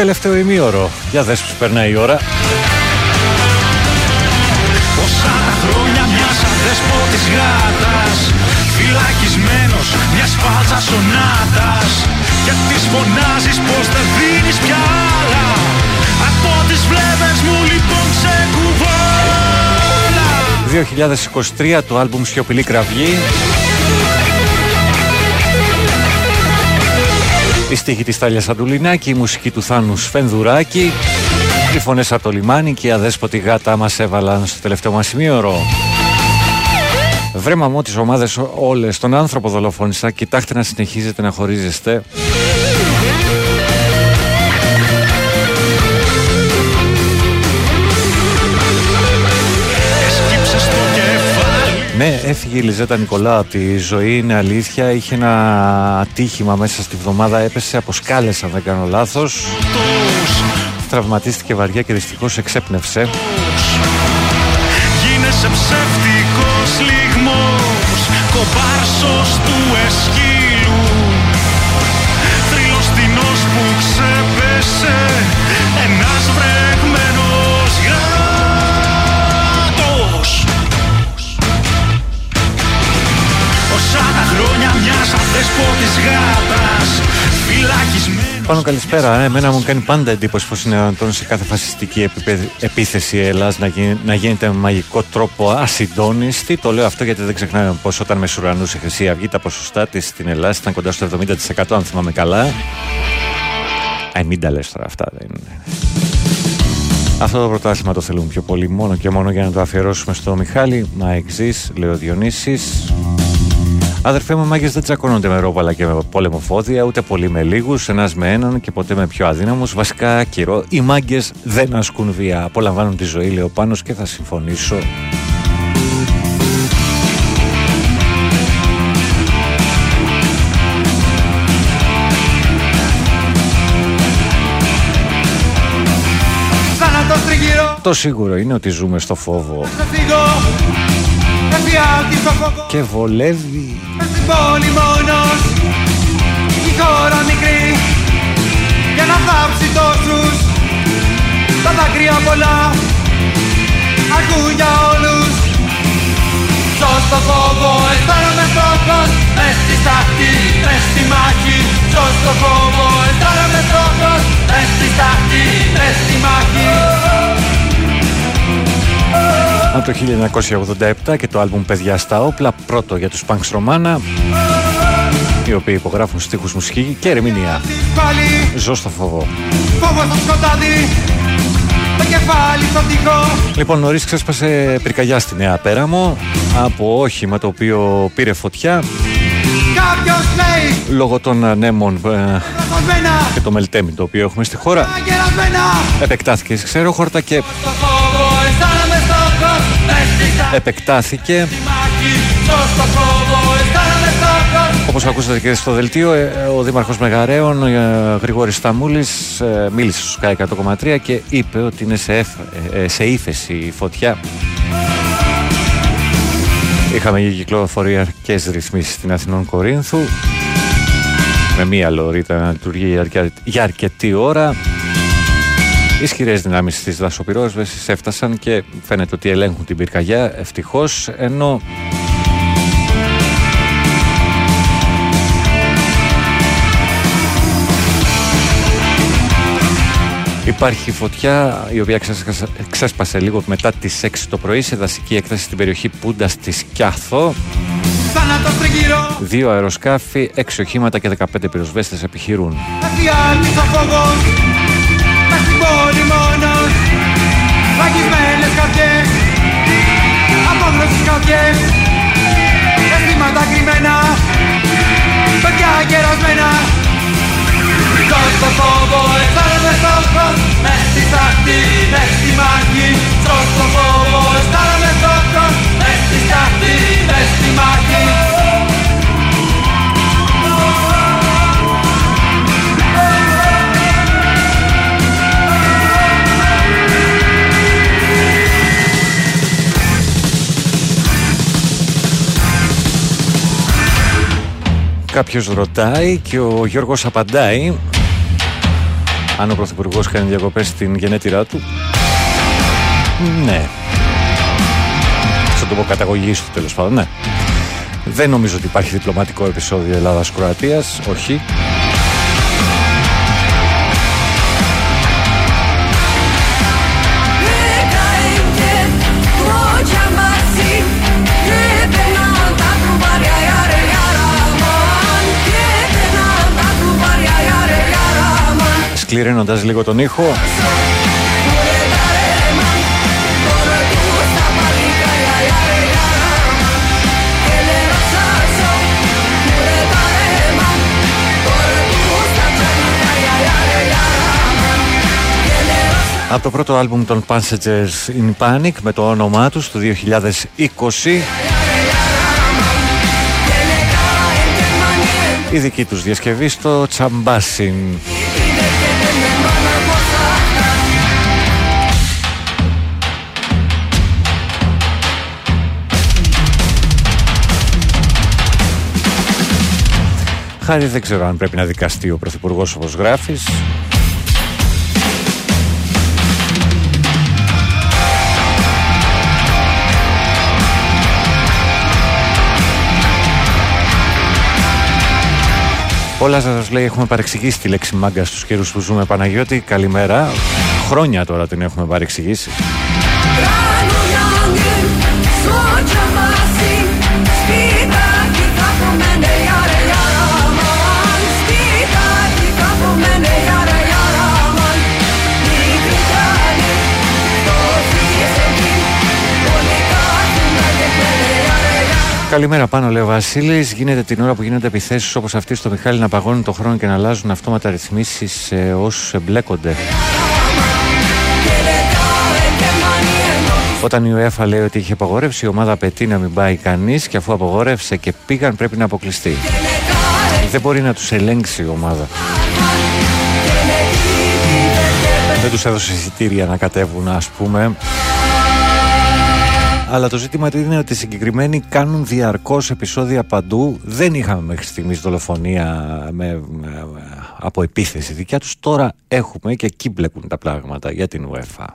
Τελευταίο ημίωρο. Για δες πως περνάει η ώρα. Πόσα τα χρόνια μιας αδέσποτης γάτας. Φυλακισμένος χρόνος μιας φάλτσας σονάτας. Και τις φωνάζεις πως δεν δίνεις πια άλλα. Από τις βλέμες μου λοιπόν ξεκουβόλα. 2023 το άλμπουμ Σιωπηλή Κραυγή Η στίχη της Τάλιας Αντουλινάκη, η μουσική του Θάνου Σφενδουράκη Οι φωνές από το λιμάνι και η αδέσποτη γάτα μας έβαλαν στο τελευταίο μας σημείωρο. Βρέμα μου τις ομάδες όλες τον άνθρωπο δολοφόνησα. Κοιτάξτε να συνεχίζετε να χωρίζεστε Ναι, έφυγε η Λιζέτα Νικολά από τη ζωή, είναι αλήθεια. Είχε ένα ατύχημα μέσα στη βδομάδα, έπεσε από σκάλες αν δεν κάνω λάθος. Τραυματίστηκε βαριά και δυστυχώς εξέπνευσε. Γίνεσαι ψεύτικος λιγμός Κομπάρσος του εσκύλου Πάνω καλησπέρα. Ε, εμένα μου κάνει πάντα εντύπωση πως είναι δυνατόν σε κάθε φασιστική επίπε- επίθεση η Ελλάς να, γι- να γίνεται με μαγικό τρόπο ασυντόνιστη. Το λέω αυτό γιατί δεν ξεχνάμε πως όταν μεσουρανούσε η Χρυσή Αυγή τα ποσοστά της στην Ελλάδα ήταν κοντά στο 70% αν θυμάμαι καλά. Ε, μην τα λες τώρα αυτά δεν είναι. Αυτό το πρωτάθλημα το θέλουμε πιο πολύ μόνο και μόνο για να το αφιερώσουμε στο Μιχάλη. Μα εξής, λέει ο Διονύσης. Αδερφέ μου, μάγκες δεν τσακώνονται με ρόπαλα και με πολεμοφόδια, ούτε πολύ με λίγους, ένας με έναν και ποτέ με πιο αδύναμους. Βασικά, καιρό, οι μάγκες δεν ασκούν βία. Απολαμβάνουν τη ζωή, λέει ο Πάνος και θα συμφωνήσω. Θάνατος τριγύρω Το σίγουρο είναι ότι ζούμε στο φόβο Θα φύγω Εφιάλτη στο φόβο και βολεύει. Μες στην πόλη μόνος. Η χώρα μικρή Για να θάψει τόσους. Τα δάκρυα πολλά Ακούν για όλους. Ζω στο φόβο, αισθάνομαι στόχος Μες στη στάχτη, μες στη μάχη. Ζω στο φόβο, αισθάνομαι στόχος Μες στη στάχτη, μες στη μάχη Από το 1987 και το άλμπουμ Παιδιά στα όπλα, πρώτο για τους Punks Romana, οι οποίοι υπογράφουν στίχους μουσική και ερμηνεία. Πάλι Ζω στο φόβο. φόβο στο σκοτάδι Το κεφάλι στο τοίχο Λοιπόν, νωρίς ξέσπασε πυρκαγιά στη Νέα Πέραμο από όχημα το οποίο πήρε φωτιά Κάποιος λέει λόγω των ανέμων ε, Ρασμένα, και το μελτέμι το οποίο έχουμε στη χώρα. αγερασμένα Επεκτάθηκε σε ξερόχορτα και επεκτάθηκε μάχη Ζω στο φόβο αισθάνομαι στόχος Όπως ακούσατε και στο δελτίο, ε, ο Δήμαρχος Μεγαρέων, ε, Γρηγόρης Σταμούλης, ε, μίλησε στο Sky 100,3 και είπε ότι είναι σε, εφ- ε, σε ύφεση η φωτιά. Είχαμε για κυκλοφοριακές ρυθμίσεις στην Αθηνών Κορίνθου με μία λωρίδα να λειτουργεί για αρκε- για αρκετή ώρα. Ισχυρές δυνάμεις τη δασοπυρόσβεση έφτασαν και φαίνεται ότι ελέγχουν την πυρκαγιά ευτυχώς, ενώ Υπάρχει φωτιά η οποία ξέσπασε, ξέσπασε λίγο μετά τις 6 το πρωί σε δασική έκταση στην περιοχή Πούντα στη Σκιάθο. Θάνατος τριγύρω Δύο αεροσκάφη, 6 οχήματα και 15 πυροσβέστες επιχειρούν. Εφιάλτης ο φόβος Μες στην πόλη μόνος. Ραγισμένες καρδιές Απόγνωσες καρδιές Αισθήματα κρυμμένα. Παιδιά γερασμένα Ζω στο φόβο, αισθάνομαι στόχος. Μες στη στάχτη, μες στη μάχη. Ζω στο φόβο, αισθάνομαι στόχος. Μες στη στάχτη, μες στη μάχη Κάποιος ρωτάει και ο Γιώργος απαντάει αν ο Πρωθυπουργός κάνει διακοπές στην γενέτειρά του. Ναι. Στον τόπο καταγωγής του τέλος πάντων, ναι. Δεν νομίζω ότι υπάρχει διπλωματικό επεισόδιο Ελλάδας-Κροατίας, όχι. Σκληραίνοντας λίγο τον ήχο. Από το πρώτο άλμπουμ των Passengers in Panic με το όνομά τους του 2020 η δική τους διασκευή στο Τσαμπάσιν Χάρη δεν ξέρω αν πρέπει να δικαστεί ο Πρωθυπουργός όπως γράφεις Όλα σας λέει: Έχουμε παρεξηγήσει τη λέξη μάγκα στους καιρούς που ζούμε. Παναγιώτη, καλημέρα. Χρόνια τώρα την έχουμε παρεξηγήσει. Καλημέρα πάνω, λέει ο Βασίλης. Γίνεται την ώρα που γίνονται επιθέσεις όπως αυτή στο Μιχάλη να παγώνουν το χρόνο και να αλλάζουν αυτόματα ρυθμίσεις σε όσου εμπλέκονται. Όταν η UEFA λέει ότι είχε απαγόρευση, η ομάδα απαιτεί να μην πάει κανείς και αφού απαγόρευσε και πήγαν, πρέπει να αποκλειστεί. Δεν μπορεί να τους ελέγξει η ομάδα. Δεν τους έδωσε εισιτήρια να κατέβουν, ας πούμε. Αλλά το ζήτημα είναι ότι οι συγκεκριμένοι κάνουν διαρκώς επεισόδια παντού. Δεν είχαμε μέχρι στιγμής δολοφονία με, από επίθεση δικιά τους. Τώρα έχουμε και εκεί μπλεκούν τα πράγματα για την UEFA.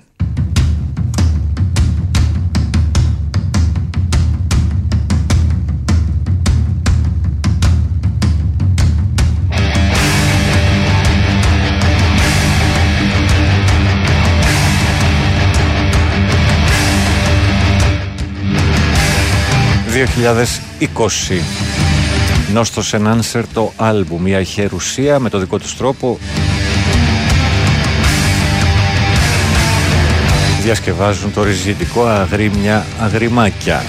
2020. Νόστος Enhancer το άλμπουμ μια ηχερουσία με το δικό τους τρόπο. Διασκευάζουν το ριζιτικό αγρίμια αγριμάκια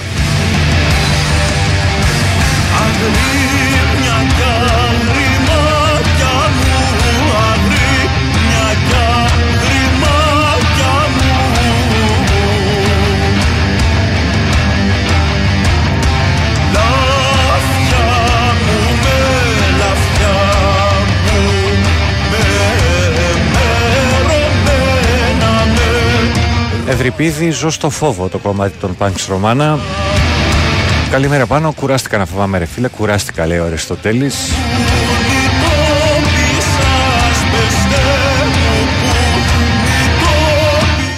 Ευρυπίδη, ζω στο φόβο το κομμάτι των Punks Ρωμάνα. Καλημέρα πάνω, κουράστηκα να φοβάμαι ρε φίλε, κουράστηκα λέει ο Αριστοτέλης.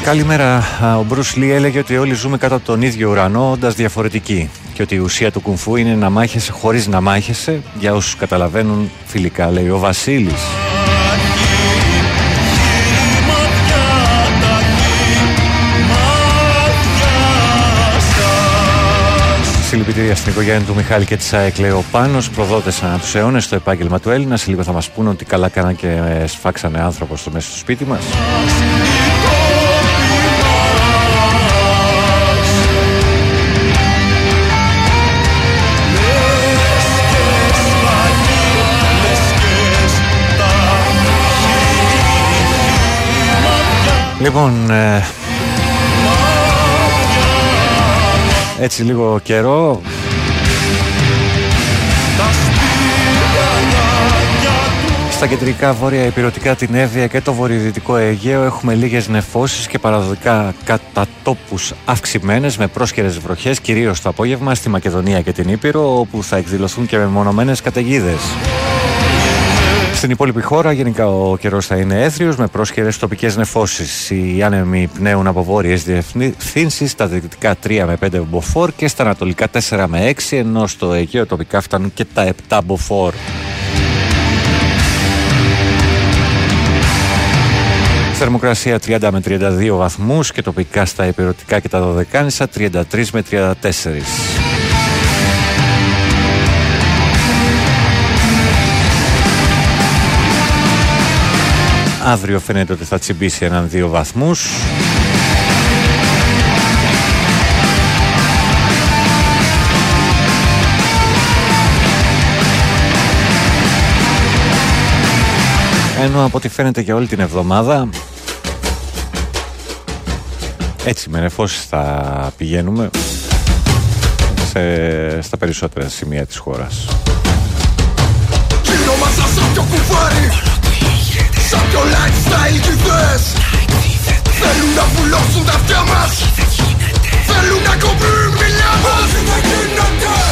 Καλημέρα. Ο Μπρους Λί έλεγε ότι όλοι ζούμε κάτω από τον ίδιο ουρανό, όντας διαφορετικοί. Και ότι η ουσία του κουνφού είναι να μάχεσαι χωρίς να μάχεσαι. Για όσους καταλαβαίνουν φιλικά, λέει ο Βασίλης. Συλληπιτήρια στην οικογένεια του Μιχάλη και της ΑΕΚ, λέει ο Πάνος. Προδότες ανά τους αιώνες στο επάγγελμα του Έλληνα. Σε λίγο θα μας πούνε ότι καλά κάναν και σφάξανε άνθρωπος στο μέσα του σπίτι μας. Λοιπόν, ε, έτσι λίγο καιρό Στα κεντρικά βόρεια υπηρετικά την Εύβοια και το βορειοδυτικό Αιγαίο έχουμε λίγες νεφώσεις και παραδοτικά κατά τόπους αυξημένες με πρόσκαιρες βροχές κυρίως το απόγευμα στη Μακεδονία και την Ήπειρο όπου θα εκδηλωθούν και μεμονωμένες καταιγίδες. Στην υπόλοιπη χώρα γενικά ο καιρός θα είναι έθριος με πρόσχερες τοπικές νεφώσεις. Οι άνεμοι πνέουν από βόρειες διευθύνσεις, στα δυτικά 3 με 5 μποφόρ και στα ανατολικά 4 με 6 ενώ στο Αιγαίο τοπικά φτάνουν και τα 7 μποφόρ. Θερμοκρασία 30 με 32 βαθμούς και τοπικά στα υπηρετικά και τα δωδεκάνησα 33 με 34. Αύριο φαίνεται ότι θα τσιμπήσει έναν δύο βαθμούς. Ενώ από ό,τι φαίνεται για όλη την εβδομάδα έτσι με νεφώσεις θα πηγαίνουμε σε, στα περισσότερα σημεία της χώρας. Γύρω μας σαν πιο κουβάρι Σαν πιο lifestyle κηδές Θέλουν να βουλώσουν τα αυτιά μας. Θέλουν να κομπρούν μιλιά μας Όχι δεν γίνεται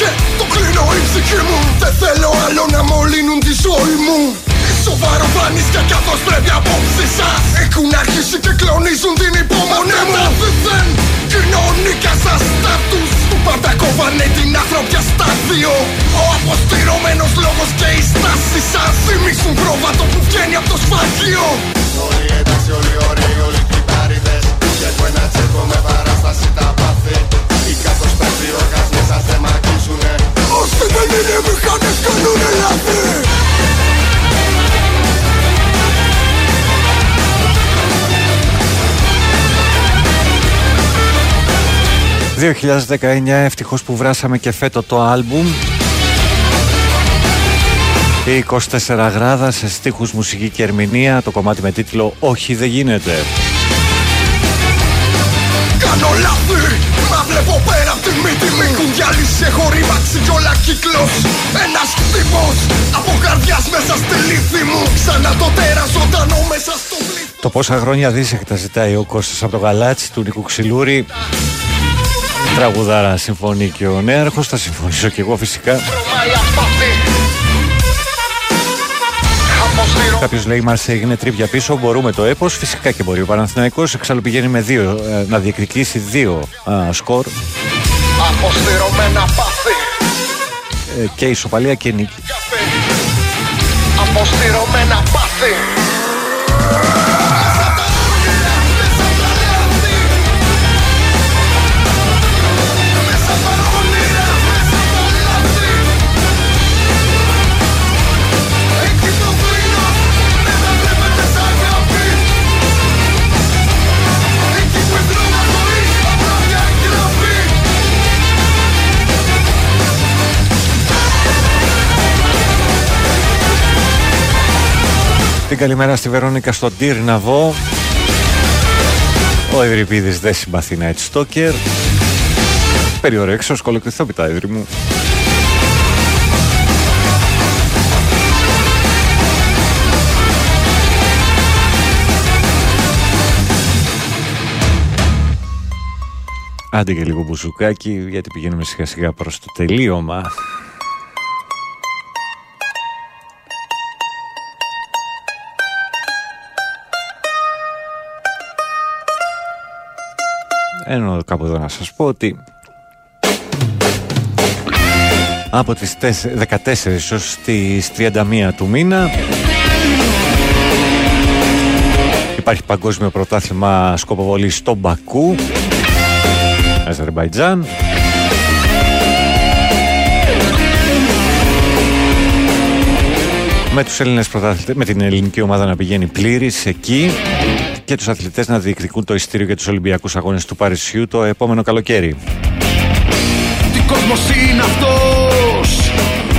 και το κλείνω η ψυχή μου. Δεν θέλω άλλο να μολύνουν τη ζωή μου. Σοβαροφάνεις και καθώς πρέπει απόψη σας. Έχουν αρχίσει και κλονίζουν την υπομονή μου. Δεν κοινωνικά σας στάτους. Που πάντα κόβανε την άνθρωπια στα δύο Ο αποστηρωμένος λόγος και η στάση σας. Θυμίσουν πρόβατο που βγαίνει από το σφαγείο. Όλοι εντάξει, όλοι ωραίοι, όλοι κυτάριδες. Και έχω ένα τσέκο με παράσταση τα πάθη Οι καθώς πρέπει οι οργασμοί σας δεν μ' αγγίζουνε Όσοι δεν είναι μηχανές κάνουνε λάθη 2019 ευτυχώς που βράσαμε και φέτο το άλμπουμ. Η 24 γράδα σε στίχους μουσική και ερμηνεία. Το κομμάτι με τίτλο «Όχι δεν γίνεται». Κάνω λάθη Μα βλέπω πέρα απ' τη μύτη Μη έχουν διαλύσει έχω ρήμαξει κι όλα κύκλος. Ένας χτύπος Από καρδιάς μέσα στη λύθη μου. Ξανά το τέρας ζωντανό μέσα στο πλήθος. Το πόσα χρόνια δίσεκτα ζητάει ο Κώστας από το γαλάτσι του Νίκου Ξυλούρη. Τραγουδάρα συμφωνεί και ο Νέαρχος Θα συμφωνήσω και εγώ φυσικά. Τρομάει απάτη Κάποιος λέει Μαρσέ έγινε τρίπια πίσω. Μπορούμε το έπος. Φυσικά και μπορεί ο Παναθηναϊκός Εξάλλου πηγαίνει με δύο, ε, να διεκδικήσει δύο α, σκορ Αποστηρωμένα πάθη. Ε, και ισοπαλία και νίκη. Αποστηρωμένα πάθη Την καλημέρα στη Βερόνικα στον Τύρναβο. Ο Ευρυπίδης δεν συμπαθεί να έτσι στόκερ. Περιορέξω, σκολοκριθόπιτα, Εύρη μου. Άντε και λίγο μπουζουκάκι γιατί πηγαίνουμε σιγά σιγά προς το τελείωμα Ενώ κάπου εδώ να σας πω ότι από τις 14 έως τις 31 του μήνα υπάρχει παγκόσμιο πρωτάθλημα σκοποβολή στο Μπακού Αζερμπαϊτζάν με, τους Έλληνες με την ελληνική ομάδα να πηγαίνει πλήρης εκεί και τους αθλητές να διεκδικούν το ειστήριο για τους Ολυμπιακούς Αγώνες του Παρισιού το επόμενο καλοκαίρι. Τι κόσμος είναι αυτός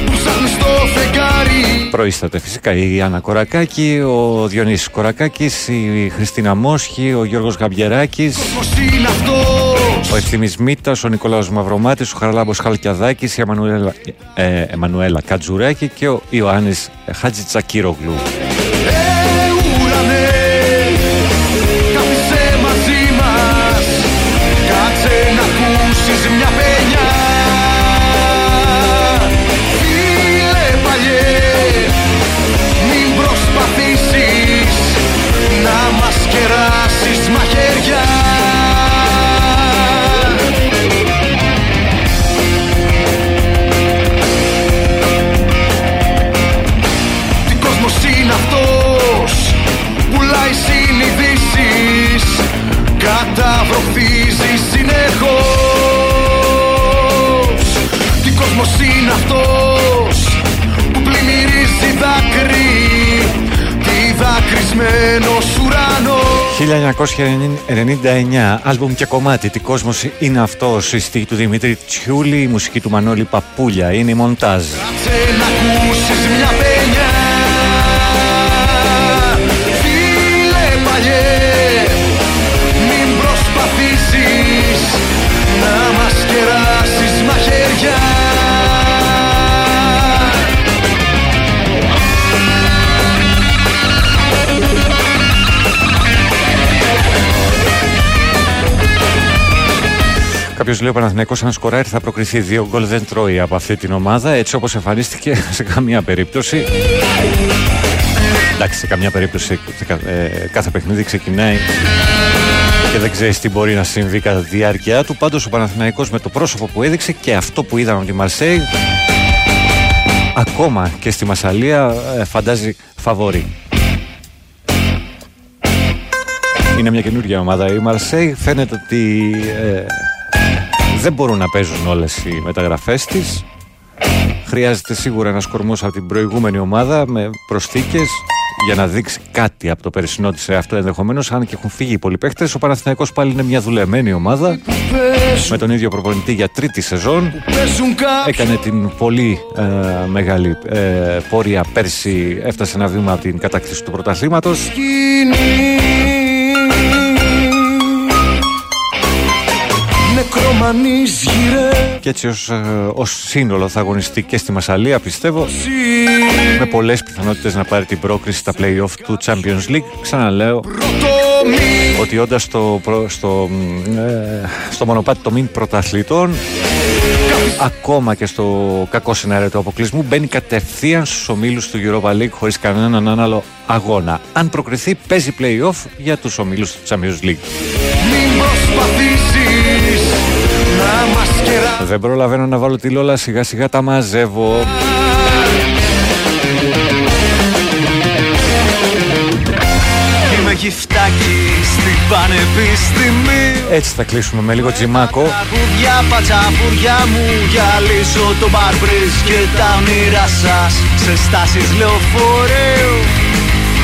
που ψάχνει στο φεγγάρι; Προείσταται φυσικά η Άννα Κορακάκη, ο Διονύσης Κορακάκης, η Χριστίνα Μόσχη, ο Γιώργος Γαμπιεράκης, ο Ευθύμης Μήτας, ο Νικολάος Μαυρομάτης, ο Χαραλάμπος Χαλκιαδάκης, η Εμμανουέλα, ε, Εμμανουέλα Κατζουράκη και ο Ιωάννης Χατζητσακύρογλου. Καταβροχθίζει συνεχώς Τι κόσμος είναι αυτός Που πλημμυρίζει δάκρυ Τι δακρυσμένος ουρανός 1999, άλμπουμ και κομμάτι. Τι κόσμος είναι αυτός, η στίχη του Δημήτρη Τσιούλη, η μουσική του Μανώλη Παπούλια, είναι η μοντάζ. Κάτσε να ακούσεις μια παινιά Κάποιος λέει ο Παναθηναϊκός αν σκοράρει θα προκριθεί δύο γκολ δεν τρώει από αυτή την ομάδα έτσι όπως εμφανίστηκε σε καμία περίπτωση. Εντάξει, σε καμιά περίπτωση σε κα- ε, κάθε παιχνίδι ξεκινάει και δεν ξέρεις τι μπορεί να συμβεί κατά τη διάρκεια του. Πάντως ο Παναθηναϊκός με το πρόσωπο που έδειξε και αυτό που είδαμε από τη Μαρσέη ακόμα και στη Μασαλία ε, φαντάζει φαβορή. Είναι μια καινούργια ομάδα. Η Μαρσέη φαίνεται ότι ε, δεν μπορούν να παίζουν όλες οι μεταγραφές της. Χρειάζεται σίγουρα ένας κορμός από την προηγούμενη ομάδα με προσθήκες για να δείξει κάτι από το περσινό της αυτό ενδεχομένως. Αν και έχουν φύγει οι πολλοί παίχτες, ο Παναθηναϊκός πάλι είναι μια δουλεμένη ομάδα με τον ίδιο προπονητή για τρίτη σεζόν. Παίζουν κάποιοι Έκανε την πολύ ε, μεγάλη ε, πορεία πέρσι, έφτασε ένα βήμα από την κατάκτηση του πρωταθλήματος. Και έτσι ως, ε, ως σύνολο θα αγωνιστεί και στη Μασαλία πιστεύω με πολλές πιθανότητες να πάρει την πρόκριση στα play-off του Champions League. Ξαναλέω ότι όντας στο, προ- στο, μ, ε, στο μονοπάτι των μην πρωταθλητών ακόμα και στο κακό σενάριο του αποκλεισμού μπαίνει κατευθείαν στους ομίλους του Europa League χωρίς κανέναν άλλο αγώνα. Αν προκριθεί παίζει play-off για τους ομίλους του Champions League. Μην προσπαθήσεις Να μας κεράσεις Δεν προλαβαίνω να βάλω τη Λόλα, σιγά σιγά τα μαζεύω. Είμαι γυφτάκι στην πανεπιστημίου Έτσι θα κλείσουμε με λίγο τζιμάκο. Τραγούδια πατσαβουριά μου Γυαλίζω το μπαρμπρίζ και τα όνειρά σας Σε στάσεις λεωφορείου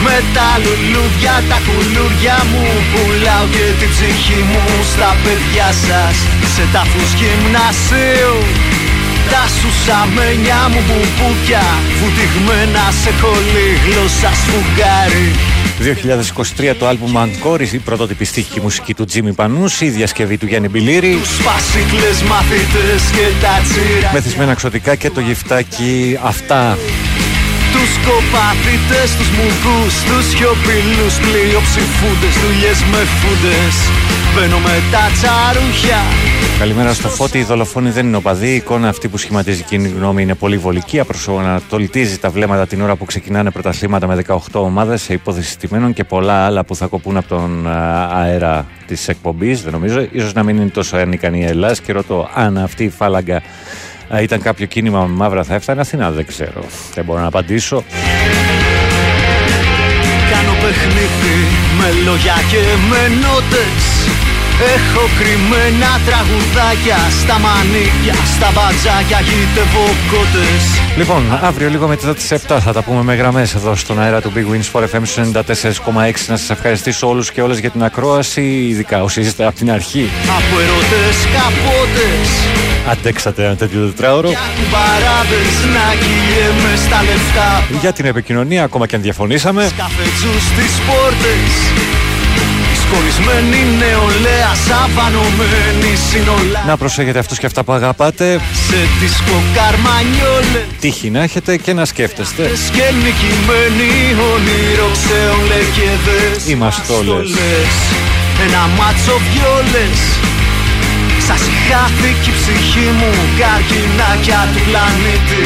Με τα λουλούδια, τα κουλούρια μου Πουλάω και την ψυχή μου στα παιδιά σας Σε τάφους γυμνασίου τα σουσαμένια μου μπουμπούκια Βουτυγμένα σε κολλή γλώσσα σφουγγάρι 2023 το άλμπουμ Αγκόρη, η πρωτότυπη στίχη μουσική του Τζίμι Πανούση, η διασκευή του Γιάννη Μπιλίρη. Σπασίκλες μαθητές και τα τσίρα Μεθυσμένα ξωτικά και το γυφτάκι αυτά. Τους κοπαθητές, τους μουγκούς, τους σιωπηλούς Πλειοψηφούντες, δουλειές με φούντες Μπαίνω με τα τσαρούχια Καλημέρα στο Φώτη. Η δολοφόνη δεν είναι οπαδή. Η εικόνα αυτή που σχηματίζει η κοινή γνώμη είναι πολύ βολική. Απροσανατολιτίζει τα βλέμματα την ώρα που ξεκινάνε πρωταθλήματα με 18 ομάδες σε υπόθεση τιμένων και πολλά άλλα που θα κοπούν από τον α, αέρα της εκπομπής. Δεν νομίζω. σω να μην είναι τόσο ανίκανη η Ελλάδα και ρωτώ αν αυτή η φάλαγγα α, ήταν κάποιο κίνημα με μαύρα θα έφτανε Αθήνα. Δεν ξέρω. Δεν μπορώ να απαντήσω. Κάνω παιχνίδι με λόγια και με νότες Έχω κρυμμένα τραγουδάκια στα μανίκια, στα μπατζάκια γητεύω κότες Λοιπόν, αύριο λίγο μετά τις 7 θα τα πούμε με γραμμές εδώ στον αέρα του Big Wins for FM 94,6. Να σας ευχαριστήσω όλους και όλες για την ακρόαση, ειδικά όσοι είστε από την αρχή. Από ερωτές καπότες Αντέξατε ένα τέτοιο τετράωρο. Παράδες να κυλιέμαι στα λεφτά Για την επικοινωνία, ακόμα και αν διαφωνήσαμε. Καφετζούς στις πόρτες Δυσκολισμένη νεολαία Σαβανωμένη συνολά Να προσέχετε αυτούς και αυτά που αγαπάτε. Σε δίσκο καρμανιόλες Τύχη να έχετε και να σκέφτεστε. Και νικημένοι όνειρο ξεολεκέδες Είμαστε όλες. Ένα μάτσο βιόλες Σας χάθηκε η ψυχή μου Καρκινάκια του πλανήτη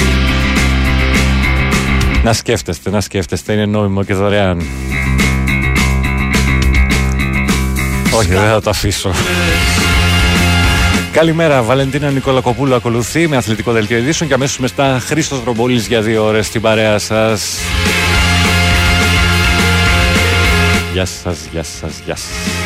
Να σκέφτεστε, να σκέφτεστε. Είναι νόμιμο και δωρεάν. Όχι, δεν θα το αφήσω. Καλημέρα, Βαλεντίνα Νικολακοπούλου ακολουθεί με αθλητικό δελτίο ειδήσεων και αμέσως μετά Χρήστος Ρομπόλης για δύο ώρες στην παρέα σας. Γεια σας, γεια σας, γεια σας.